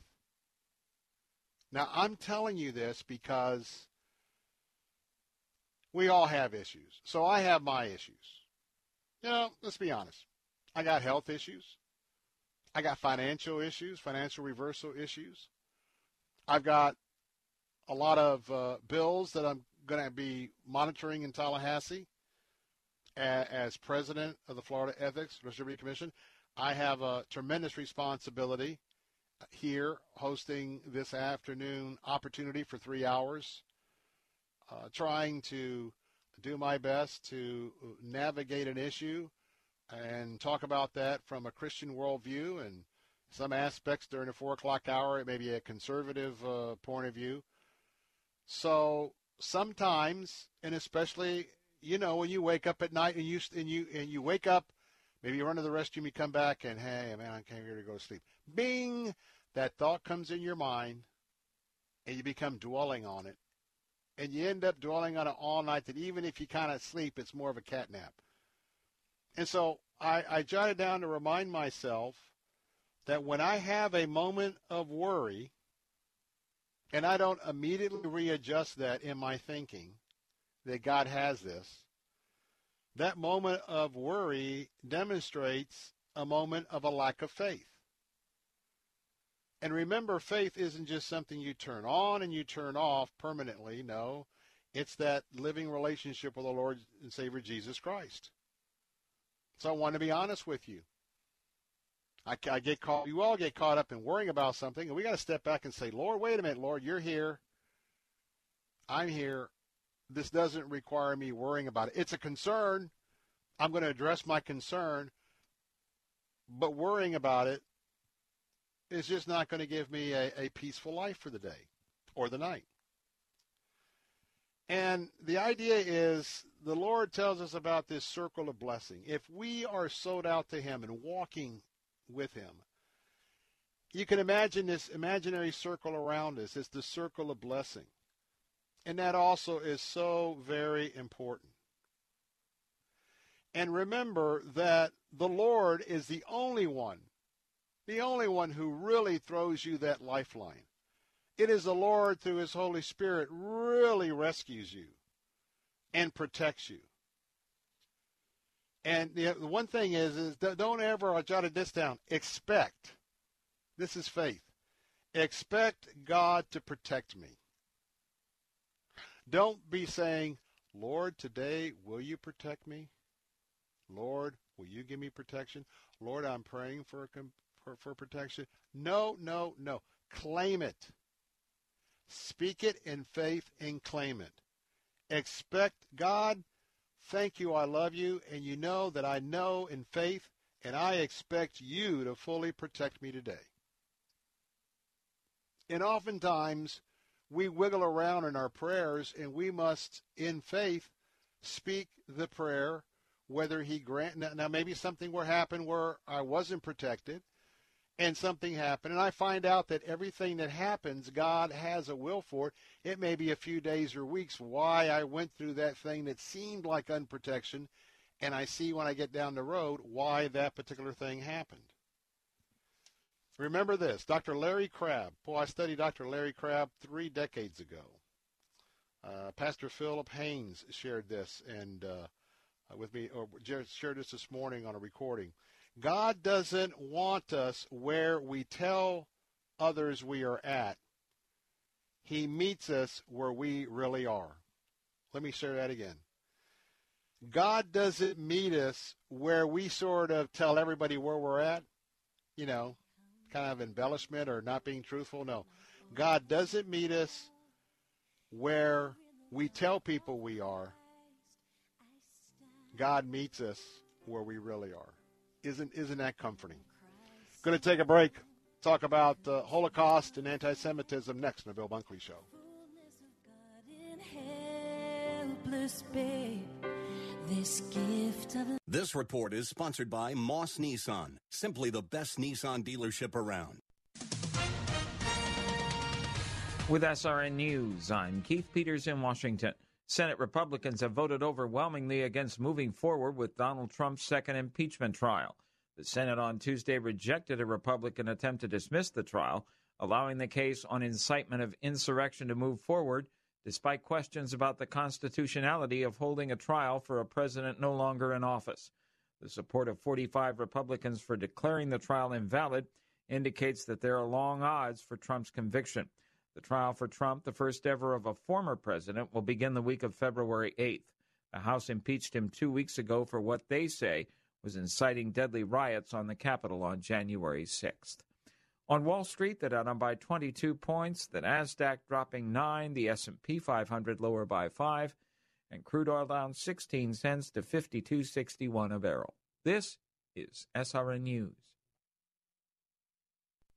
S1: Now, I'm telling you this because we all have issues. So I have my issues. You know, let's be honest. I got health issues. I got financial issues, financial reversal issues. I've got a lot of uh, bills that I'm going to be monitoring in Tallahassee as, president of the Florida Ethics Review Commission. I have a tremendous responsibility here hosting this afternoon opportunity for three hours, uh, trying to do my best to navigate an issue and talk about that from a Christian worldview and some aspects during the four o'clock hour. It may be a conservative uh, point of view. So sometimes, and especially, you know, when you wake up at night and you and you and you wake up, maybe you run to the restroom, you come back, and hey, man, I came here to go to sleep. Bing, that thought comes in your mind, and you become dwelling on it, and you end up dwelling on it all night that even if you kind of sleep, it's more of a cat nap. And so I, I jotted down to remind myself that when I have a moment of worry, and I don't immediately readjust that in my thinking, that God has this, that moment of worry demonstrates a moment of a lack of faith. And remember, faith isn't just something you turn on and you turn off permanently. No, it's that living relationship with the Lord and Savior Jesus Christ. So I want to be honest with you. I, I get caught. You all get caught up in worrying about something, and we got to step back and say, Lord, wait a minute, Lord, you're here. I'm here. This doesn't require me worrying about it. It's a concern. I'm going to address my concern, but worrying about it is just not going to give me a, a peaceful life for the day or the night. And the idea is the Lord tells us about this circle of blessing. If we are sold out to Him and walking with Him, you can imagine this imaginary circle around us. It's the circle of blessing. And that also is so very important. And remember that the Lord is the only one the only one who really throws you that lifeline. It is the Lord through his Holy Spirit really rescues you and protects you. And the, one thing is, is don't ever, I jotted this down, expect. This is faith. Expect God to protect me. Don't be saying, Lord, today, will you protect me? Lord, will you give me protection? Lord, I'm praying for, for, for protection. No, no, no. Claim it. Speak it in faith and claim it. Expect God, thank you, I love you, and you know that I know in faith, and I expect you to fully protect me today. And oftentimes, we wiggle around in our prayers, and we must, in faith, speak the prayer, whether He grant. Now, maybe something will happen where I wasn't protected, and something happened, and I find out that everything that happens, God has a will for it. It may be a few days or weeks why I went through that thing that seemed like unprotection, and I see when I get down the road why that particular thing happened. Remember this, Dr. Larry Crabb. Boy, I studied Dr. Larry Crabb three decades ago. Uh, Pastor Philip Haynes shared this and uh, with me, or shared this this morning on a recording. God doesn't want us where we tell others we are at. He meets us where we really are. Let me share that again. God doesn't meet us where we sort of tell everybody where we're at, you know, kind of embellishment or not being truthful. No. God doesn't meet us where we tell people we are. God meets us where we really are. Isn't isn't that comforting? Going to take a break. Talk about the uh, Holocaust and anti-Semitism next in the Bill Bunkley Show.
S14: This gift of This report is sponsored by Moss Nissan, simply the best Nissan dealership around.
S46: With SRN News, I'm Keith Peters in Washington. Senate Republicans have voted overwhelmingly against moving forward with Donald Trump's second impeachment trial. The Senate on Tuesday rejected a Republican attempt to dismiss the trial, allowing the case on incitement of insurrection to move forward, despite questions about the constitutionality of holding a trial for a president no longer in office. The support of 45 Republicans for declaring the trial invalid indicates that there are long odds for Trump's conviction. The trial for Trump, the first ever of a former president, will begin the week of February 8th. The House impeached him two weeks ago for what they say was inciting deadly riots on the Capitol on January 6th. On Wall Street, the Dow by 22 points, the Nasdaq dropping 9, the S&P 500 lower by 5, and crude oil down 16 cents to 52.61 a barrel. This is SRN News.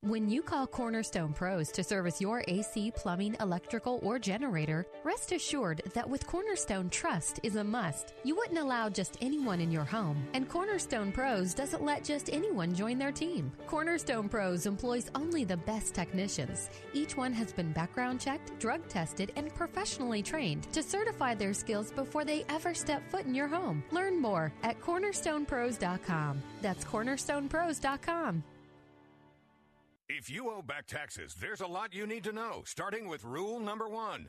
S19: When you call Cornerstone Pros to service your AC, plumbing, electrical, or generator, rest assured that with Cornerstone, trust is a must. You wouldn't allow just anyone in your home, and Cornerstone Pros doesn't let just anyone join their team. Cornerstone Pros employs only the best technicians. Each one has been background checked, drug tested, and professionally trained to certify their skills before they ever step foot in your home. Learn more at cornerstonepros.com. That's cornerstonepros.com.
S63: If you owe back taxes, there's a lot you need to know, starting with rule number one.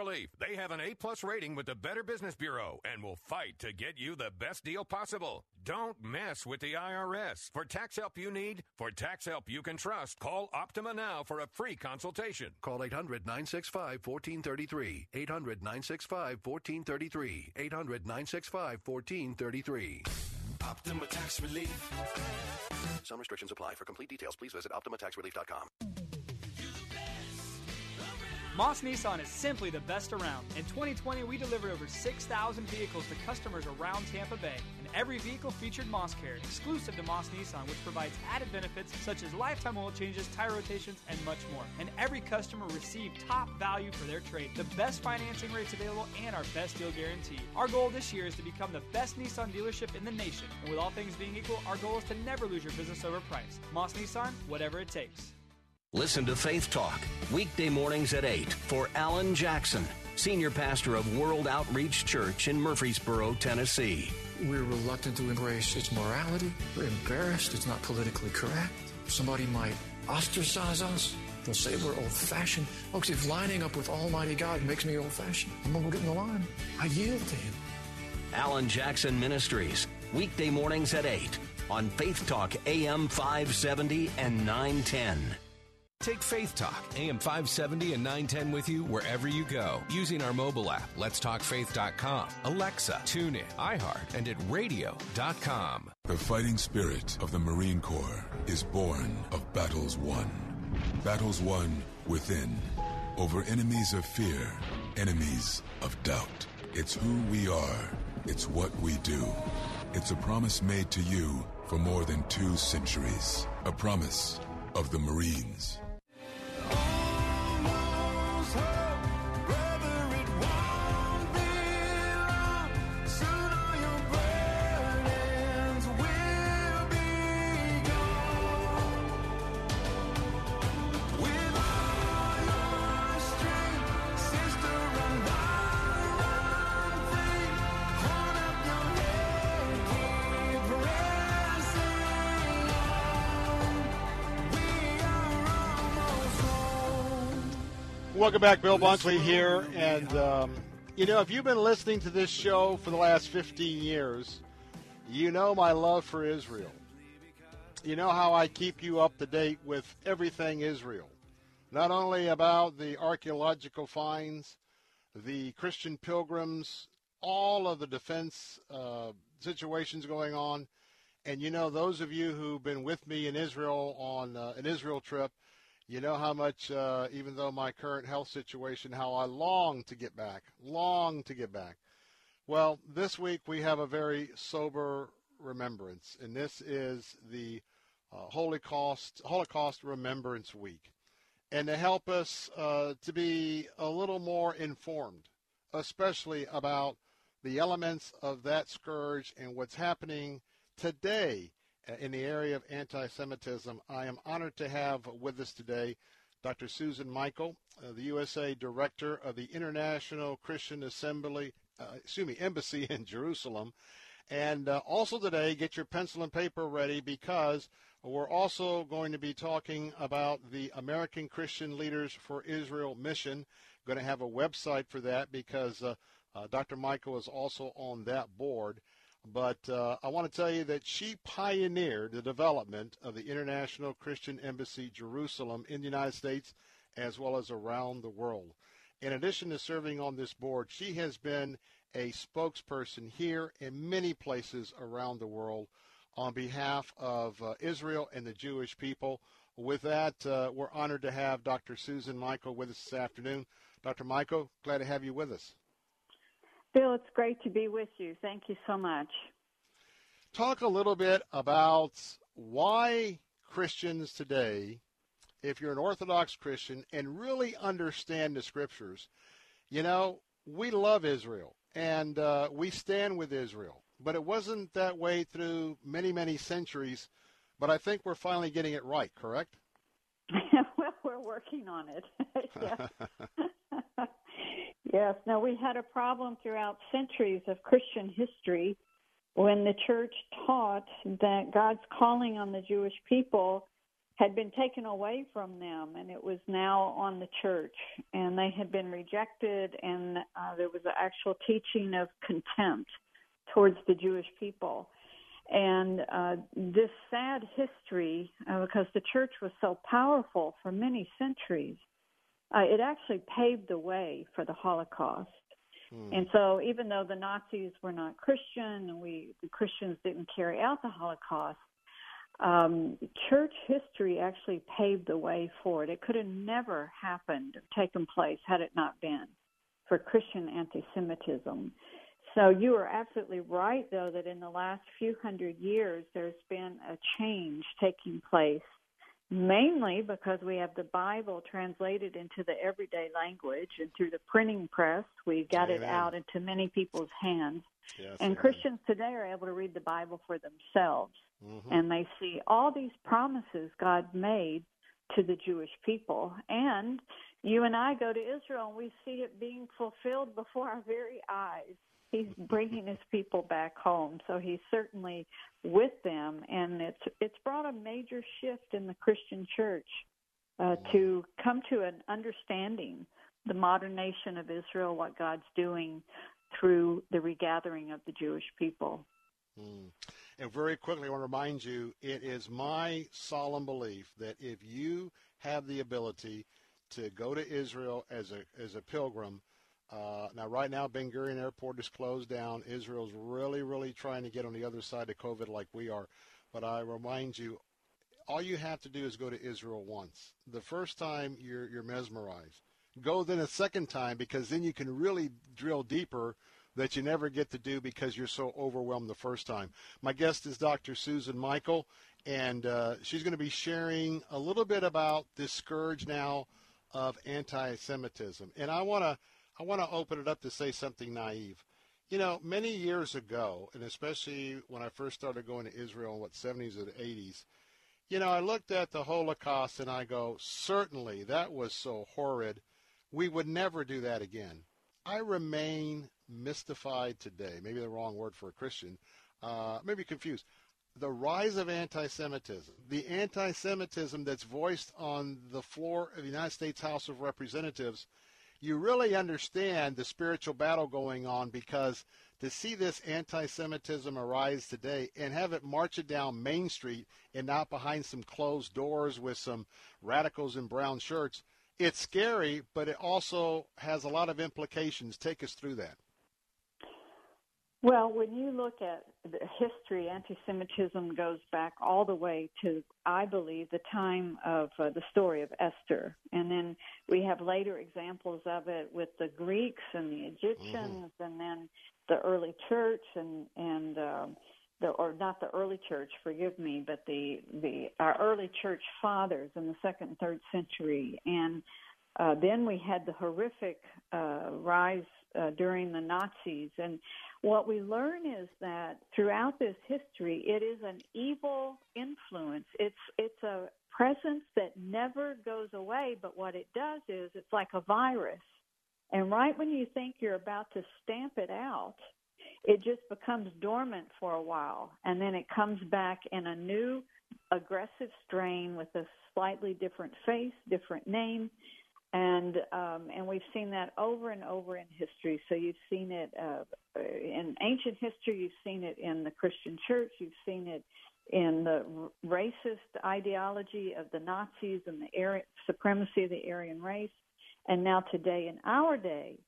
S63: Relief. They have an A plus rating with the Better Business Bureau and will fight to get you the best deal possible. Don't mess with the IRS. For tax help you need, for tax help you can trust, call Optima now for a free consultation.
S41: Call 800 965 1433. 800 965 1433. 800 965 1433.
S64: Optima Tax Relief.
S41: Some restrictions apply. For complete details, please visit OptimaTaxRelief.com.
S17: Moss Nissan is simply the best around. In 2020, we delivered over 6,000 vehicles to customers around Tampa Bay. And every vehicle featured Moss Care, exclusive to Moss Nissan, which provides added benefits such as lifetime oil changes, tire rotations, and much more. And every customer received top value for their trade, the best financing rates available, and our best deal guarantee. Our goal this year is to become the best Nissan dealership in the nation. And with all things being equal, our goal is to never lose your business over price. Moss Nissan, whatever it takes.
S14: Listen to Faith Talk, weekday mornings at 8 for Alan Jackson,
S62: senior pastor of World Outreach Church in Murfreesboro, Tennessee.
S65: We're reluctant to embrace its morality. We're embarrassed it's not politically correct. Somebody might ostracize us. They'll say we're old fashioned. Folks, if lining up with Almighty God makes me old fashioned, I'm going to get in the line. I yield to Him.
S62: Alan Jackson Ministries, weekday mornings at 8 on Faith Talk AM 570 and 910.
S15: Take Faith Talk, AM 570 and 910 with you wherever you go using our mobile app, letstalkfaith.com, Alexa, TuneIn, iHeart, and at radio.com.
S16: The fighting spirit of the Marine Corps is born of battles won. Battles won within, over enemies of fear, enemies of doubt. It's who we are. It's what we do. It's a promise made to you for more than two centuries. A promise of the Marines almost home.
S1: Welcome back, Bill Bunkley here. And, um, you know, if you've been listening to this show for the last 15 years, you know my love for Israel. You know how I keep you up to date with everything Israel. Not only about the archaeological finds, the Christian pilgrims, all of the defense uh, situations going on. And, you know, those of you who've been with me in Israel on uh, an Israel trip, you know how much, uh, even though my current health situation, how I long to get back, long to get back. Well, this week we have a very sober remembrance, and this is the uh, Holocaust Holocaust Remembrance Week, and to help us uh, to be a little more informed, especially about the elements of that scourge and what's happening today in the area of anti-Semitism. I am honored to have with us today Dr. Susan Michael, uh, the USA Director of the International Christian Assembly, uh, excuse me, Embassy in Jerusalem. And uh, also today, get your pencil and paper ready because we're also going to be talking about the American Christian Leaders for Israel mission. Going to have a website for that because uh, uh, Dr. Michael is also on that board. But uh, I want to tell you that she pioneered the development of the International Christian Embassy Jerusalem in the United States as well as around the world. In addition to serving on this board, she has been a spokesperson here in many places around the world on behalf of uh, Israel and the Jewish people. With that, uh, we're honored to have Dr. Susan Michael with us this afternoon. Dr. Michael, glad to have you with us.
S66: Bill, it's great to be with you. Thank you so much.
S1: Talk a little bit about why Christians today, if you're an Orthodox Christian and really understand the scriptures, you know, we love Israel and uh, we stand with Israel. But it wasn't that way through many, many centuries. But I think we're finally getting it right, correct?
S66: well, we're working on it. Yes, Now, we had a problem throughout centuries of Christian history when the church taught that God's calling on the Jewish people had been taken away from them and it was now on the church and they had been rejected and uh, there was an actual teaching of contempt towards the Jewish people. And uh, this sad history, uh, because the church was so powerful for many centuries, uh, it actually paved the way for the Holocaust. Hmm. And so, even though the Nazis were not Christian and we the Christians didn't carry out the Holocaust, um, church history actually paved the way for it. It could have never happened, taken place, had it not been for Christian anti-Semitism. So you are absolutely right, though, that in the last few hundred years, there's been a change taking place mainly because we have the Bible translated into the everyday language and through the printing press, we got Amen. it out into many people's hands. Yes, and amen. Christians today are able to read the Bible for themselves mm-hmm. and they see all these promises God made to the Jewish people and you and I go to Israel and we see it being fulfilled before our very eyes. He's bringing his people back home, so he's certainly with them, and it's it's brought a major shift in the Christian church uh, to come to an understanding the modern nation of Israel, what God's doing through the regathering of the Jewish people.
S1: Mm. And very quickly, I want to remind you it is my solemn belief that if you have the ability to go to Israel as a, as a pilgrim, uh, now, right now, Ben Gurion Airport is closed down. Israel's really, really trying to get on the other side of COVID like we are. But I remind you, all you have to do is go to Israel once. The first time, you're, you're mesmerized. Go then a second time because then you can really drill deeper that you never get to do because you're so overwhelmed the first time. My guest is Dr. Susan Michael, and uh, she's going to be sharing a little bit about this scourge now of anti-Semitism. And I want to I want to open it up to say something naive. You know, many years ago, and especially when I first started going to Israel in what 70s or 80s, you know, I looked at the Holocaust and I go, certainly that was so horrid. We would never do that again. I remain mystified today, maybe the wrong word for a Christian, uh, maybe confused. The rise of anti Semitism, the anti Semitism that's voiced on the floor of the United States House of Representatives, you really understand the spiritual battle going on because to see this anti Semitism arise today and have it march it down Main Street and not behind some closed doors with some radicals in brown shirts, it's scary, but it also has a lot of implications. Take us through that.
S66: Well, when you look at the history, anti-Semitism goes back all the way to, I believe, the time of uh, the story of Esther, and then we have later examples of it with the Greeks and the Egyptians, mm-hmm. and then the early church and and uh, the or not the early church, forgive me, but the the our early church fathers in the second and third century, and uh, then we had the horrific uh, rise uh, during the Nazis. And what we learn is that throughout this history, it is an evil influence. It's it's a presence that never goes away. But what it does is it's like a virus. And right when you think you're about to stamp it out, it just becomes dormant for a while, and then it comes back in a new aggressive strain with a slightly different face, different name, and um, and we've seen that over and over in history. So you've seen it uh, in ancient history, you've seen it in the Christian church, you've seen it in the racist ideology of the Nazis and the supremacy of the Aryan race, and now today in our day,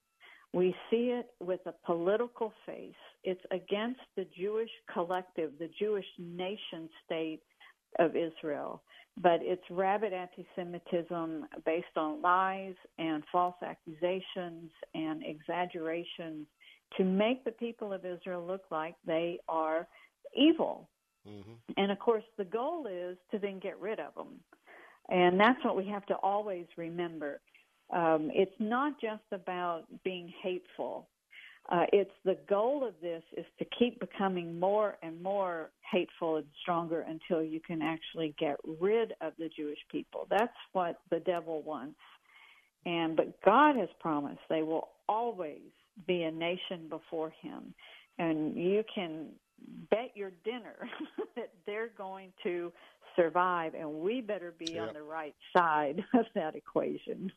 S66: we see it with a political face. It's against the Jewish collective, the Jewish nation state of Israel but it's rabid anti-Semitism based on lies and false accusations and exaggerations to make the people of Israel look like they are evil. Mm-hmm. And of course, the goal is to then get rid of them. And that's what we have to always remember. Um, it's not just about being hateful uh, it's the goal of this is to keep becoming more and more hateful and stronger until you can actually get rid of the Jewish people. That's what the devil wants. And but God has promised they will always be a nation before him. And you can bet your dinner that they're going to survive and we better be yep. on the right side of that equation.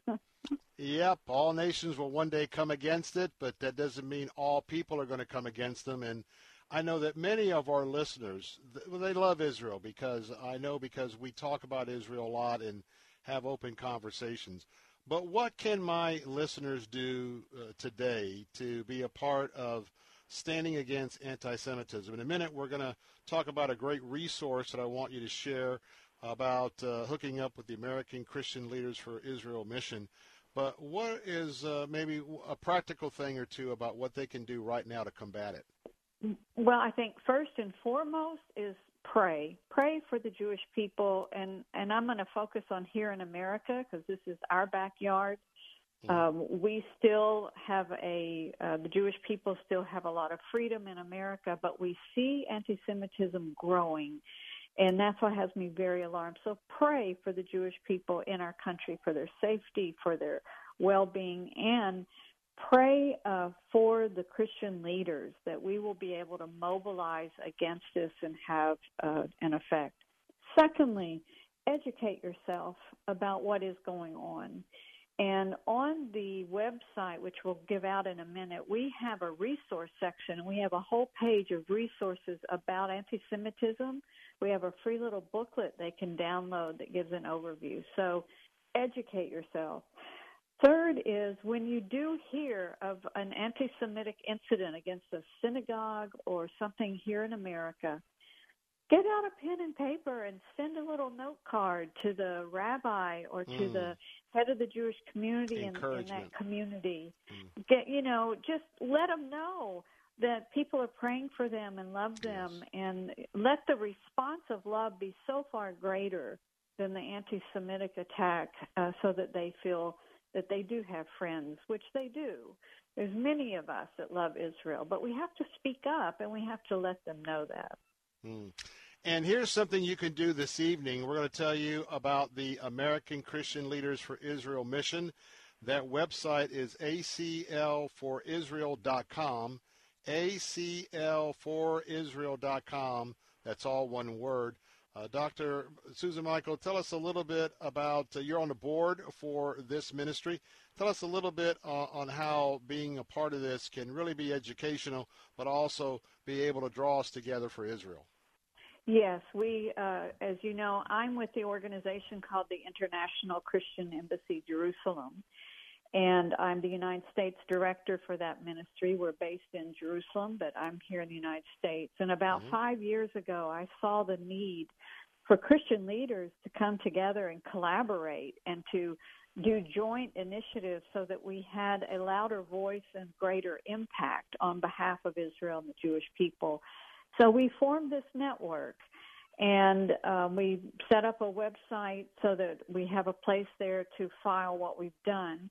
S1: Yep, all nations will one day come against it, but that doesn't mean all people are going to come against them. And I know that many of our listeners, they love Israel because I know because we talk about Israel a lot and have open conversations. But what can my listeners do uh, today to be a part of standing against anti-Semitism? In a minute, we're going to talk about a great resource that I want you to share about uh, hooking up with the American Christian Leaders for Israel mission. But what is uh, maybe a practical thing or two about what they can do right now to combat it?
S66: Well, I think first and foremost is pray. Pray for the Jewish people, and and I'm going to focus on here in America because this is our backyard. Um, we still have a uh, the Jewish people still have a lot of freedom in America, but we see anti-Semitism growing And that's what has me very alarmed. So pray for the Jewish people in our country, for their safety, for their well being, and pray uh, for the Christian leaders that we will be able to mobilize against this and have uh, an effect. Secondly, educate yourself about what is going on. And on the website, which we'll give out in a minute, we have a resource section. We have a whole page of resources about anti Semitism. We have a free little booklet they can download that gives an overview. So educate yourself. Third is when you do hear of an anti Semitic incident against a synagogue or something here in America, get out a pen and paper and send a little note card to the rabbi or to mm. the head of the Jewish community in, in that community. Mm. Get you know, just let them know that people are praying for them and love them, yes. and let the response of love be so far greater than the anti-Semitic attack, uh, so that they feel that they do have friends, which they do. There's many of us that love Israel, but we have to speak up and we have to let them know that.
S1: Mm. And here's something you can do this evening. We're going to tell you about the American Christian Leaders for Israel mission. That website is acl4israel.com. acl4israel.com. That's all one word. Uh, Dr. Susan Michael, tell us a little bit about uh, you're on the board for this ministry. Tell us a little bit uh, on how being a part of this can really be educational, but also be able to draw us together for Israel.
S66: Yes, we, uh, as you know, I'm with the organization called the International Christian Embassy Jerusalem, and I'm the United States director for that ministry. We're based in Jerusalem, but I'm here in the United States. And about mm-hmm. five years ago, I saw the need for Christian leaders to come together and collaborate and to do joint initiatives so that we had a louder voice and greater impact on behalf of Israel and the Jewish people. So we formed this network and um, we set up a website so that we have a place there to file what we've done.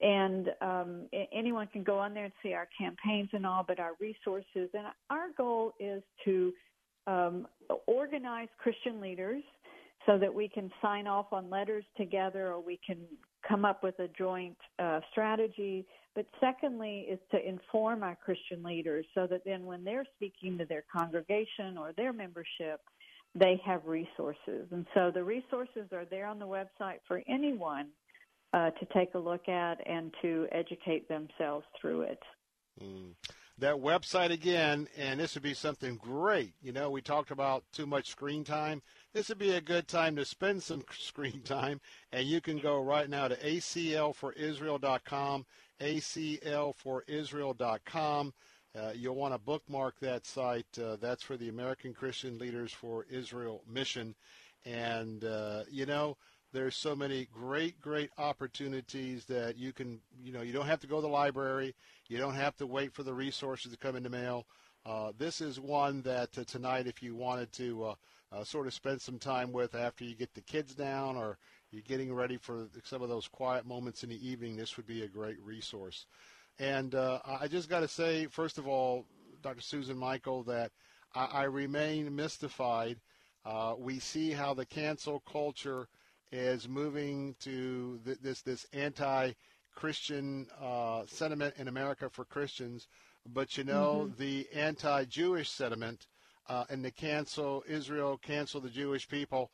S66: And um, anyone can go on there and see our campaigns and all, but our resources. And our goal is to um, organize Christian leaders so that we can sign off on letters together or we can come up with a joint uh, strategy but secondly, is to inform our Christian leaders so that then when they're speaking to their congregation or their membership, they have resources. And so the resources are there on the website for anyone uh, to take a look at and to educate themselves through it.
S1: Mm. That website again, and this would be something great. You know, we talked about too much screen time. This would be a good time to spend some screen time, and you can go right now to acl4israel.com acl4israel.com. Uh, you'll want to bookmark that site. Uh, that's for the American Christian Leaders for Israel mission. And, uh, you know, there's so many great, great opportunities that you can, you know, you don't have to go to the library. You don't have to wait for the resources to come in the mail. Uh, this is one that uh, tonight, if you wanted to uh, sort of spend some time with after you get the kids down or you're getting ready for some of those quiet moments in the evening, this would be a great resource. And uh, I just got to say, first of all, Dr. Susan Michael, that I, I remain mystified. Uh, we see how the cancel culture is moving to th- this this anti-Christian uh, sentiment in America for Christians, but you know mm-hmm. the anti-Jewish sentiment uh, and to cancel Israel, cancel the Jewish people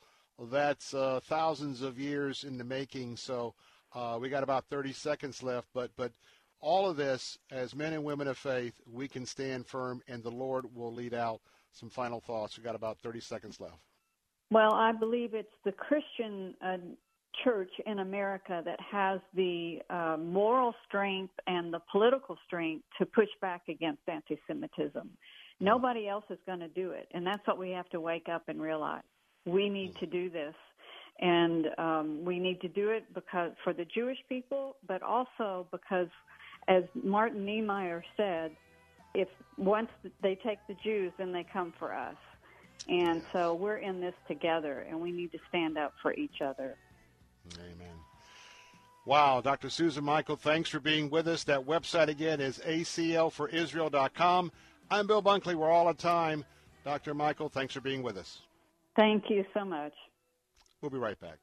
S1: that's uh, thousands of years in the making. So uh, we got about 30 seconds left, but but all of this, as men and women of faith, we can stand firm, and the Lord will lead out some final thoughts. We got about 30 seconds left.
S66: Well, I believe it's the Christian uh, church in America that has the uh, moral strength and the political strength to push back against anti-Semitism. Nobody else is going to do it, and that's what we have to wake up and realize we need to do this and um, we need to do it because for the Jewish people, but also because, as Martin Niemöller said, if once they take the Jews, then they come for us, and so we're in this together, and we need to stand up for each other.
S1: Amen. Wow, Dr. Susan Michael, thanks for being with us. That website again is acl4israel.com. I'm Bill Bunkley. We're all at time. Dr. Michael, thanks for being with us.
S66: Thank you so much.
S1: We'll be right back.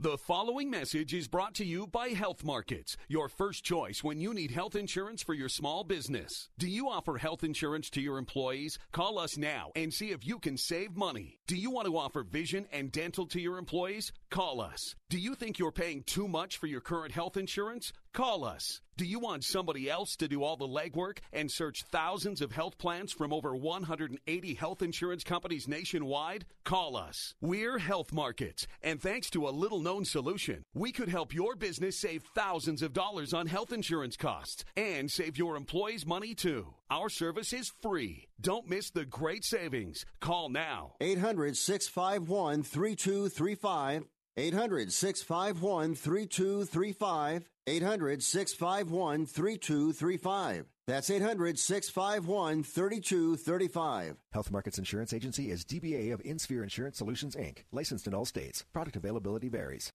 S67: The following message is brought to you by Health Markets, your first choice when you need health insurance for your small business. Do you offer health insurance to your employees? Call us now and see if you can save money. Do you want to offer vision and dental to your employees? Call us. Do you think you're paying too much for your current health insurance? Call us. Do you want somebody else to do all the legwork and search thousands of health plans from over 180 health insurance companies nationwide? Call us. We're Health Markets, and thanks to a little known solution, we could help your business save thousands of dollars on health insurance costs and save your employees money too. Our service is free. Don't miss the great savings. Call now.
S68: 800 651 3235. 800 651 3235. 800 651 3235. That's 800 651 3235.
S69: Health Markets Insurance Agency is DBA of InSphere Insurance Solutions, Inc., licensed in all states. Product availability varies.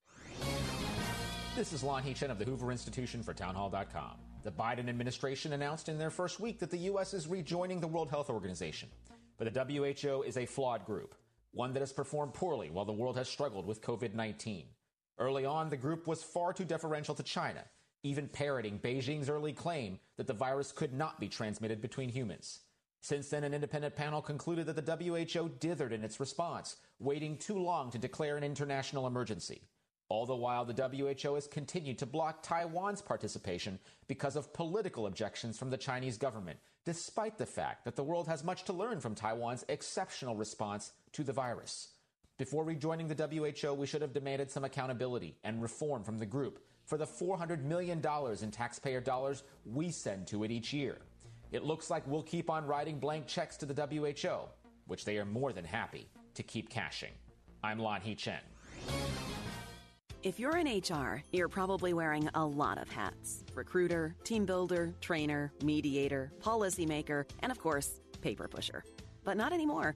S18: This is Lanhee Chen of the Hoover Institution for Townhall.com. The Biden administration announced in their first week that the U.S. is rejoining the World Health Organization. But the WHO is a flawed group, one that has performed poorly while the world has struggled with COVID 19. Early on, the group was far too deferential to China, even parroting Beijing's early claim that the virus could not be transmitted between humans. Since then, an independent panel concluded that the WHO dithered in its response, waiting too long to declare an international emergency. All the while, the WHO has continued to block Taiwan's participation because of political objections from the Chinese government, despite the fact that the world has much to learn from Taiwan's exceptional response to the virus. Before rejoining the WHO, we should have demanded some accountability and reform from the group for the $400 million in taxpayer dollars we send to it each year. It looks like we'll keep on writing blank checks to the WHO, which they are more than happy to keep cashing. I'm Lanhee Chen.
S70: If you're in HR, you're probably wearing a lot of hats recruiter, team builder, trainer, mediator, policymaker, and of course, paper pusher. But not anymore.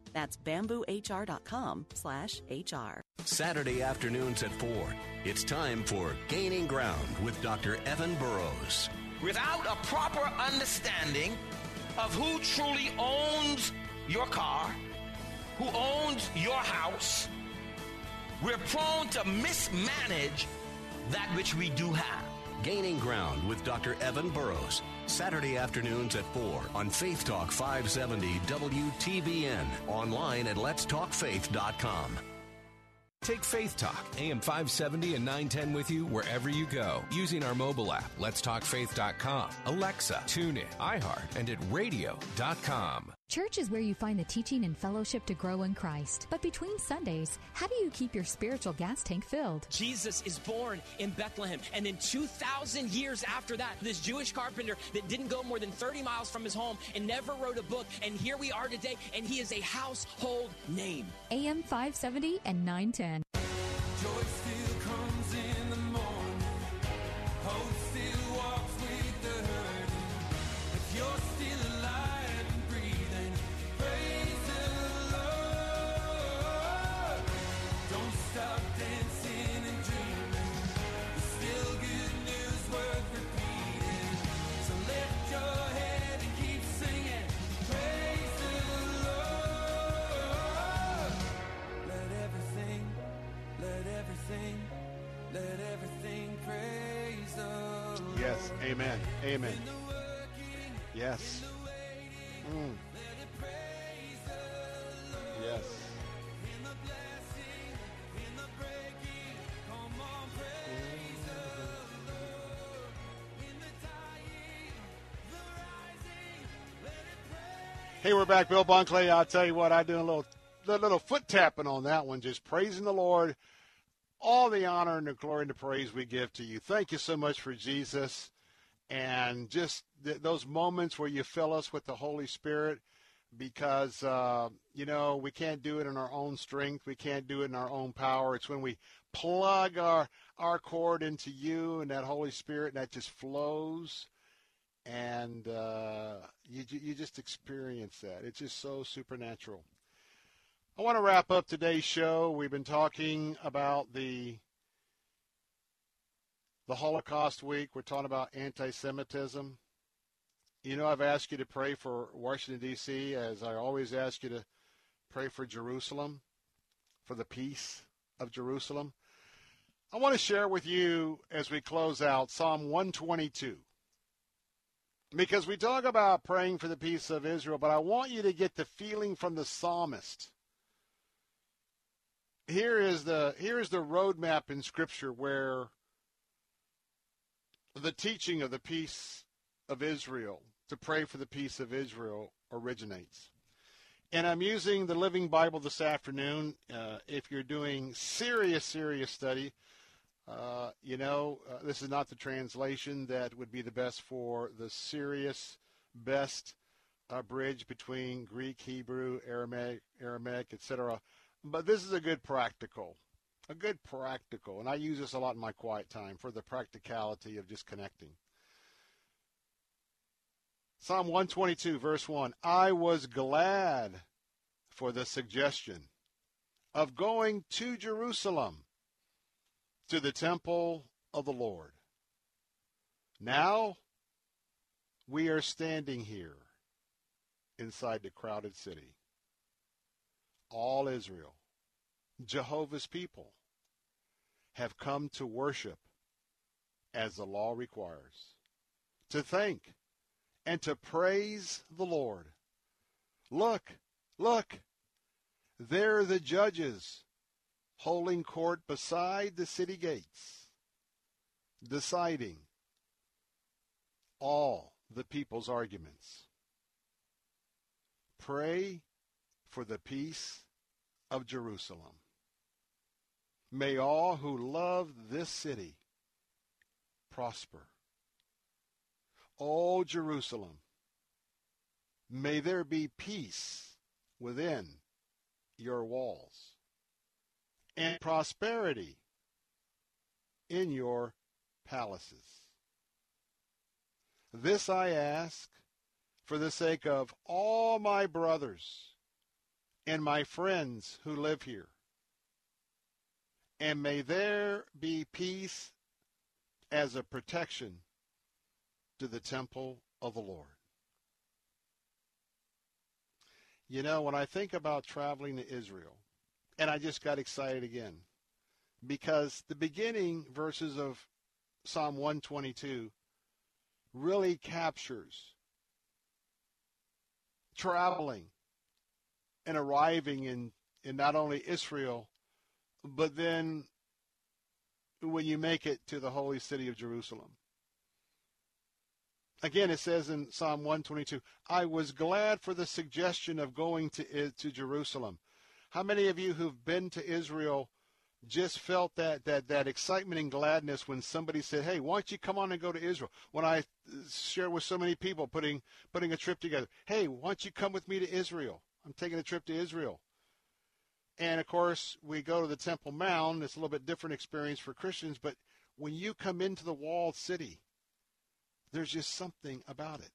S70: That's bamboohr.com slash HR.
S14: Saturday afternoons at 4. It's time for Gaining Ground with Dr. Evan Burrows.
S2: Without a proper understanding of who truly owns your car, who owns your house, we're prone to mismanage that which we do have.
S14: Gaining Ground with Dr. Evan Burrows. Saturday afternoons at 4 on Faith Talk 570 WTBN. Online at letstalkfaith.com.
S15: Take Faith Talk, AM 570 and 910 with you wherever you go using our mobile app, letstalkfaith.com, Alexa, TuneIn, iHeart, and at radio.com.
S19: Church is where you find the teaching and fellowship to grow in Christ. But between Sundays, how do you keep your spiritual gas tank filled?
S71: Jesus is born in Bethlehem. And then 2,000 years after that, this Jewish carpenter that didn't go more than 30 miles from his home and never wrote a book. And here we are today, and he is a household name.
S19: AM 570 and 910.
S43: Joy
S1: Amen. Yes. Mm. Yes. Hey, we're back. Bill Bunkley. I'll tell you what, I do a little, a little foot tapping on that one, just praising the Lord. All the honor and the glory and the praise we give to you. Thank you so much for Jesus and just th- those moments where you fill us with the Holy Spirit because, uh, you know, we can't do it in our own strength. We can't do it in our own power. It's when we plug our, our cord into you and that Holy Spirit and that just flows and uh, you, you just experience that. It's just so supernatural. I want to wrap up today's show. We've been talking about the the Holocaust week. We're talking about anti-Semitism. You know, I've asked you to pray for Washington D.C. as I always ask you to pray for Jerusalem, for the peace of Jerusalem. I want to share with you as we close out Psalm 122. Because we talk about praying for the peace of Israel, but I want you to get the feeling from the psalmist. Here is the here is the roadmap in Scripture where the teaching of the peace of Israel, to pray for the peace of Israel, originates. And I'm using the Living Bible this afternoon. Uh, if you're doing serious, serious study, uh, you know, uh, this is not the translation that would be the best for the serious, best uh, bridge between Greek, Hebrew, Aramaic, Aramaic, etc. But this is a good practical, a good practical, and I use this a lot in my quiet time for the practicality of just connecting. Psalm 122, verse 1 I was glad for the suggestion of going to Jerusalem to the temple of the Lord. Now we are standing here inside the crowded city. All Israel, Jehovah's people, have come to worship as the law requires, to thank and to praise the Lord. Look, look, there are the judges holding court beside the city gates, deciding all the people's arguments. Pray for the peace of Jerusalem. May all who love this city prosper. O Jerusalem, may there be peace within your walls and prosperity in your palaces. This I ask for the sake of all my brothers and my friends who live here. And may there be peace as a protection to the temple of the Lord. You know, when I think about traveling to Israel, and I just got excited again because the beginning verses of Psalm 122 really captures traveling and arriving in, in not only Israel, but then when you make it to the holy city of Jerusalem. Again, it says in Psalm 122, I was glad for the suggestion of going to, to Jerusalem. How many of you who've been to Israel just felt that, that, that excitement and gladness when somebody said, hey, why don't you come on and go to Israel? When I uh, share with so many people putting, putting a trip together, hey, why don't you come with me to Israel? I'm taking a trip to Israel. And of course, we go to the Temple Mount. It's a little bit different experience for Christians, but when you come into the walled city, there's just something about it.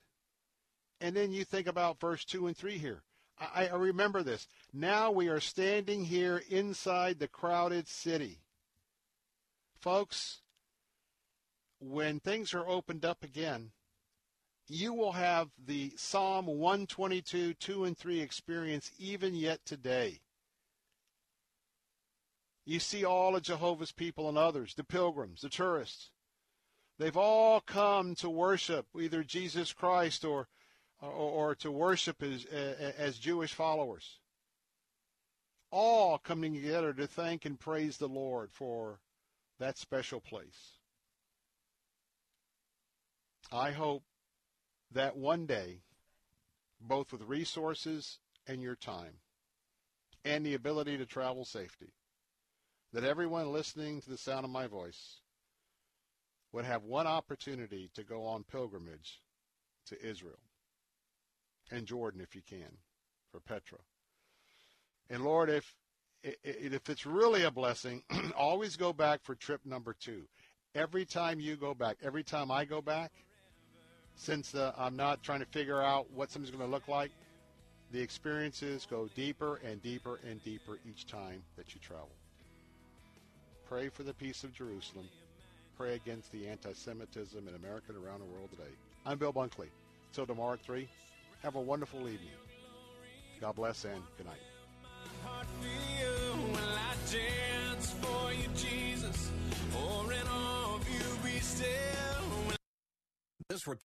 S1: And then you think about verse 2 and 3 here. I, I remember this. Now we are standing here inside the crowded city. Folks, when things are opened up again, you will have the Psalm 122, 2 and 3 experience even yet today. You see all of Jehovah's people and others, the pilgrims, the tourists. They've all come to worship either Jesus Christ or or, or to worship as, as Jewish followers. All coming together to thank and praise the Lord for that special place. I hope that one day both with resources and your time, and the ability to travel safety, that everyone listening to the sound of my voice would have one opportunity to go on pilgrimage to Israel and Jordan if you can for Petra. And Lord, if if it's really a blessing, always go back for trip number two. Every time you go back, every time I go back, since uh, I'm not trying to figure out what something's going to look like, the experiences go deeper and deeper and deeper each time that you travel. Pray for the peace of Jerusalem. Pray against the anti-Semitism in America and around the world today. I'm Bill Bunkley. Till tomorrow at 3, have a wonderful evening. God bless and good night.
S62: This